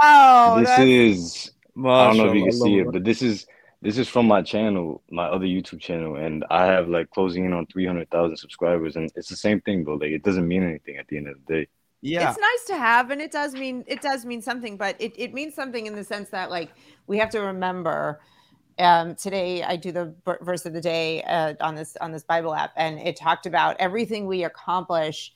oh, this that's- is I don't know if you can see it, but this is this is from my channel, my other YouTube channel, and I have like closing in on three hundred thousand subscribers, and it's the same thing, bro. Like it doesn't mean anything at the end of the day. Yeah. It's nice to have, and it does mean it does mean something, but it, it means something in the sense that like we have to remember um, today I do the verse of the day uh, on this on this Bible app, and it talked about everything we accomplish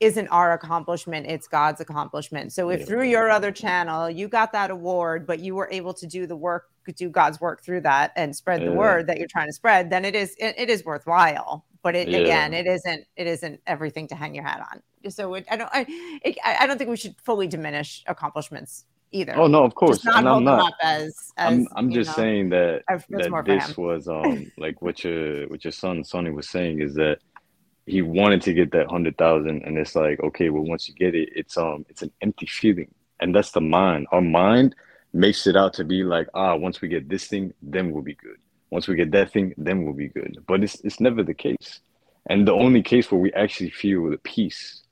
isn't our accomplishment; it's God's accomplishment. So if through your other channel you got that award, but you were able to do the work, do God's work through that, and spread the Yeah. word that you're trying to spread, then it is it, it is worthwhile. But it, Yeah. again, it isn't it isn't everything to hang your hat on. So it, I don't I, it, I don't think we should fully diminish accomplishments either. Oh no, of course, Just not and I'm not. up as, as I'm I'm just know, saying that I- that's more that this was um like what your what your son Sonny was saying is that he wanted to get that hundred thousand and it's like okay well once you get it it's um it's an empty feeling and that's the mind our mind makes it out to be like ah once we get this thing then we'll be good once we get that thing then we'll be good but it's it's never the case and the only case where we actually feel the peace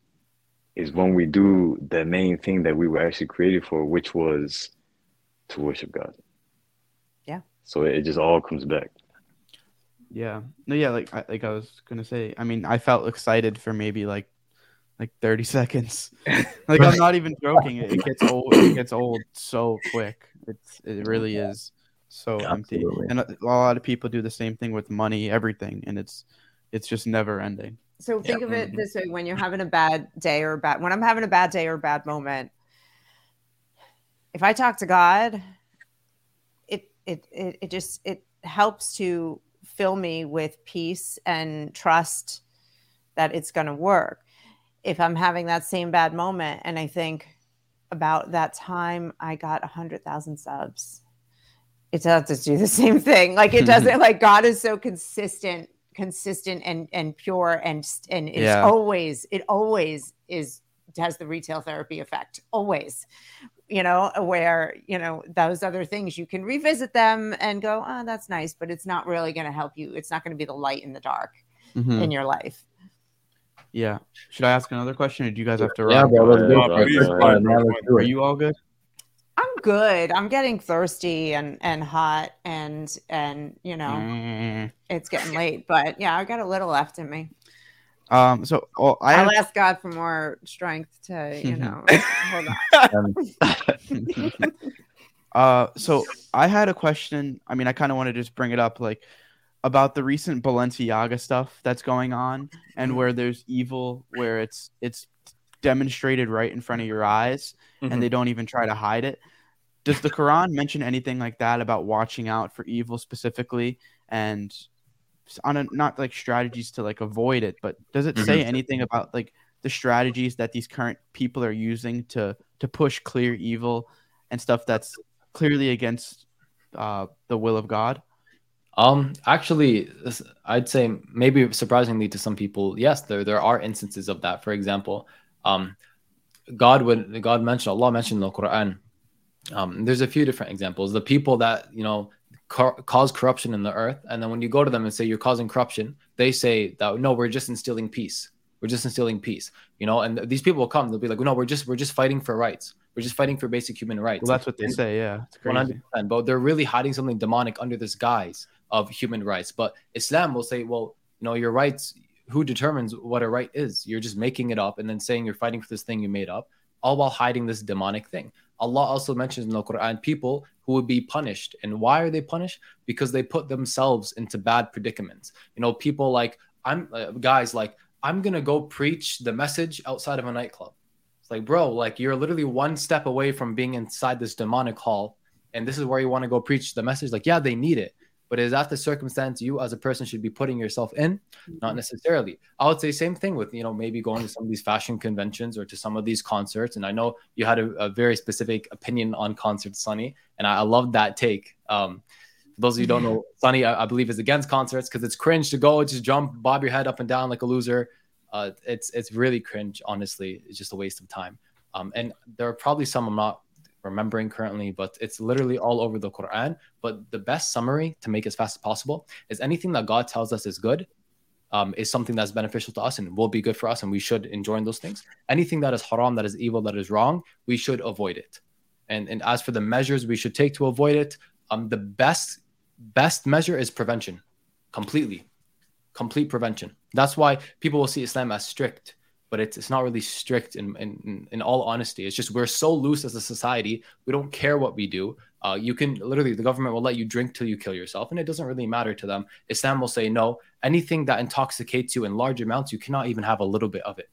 is when we do the main thing that we were actually created for which was to worship God Yeah. so it just all comes back Yeah. No, yeah, like I, like I was gonna say. I mean, I felt excited for maybe like like 30 seconds. like I'm not even joking. It, it gets old. It gets old so quick. It's it really is so empty. Absolutely. And a, a lot of people do the same thing with money, everything, and it's it's just never ending. So think of Mm-hmm. it this way: when you're having a bad day or bad, when I'm having a bad day or a bad moment, if I talk to God, it it it, it just it helps to fill me with peace and trust that it's going to work. If I'm having that same bad moment and I think about that time I got a hundred thousand subs, it does do the same thing. Like it doesn't. like God is so consistent consistent and and pure and and it's Yeah. always it always is has the retail therapy effect always you know where you know those other things you can revisit them and go oh that's nice but it's not really going to help you it's not going to be the light in the dark Mhm. in your life Yeah. Should I ask another question, or do you guys have to Yeah, run? bro. Let's Yeah, bro, for it. please, Let's go go ahead, ahead, bro. man. Let's do Are you all good? i'm good i'm getting thirsty and and hot and and you know Mm. it's getting late but yeah i got a little left in me Um. So, oh, I i'll had, ask god for more strength to you know hold on uh. So I had a question. I mean, I kind of want to just bring it up, like about the recent Balenciaga stuff that's going on, and mm-hmm. where there's evil, where it's it's demonstrated right in front of your eyes, and mm-hmm. they don't even try to hide it. Does the Quran mention anything like that about watching out for evil specifically, and on a not like strategies to like avoid it, but does it say mm-hmm. anything about like the strategies that these current people are using to to push clear evil and stuff that's clearly against uh, the will of God? Um, actually, I'd say maybe surprisingly to some people, yes, there there are instances of that. For example, um, God would God mentioned Allah mentioned in the Quran. Um, there's a few different examples. The people that you know ca- cause corruption in the earth, and then when you go to them and say you're causing corruption, they say that no, we're just instilling peace. We're just instilling peace. You know, and these people will come. They'll be like, no, we're just we're just fighting for rights. We're just fighting for basic human rights. Well, that's what they say. Yeah, it's crazy. hundred percent. But they're really hiding something demonic under this guise of human rights. But Islam will say, well, you know, your rights. Who determines what a right is? You're just making it up and then saying you're fighting for this thing you made up, all while hiding this demonic thing. Allah also mentions in the Quran people who would be punished. And why are they punished? Because they put themselves into bad predicaments. You know, people like I'm uh, guys like I'm gonna go preach the message outside of a nightclub. It's like, bro, like you're literally one step away from being inside this demonic hall, and this is where you want to go preach the message. Like, yeah, they need it, but is that the circumstance you as a person should be putting yourself in? Not necessarily. I would say same thing with you know maybe going to some of these fashion conventions or to some of these concerts. And I know you had a, a very specific opinion on concerts, Sunny, and I, I loved that take. Um, for those of you who don't know, Sunny, I, I believe is against concerts because it's cringe to go just jump, bob your head up and down like a loser. Uh, it's it's really cringe. Honestly, it's just a waste of time. Um, and there are probably some I'm not remembering currently, but it's literally all over the Quran. But the best summary to make as fast as possible is anything that God tells us is good. Um, is something that's beneficial to us and will be good for us, and we should enjoy those things. Anything that is haram, that is evil, that is wrong, we should avoid it. And and as for the measures we should take to avoid it, um, the best best measure is prevention, completely, complete prevention. That's why people will see Islam as strict, but it's it's not really strict in in in all honesty. It's just we're so loose as a society. We don't care what we do. Uh, you can literally, the government will let you drink till you kill yourself, and it doesn't really matter to them. Islam will say, no, anything that intoxicates you in large amounts, you cannot even have a little bit of it.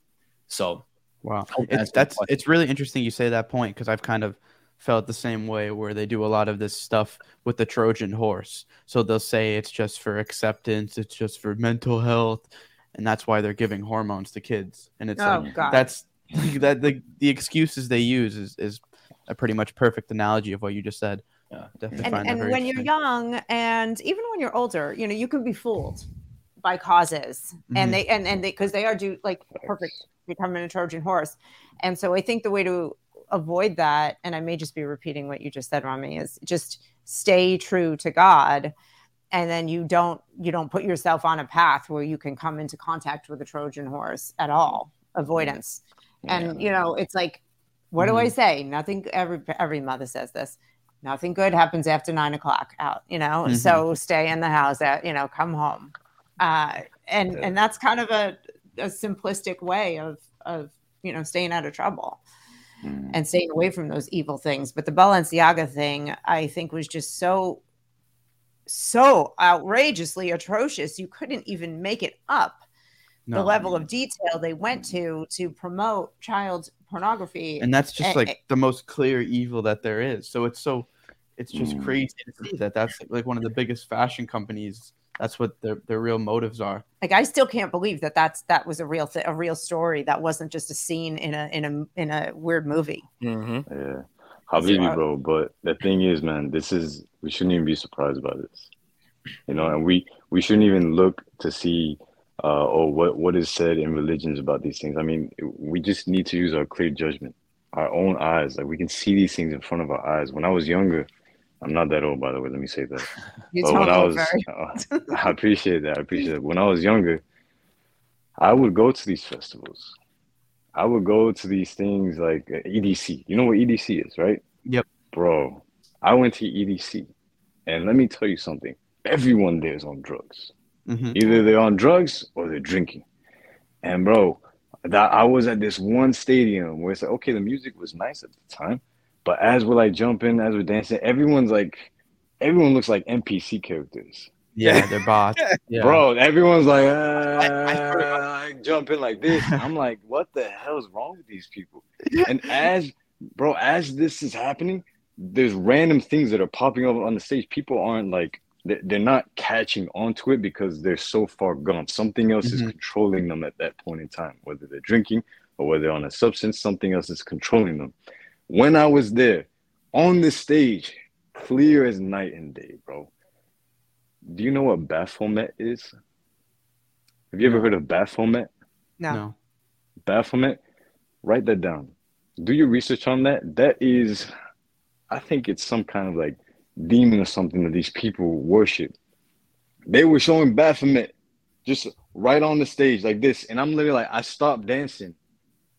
So, Wow, it's, that's that's the question. it's really interesting you say that point because I've kind of felt the same way where they do a lot of this stuff with the Trojan horse. So they'll say it's just for acceptance, it's just for mental health, and that's why they're giving hormones to kids. And it's Oh like God. that's that the the excuses they use is is a pretty much perfect analogy of what you just said. Yeah. Definitely and, find and when you're young and even when you're older you know you can be fooled by causes Mhm. and they and and they because they are do like perfect becoming a trojan horse and so i think the way to avoid that and i may just be repeating what you just said rami is just stay true to god and then you don't you don't put yourself on a path where you can come into contact with a trojan horse at all. Avoidance. And you know it's like what do i say? Nothing every every mother says this nothing good happens after nine o'clock out you know? Mhm. so stay in the house at you know come home. Uh and Yeah. and that's kind of a, a simplistic way of of you know staying out of trouble Mm. and staying away from those evil things. But the balenciaga thing i think was just so so outrageously atrocious you couldn't even make it up No. the level of detail they went to to promote child pornography and that's just Eh, like the most clear evil that there is so it's so it's just Mm. crazy to see that that's like one of the biggest fashion companies that's what their, their real motives are like I still can't believe that that's that was a real th- a real story that wasn't just a scene in a in a in a weird movie. hmm Yeah, I believe you, So- bro. But the thing is, man, this is we shouldn't even be surprised by this, you know. And we we shouldn't even look to see, uh, or what what is said in religions about these things. I mean, we just need to use our clear judgment, our own eyes. Like we can see these things in front of our eyes. When I was younger, I'm not that old, by the way. Let me say that. You But when I was, uh, I appreciate that. I appreciate it. When I was younger, I would go to these festivals. I would go to these things like uh, EDC. You know what EDC is, right? Yep. Bro, I went to EDC, and let me tell you something. Everyone there is on drugs. hmm Either they're on drugs or they're drinking. And bro, that I was at this one stadium where it's like, okay, the music was nice at the time, but as we're like jumping, as we're dancing, everyone's like, everyone looks like NPC characters. Yeah they're bots yeah Bro, everyone's like, I swear to uh, jumping like this. I'm like, what the hell is wrong with these people? And as, bro, as this is happening, there's random things that are popping up on the stage. People aren't like, they- they're not catching onto it because they're so far gone. Something else is Mhm. controlling them at that point in time, whether they're drinking or whether they're on a substance, something else is controlling them. When I was there on the stage, clear as night and day, bro. Do you know what Baphomet is? Have you ever heard of Baphomet? no. no Baphomet? Write that down. Do your research on that. That is, I think it's some kind of like demon or something that these people worship. They were showing Baphomet just right on the stage like this. And I'm literally like, I stopped dancing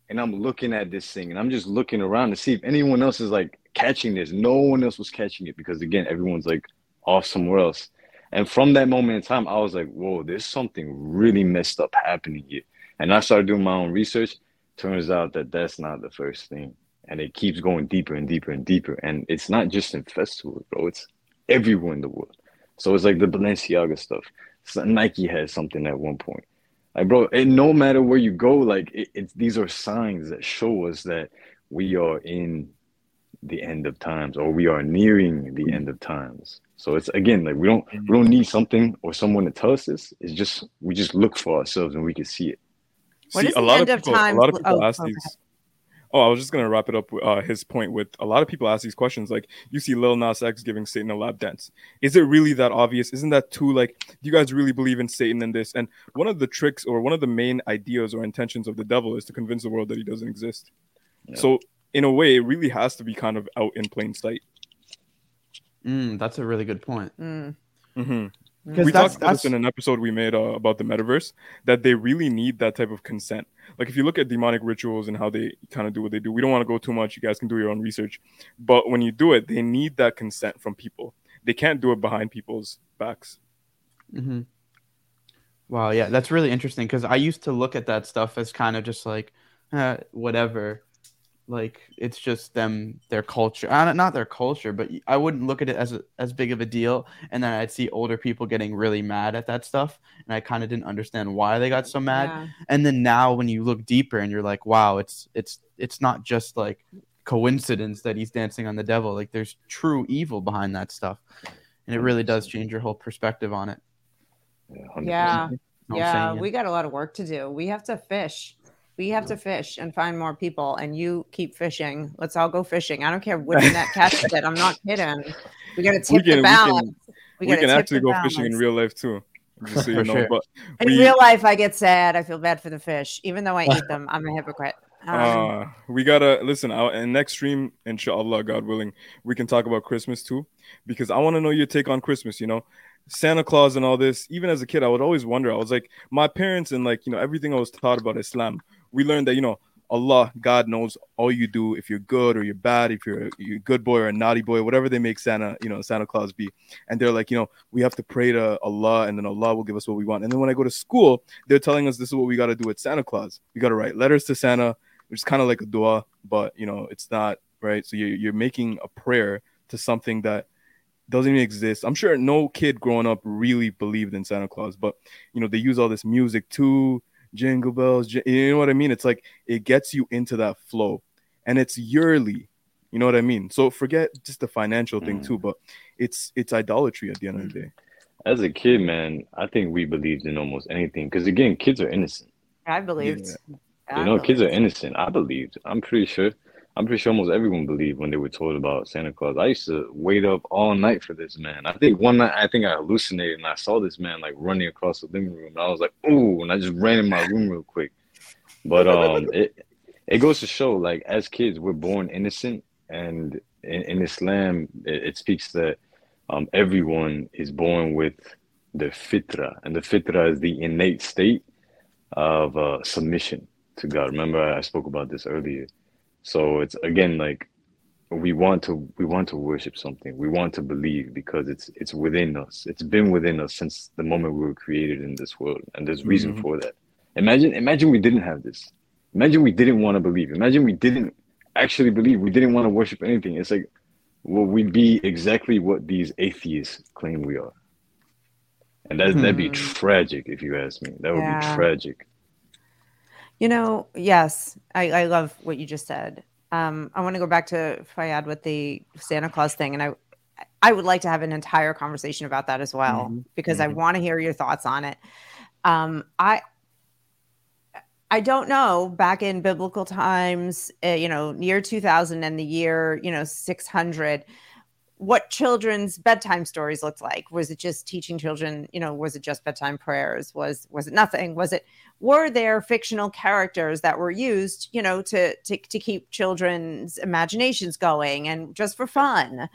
and I'm looking at this thing and I'm just looking around to see if anyone else is like catching this. No one else was catching it because, again, everyone's like off somewhere else. And from that moment in time, I was like, whoa, there's something really messed up happening here. And I started doing my own research. Turns out that that's not the first thing. And it keeps going deeper and deeper and deeper. And it's not just in festivals, bro. It's everywhere in the world. So it's like the Balenciaga stuff. So Nike has something at one point. Like, bro, and no matter where you go, like, it, it's these are signs that show us that we are in the end of times or we are nearing the end of times. So it's again like we don't we don't need something or someone to tell us this. It's just we just look for ourselves and we can see it. What See, is a the lot end of of people, a lot of people oh, ask okay. these. Oh, I was just gonna wrap it up with uh, his point with a lot of people ask these questions. Like you see Lil Nas X giving Satan a lap dance. Is it really that obvious? Isn't that too like? Do you guys really believe in Satan and this? And one of the tricks or one of the main ideas or intentions of the devil is to convince the world that he doesn't exist. Yeah. So in a way, it really has to be kind of out in plain sight. Mm, that's a really good point. Mm. hmm because we that's, talked about this in an episode we made uh, about the metaverse that they really need that type of consent. Like if you look at demonic rituals and how they kind of do what they do we don't want to go too much you guys can do your own research but when you do it they need that consent from people. They can't do it behind people's backs. Hmm Wow, yeah, that's really interesting because I used to look at that stuff as kind of just like uh, whatever, like it's just them their culture uh, not their culture but i wouldn't look at it as a, as big of a deal and then i'd see older people getting really mad at that stuff and i kind of didn't understand why they got so mad Yeah. and then now when you look deeper and you're like wow it's it's it's not just like coincidence that he's dancing on the devil like there's true evil behind that stuff and it really does change your whole perspective on it Yeah, 100%. Yeah. You know what I'm yeah, we got a lot of work to do. We have to fish. We have to fish and find more people. And you keep fishing. Let's all go fishing. I don't care which net catches it. I'm not kidding. We got to tip can- we the can- balance. We, gotta can actually the go fishing in real life too. Just so you For know. sure. But In real life, I get sad. I feel bad for the fish, even though I eat them. I'm a hypocrite. Um, Uh, we gotta listen. Our and next stream, inshallah, God willing, we can talk about Christmas too, because I want to know your take on Christmas. You know, Santa Claus and all this. Even as a kid, I would always wonder. I was like, my parents and like you know everything I was taught about Islam. We learned that you know Allah, God knows all you do. If you're good or you're bad, if you're a, you're good boy or a naughty boy, whatever they make Santa, you know, Santa Claus be. And they're like, you know, we have to pray to Allah, and then Allah will give us what we want. And then when I go to school, they're telling us this is what we got to do with Santa Claus. We got to write letters to Santa which is kind of like a dua, but you know, it's not right. So you're you're making a prayer to something that doesn't even exist. I'm sure no kid growing up really believed in Santa Claus, but you know, they use all this music too, jingle bells, you know what I mean? It's like it gets you into that flow, and it's yearly. You know what I mean? So forget just the financial thing Mm. too, but it's it's idolatry at the end of the day. As a kid, man, I think we believed in almost anything. Because again, kids are innocent. I believed. I You know, kids are innocent. I believed. I'm pretty sure. I'm pretty sure almost everyone believed when they were told about Santa Claus. I used to wait up all night for this man. I think one night, I think I hallucinated and I saw this man like running across the living room. And I was like, "Ooh!" And I just ran in my room real quick. But um, it it goes to show, like as kids, we're born innocent, and in, in Islam, it, it speaks that um, everyone is born with the fitra, and the fitra is the innate state of uh, submission to God. Remember, I spoke about this earlier. So it's again like we want to we want to worship something. We want to believe because it's it's within us. It's been within us since the moment we were created in this world, and there's reason Mhm. for that. Imagine imagine we didn't have this. Imagine we didn't want to believe. Imagine we didn't actually believe. We didn't want to worship anything. It's like well, we'd be exactly what these atheists claim we are. And that, that'd be Hmm. tragic if you ask me. That would Yeah. be tragic. You know, yes, I, I love what you just said. Um, I want to go back to Fayad with the Santa Claus thing, and I, I would like to have an entire conversation about that as well Mhm, because I mhm. want to hear your thoughts on it. Um, I, I don't know. Back in biblical times, uh, you know, year two thousand and the year you know six hundred, what children's bedtime stories looked like. Was it just teaching children? You know, was it just bedtime prayers? Was was it nothing? Was it were there fictional characters that were used, you know, to to to keep children's imaginations going and just for fun?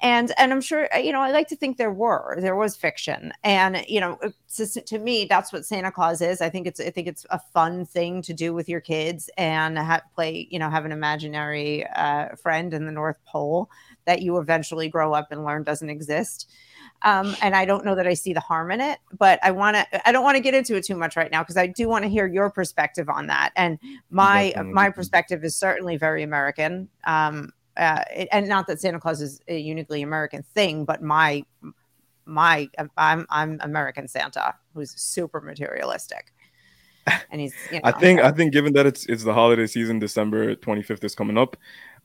And and I'm sure you know I like to think there were there was fiction, and you know to, to me that's what Santa Claus is. I think it's I think it's a fun thing to do with your kids and ha- play you know have an imaginary uh, friend in the North Pole that you eventually grow up and learn doesn't exist. Um, and I don't know that I see the harm in it, but I want to. I don't want to get into it too much right now because I do want to hear your perspective on that. And my Definitely. my perspective is certainly very American. Um, uh, and not that Santa Claus is a uniquely American thing, but my my I'm I'm American Santa who's super materialistic, and he's. You know, I think I think given that it's it's the holiday season, December 25th is coming up.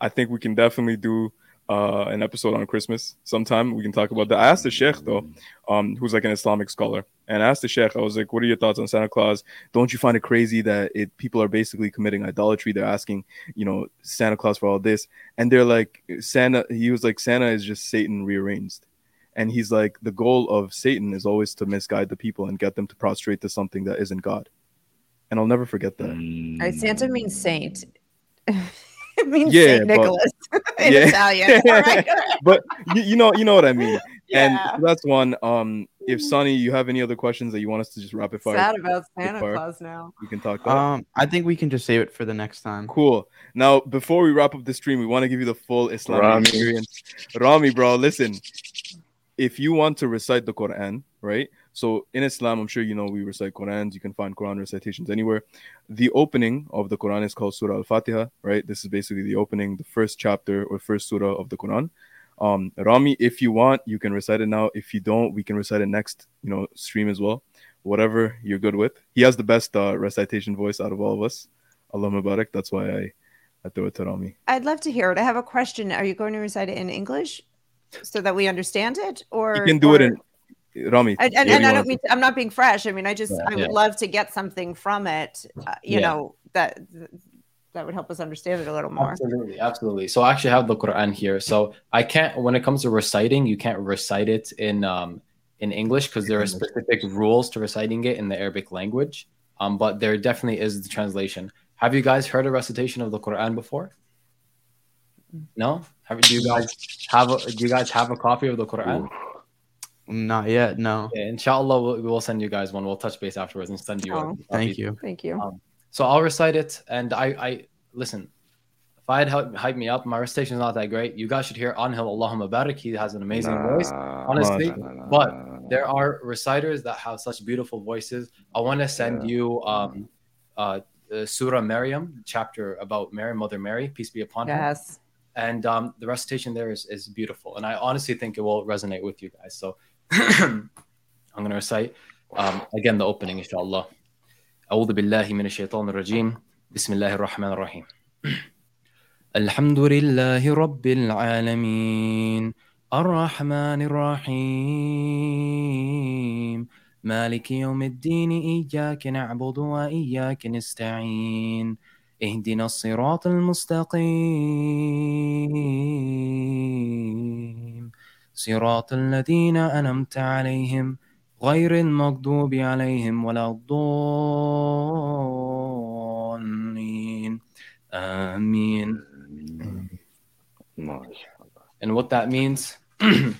I think we can definitely do uh, an episode on Christmas sometime. We can talk about that. I asked the Sheikh though, um, who's like an Islamic scholar, and I asked the Sheikh, I was like, "What are your thoughts on Santa Claus? Don't you find it crazy that it people are basically committing idolatry? They're asking, you know, Santa Claus for all this, and they're like, Santa. He was like, Santa is just Satan rearranged." And he's like, the goal of Satan is always to misguide the people and get them to prostrate to something that isn't God. And I'll never forget that. Santa means saint. it means Yeah, Saint but- Nicholas in Yeah. Italian. All right. but you, you know you know what I mean. yeah. And that's one. Um, if Sonny, you have any other questions that you want us to just rapid fire, sad about Santa fire. Claus now. we can talk. That. Um, I think we can just save it for the next time. Cool. Now, before we wrap up the stream, we want to give you the full Islamic Rami. experience. Rami, bro, listen. If you want to recite the Quran, right, So in Islam, I'm sure you know we recite Qurans. You can find Quran recitations anywhere. The opening of the Quran is called Surah Al-Fatiha, right? This is basically the opening, the first chapter or first surah of the Quran. Um, Rami, if you want, you can recite it now. If you don't, we can recite it next, you know, stream as well. Whatever you're good with. He has the best uh, recitation voice out of all of us. Allahumma barik. That's why I, I throw it to Rami. I'd love to hear it. I have a question. Are you going to recite it in English so that we understand it, or You can do or, it in Rami. And, and, and I don't mean I'm not being fresh. I mean, I just Yeah. I would Yeah. love to get something from it. Uh, you Yeah. know that that would help us understand it a little more. Absolutely, absolutely. So I actually have the Quran here. So I can't when it comes to reciting, you can't recite it in um in English because there are specific rules to reciting it in the Arabic language. Um, but there definitely is the translation. Have you guys heard a recitation of the Quran before? No? Have do you guys have a, do you guys have a copy of the Quran? Not yet. No. Yeah, inshallah, we'll, we'll send you guys one. We'll touch base afterwards and send you. a Oh. copy. Thank you. Thank you. Um, So I'll recite it, and I, I listen. If I had help, hype me up, my recitation is not that great. You guys should hear Anhil Allahumma barik. He has an amazing voice. Honestly, nah, nah, nah, but nah, nah. There are reciters that have such beautiful voices. I want to send Yeah. you um, uh, uh, Surah Maryam, chapter about Mary, Mother Mary, peace be upon her. Yes. And um, the recitation there is, is beautiful. And I honestly think it will resonate with you guys. So I'm going to recite um, again the opening, inshallah. أعوذ بالله من الشيطان الرجيم بسم الله الرحمن الرحيم الحمد لله رب العالمين الرحمن الرحيم مالك يوم الدين إياك نعبد وإياك نستعين اهدنا الصراط المستقيم صراط الذين أنمت عليهم غير المغضوب عليهم ولا الضالين آمين MashaAllah. And what that means, in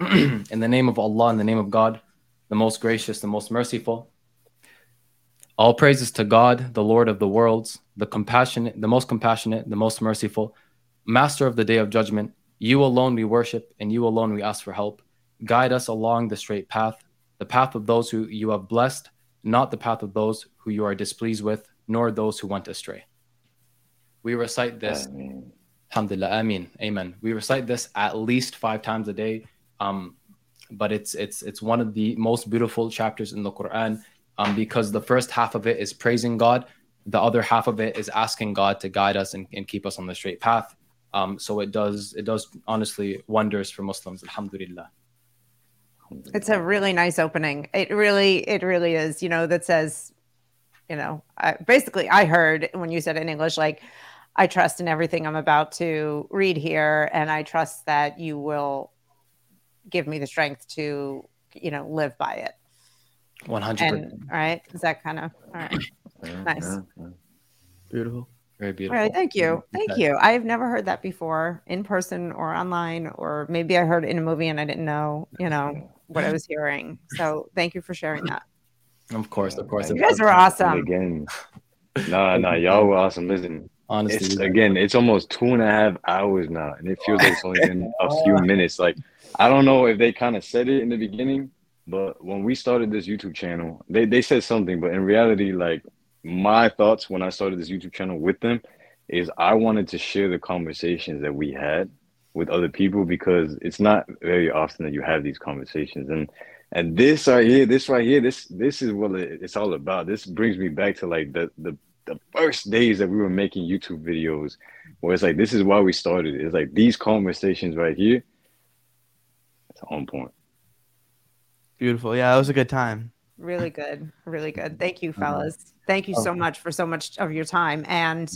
the name of Allah, in the name of God, the most gracious, the most merciful. All praises to God, the Lord of the worlds, the compassionate, the most compassionate, the most merciful, master of the day of judgment. you alone we worship, and you alone we ask for help. Guide us along the straight path, the path of those who you have blessed, not the path of those who you are displeased with, nor those who went astray. We recite this Ameen. Alhamdulillah, Ameen, Amen. We recite this at least five times a day, um, but it's it's it's one of the most beautiful chapters in the Quran um, because the first half of it is praising God, the other half of it is asking God to guide us and, and keep us on the straight path. Um, so it does it does honestly wonders for Muslims. Alhamdulillah. It's a really nice opening. It really, it really is. You know, that says, you know, I, basically, I heard when you said in English, like, I trust in everything I'm about to read here, and I trust that you will give me the strength to, you know, live by it. One hundred And percent. right, is that kind of all right? Nice. Yeah, yeah. Very beautiful. right, thank you, thank Okay. you. I've never heard that before in person or online, or maybe I heard it in a movie and I didn't know, you know, what I was hearing. So thank you for sharing that. Of course, of course. You guys are awesome. again, nah, nah, y'all were awesome. Listen, Honestly, it's again, it's almost two and a half hours now, and it feels like it's only been a few minutes. Like, I don't know if they kind of said it in the beginning, but when we started this YouTube channel, they they said something, but in reality, like my thoughts when I started this YouTube channel with them is I wanted to share the conversations that we had with other people because it's not very often that you have these conversations and and this right here this right here this this is what it's all about this brings me back to like the the the first days that we were making YouTube videos where it's like this is why we started it's like these conversations right here it's on point Beautiful. Yeah, it was a good time. Really good. Really good. Thank you, mm-hmm. fellas. Thank you so much for so much of your time. And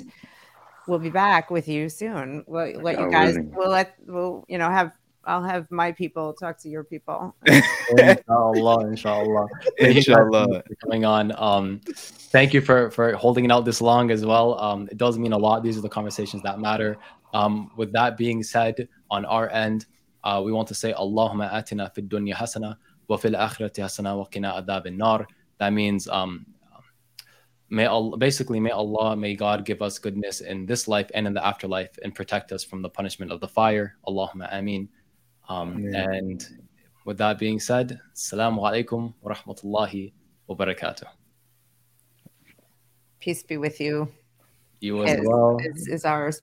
we'll be back with you soon. We'll let you guys, really. we'll let, we'll, you know, have, I'll have my people talk to your people. inshallah, inshallah. Thank you guys Inshallah. coming on. Um, thank you for for holding it out this long as well. Um, it does mean a lot. These are the conversations that matter. Um, with that being said, on our end, uh, we want to say Allahumma atina fid dunya hasana wa fil akhirati hasana wa qina adhab nar. That means um, may Allah, basically may Allah, may God give us goodness in this life and in the afterlife and protect us from the punishment of the fire. Allahumma ameen. Um, Ameen. and with that being said, Assalamu alaikum wa rahmatullahi wa barakatuh. Peace be with you. You as Is, well. is, is ours.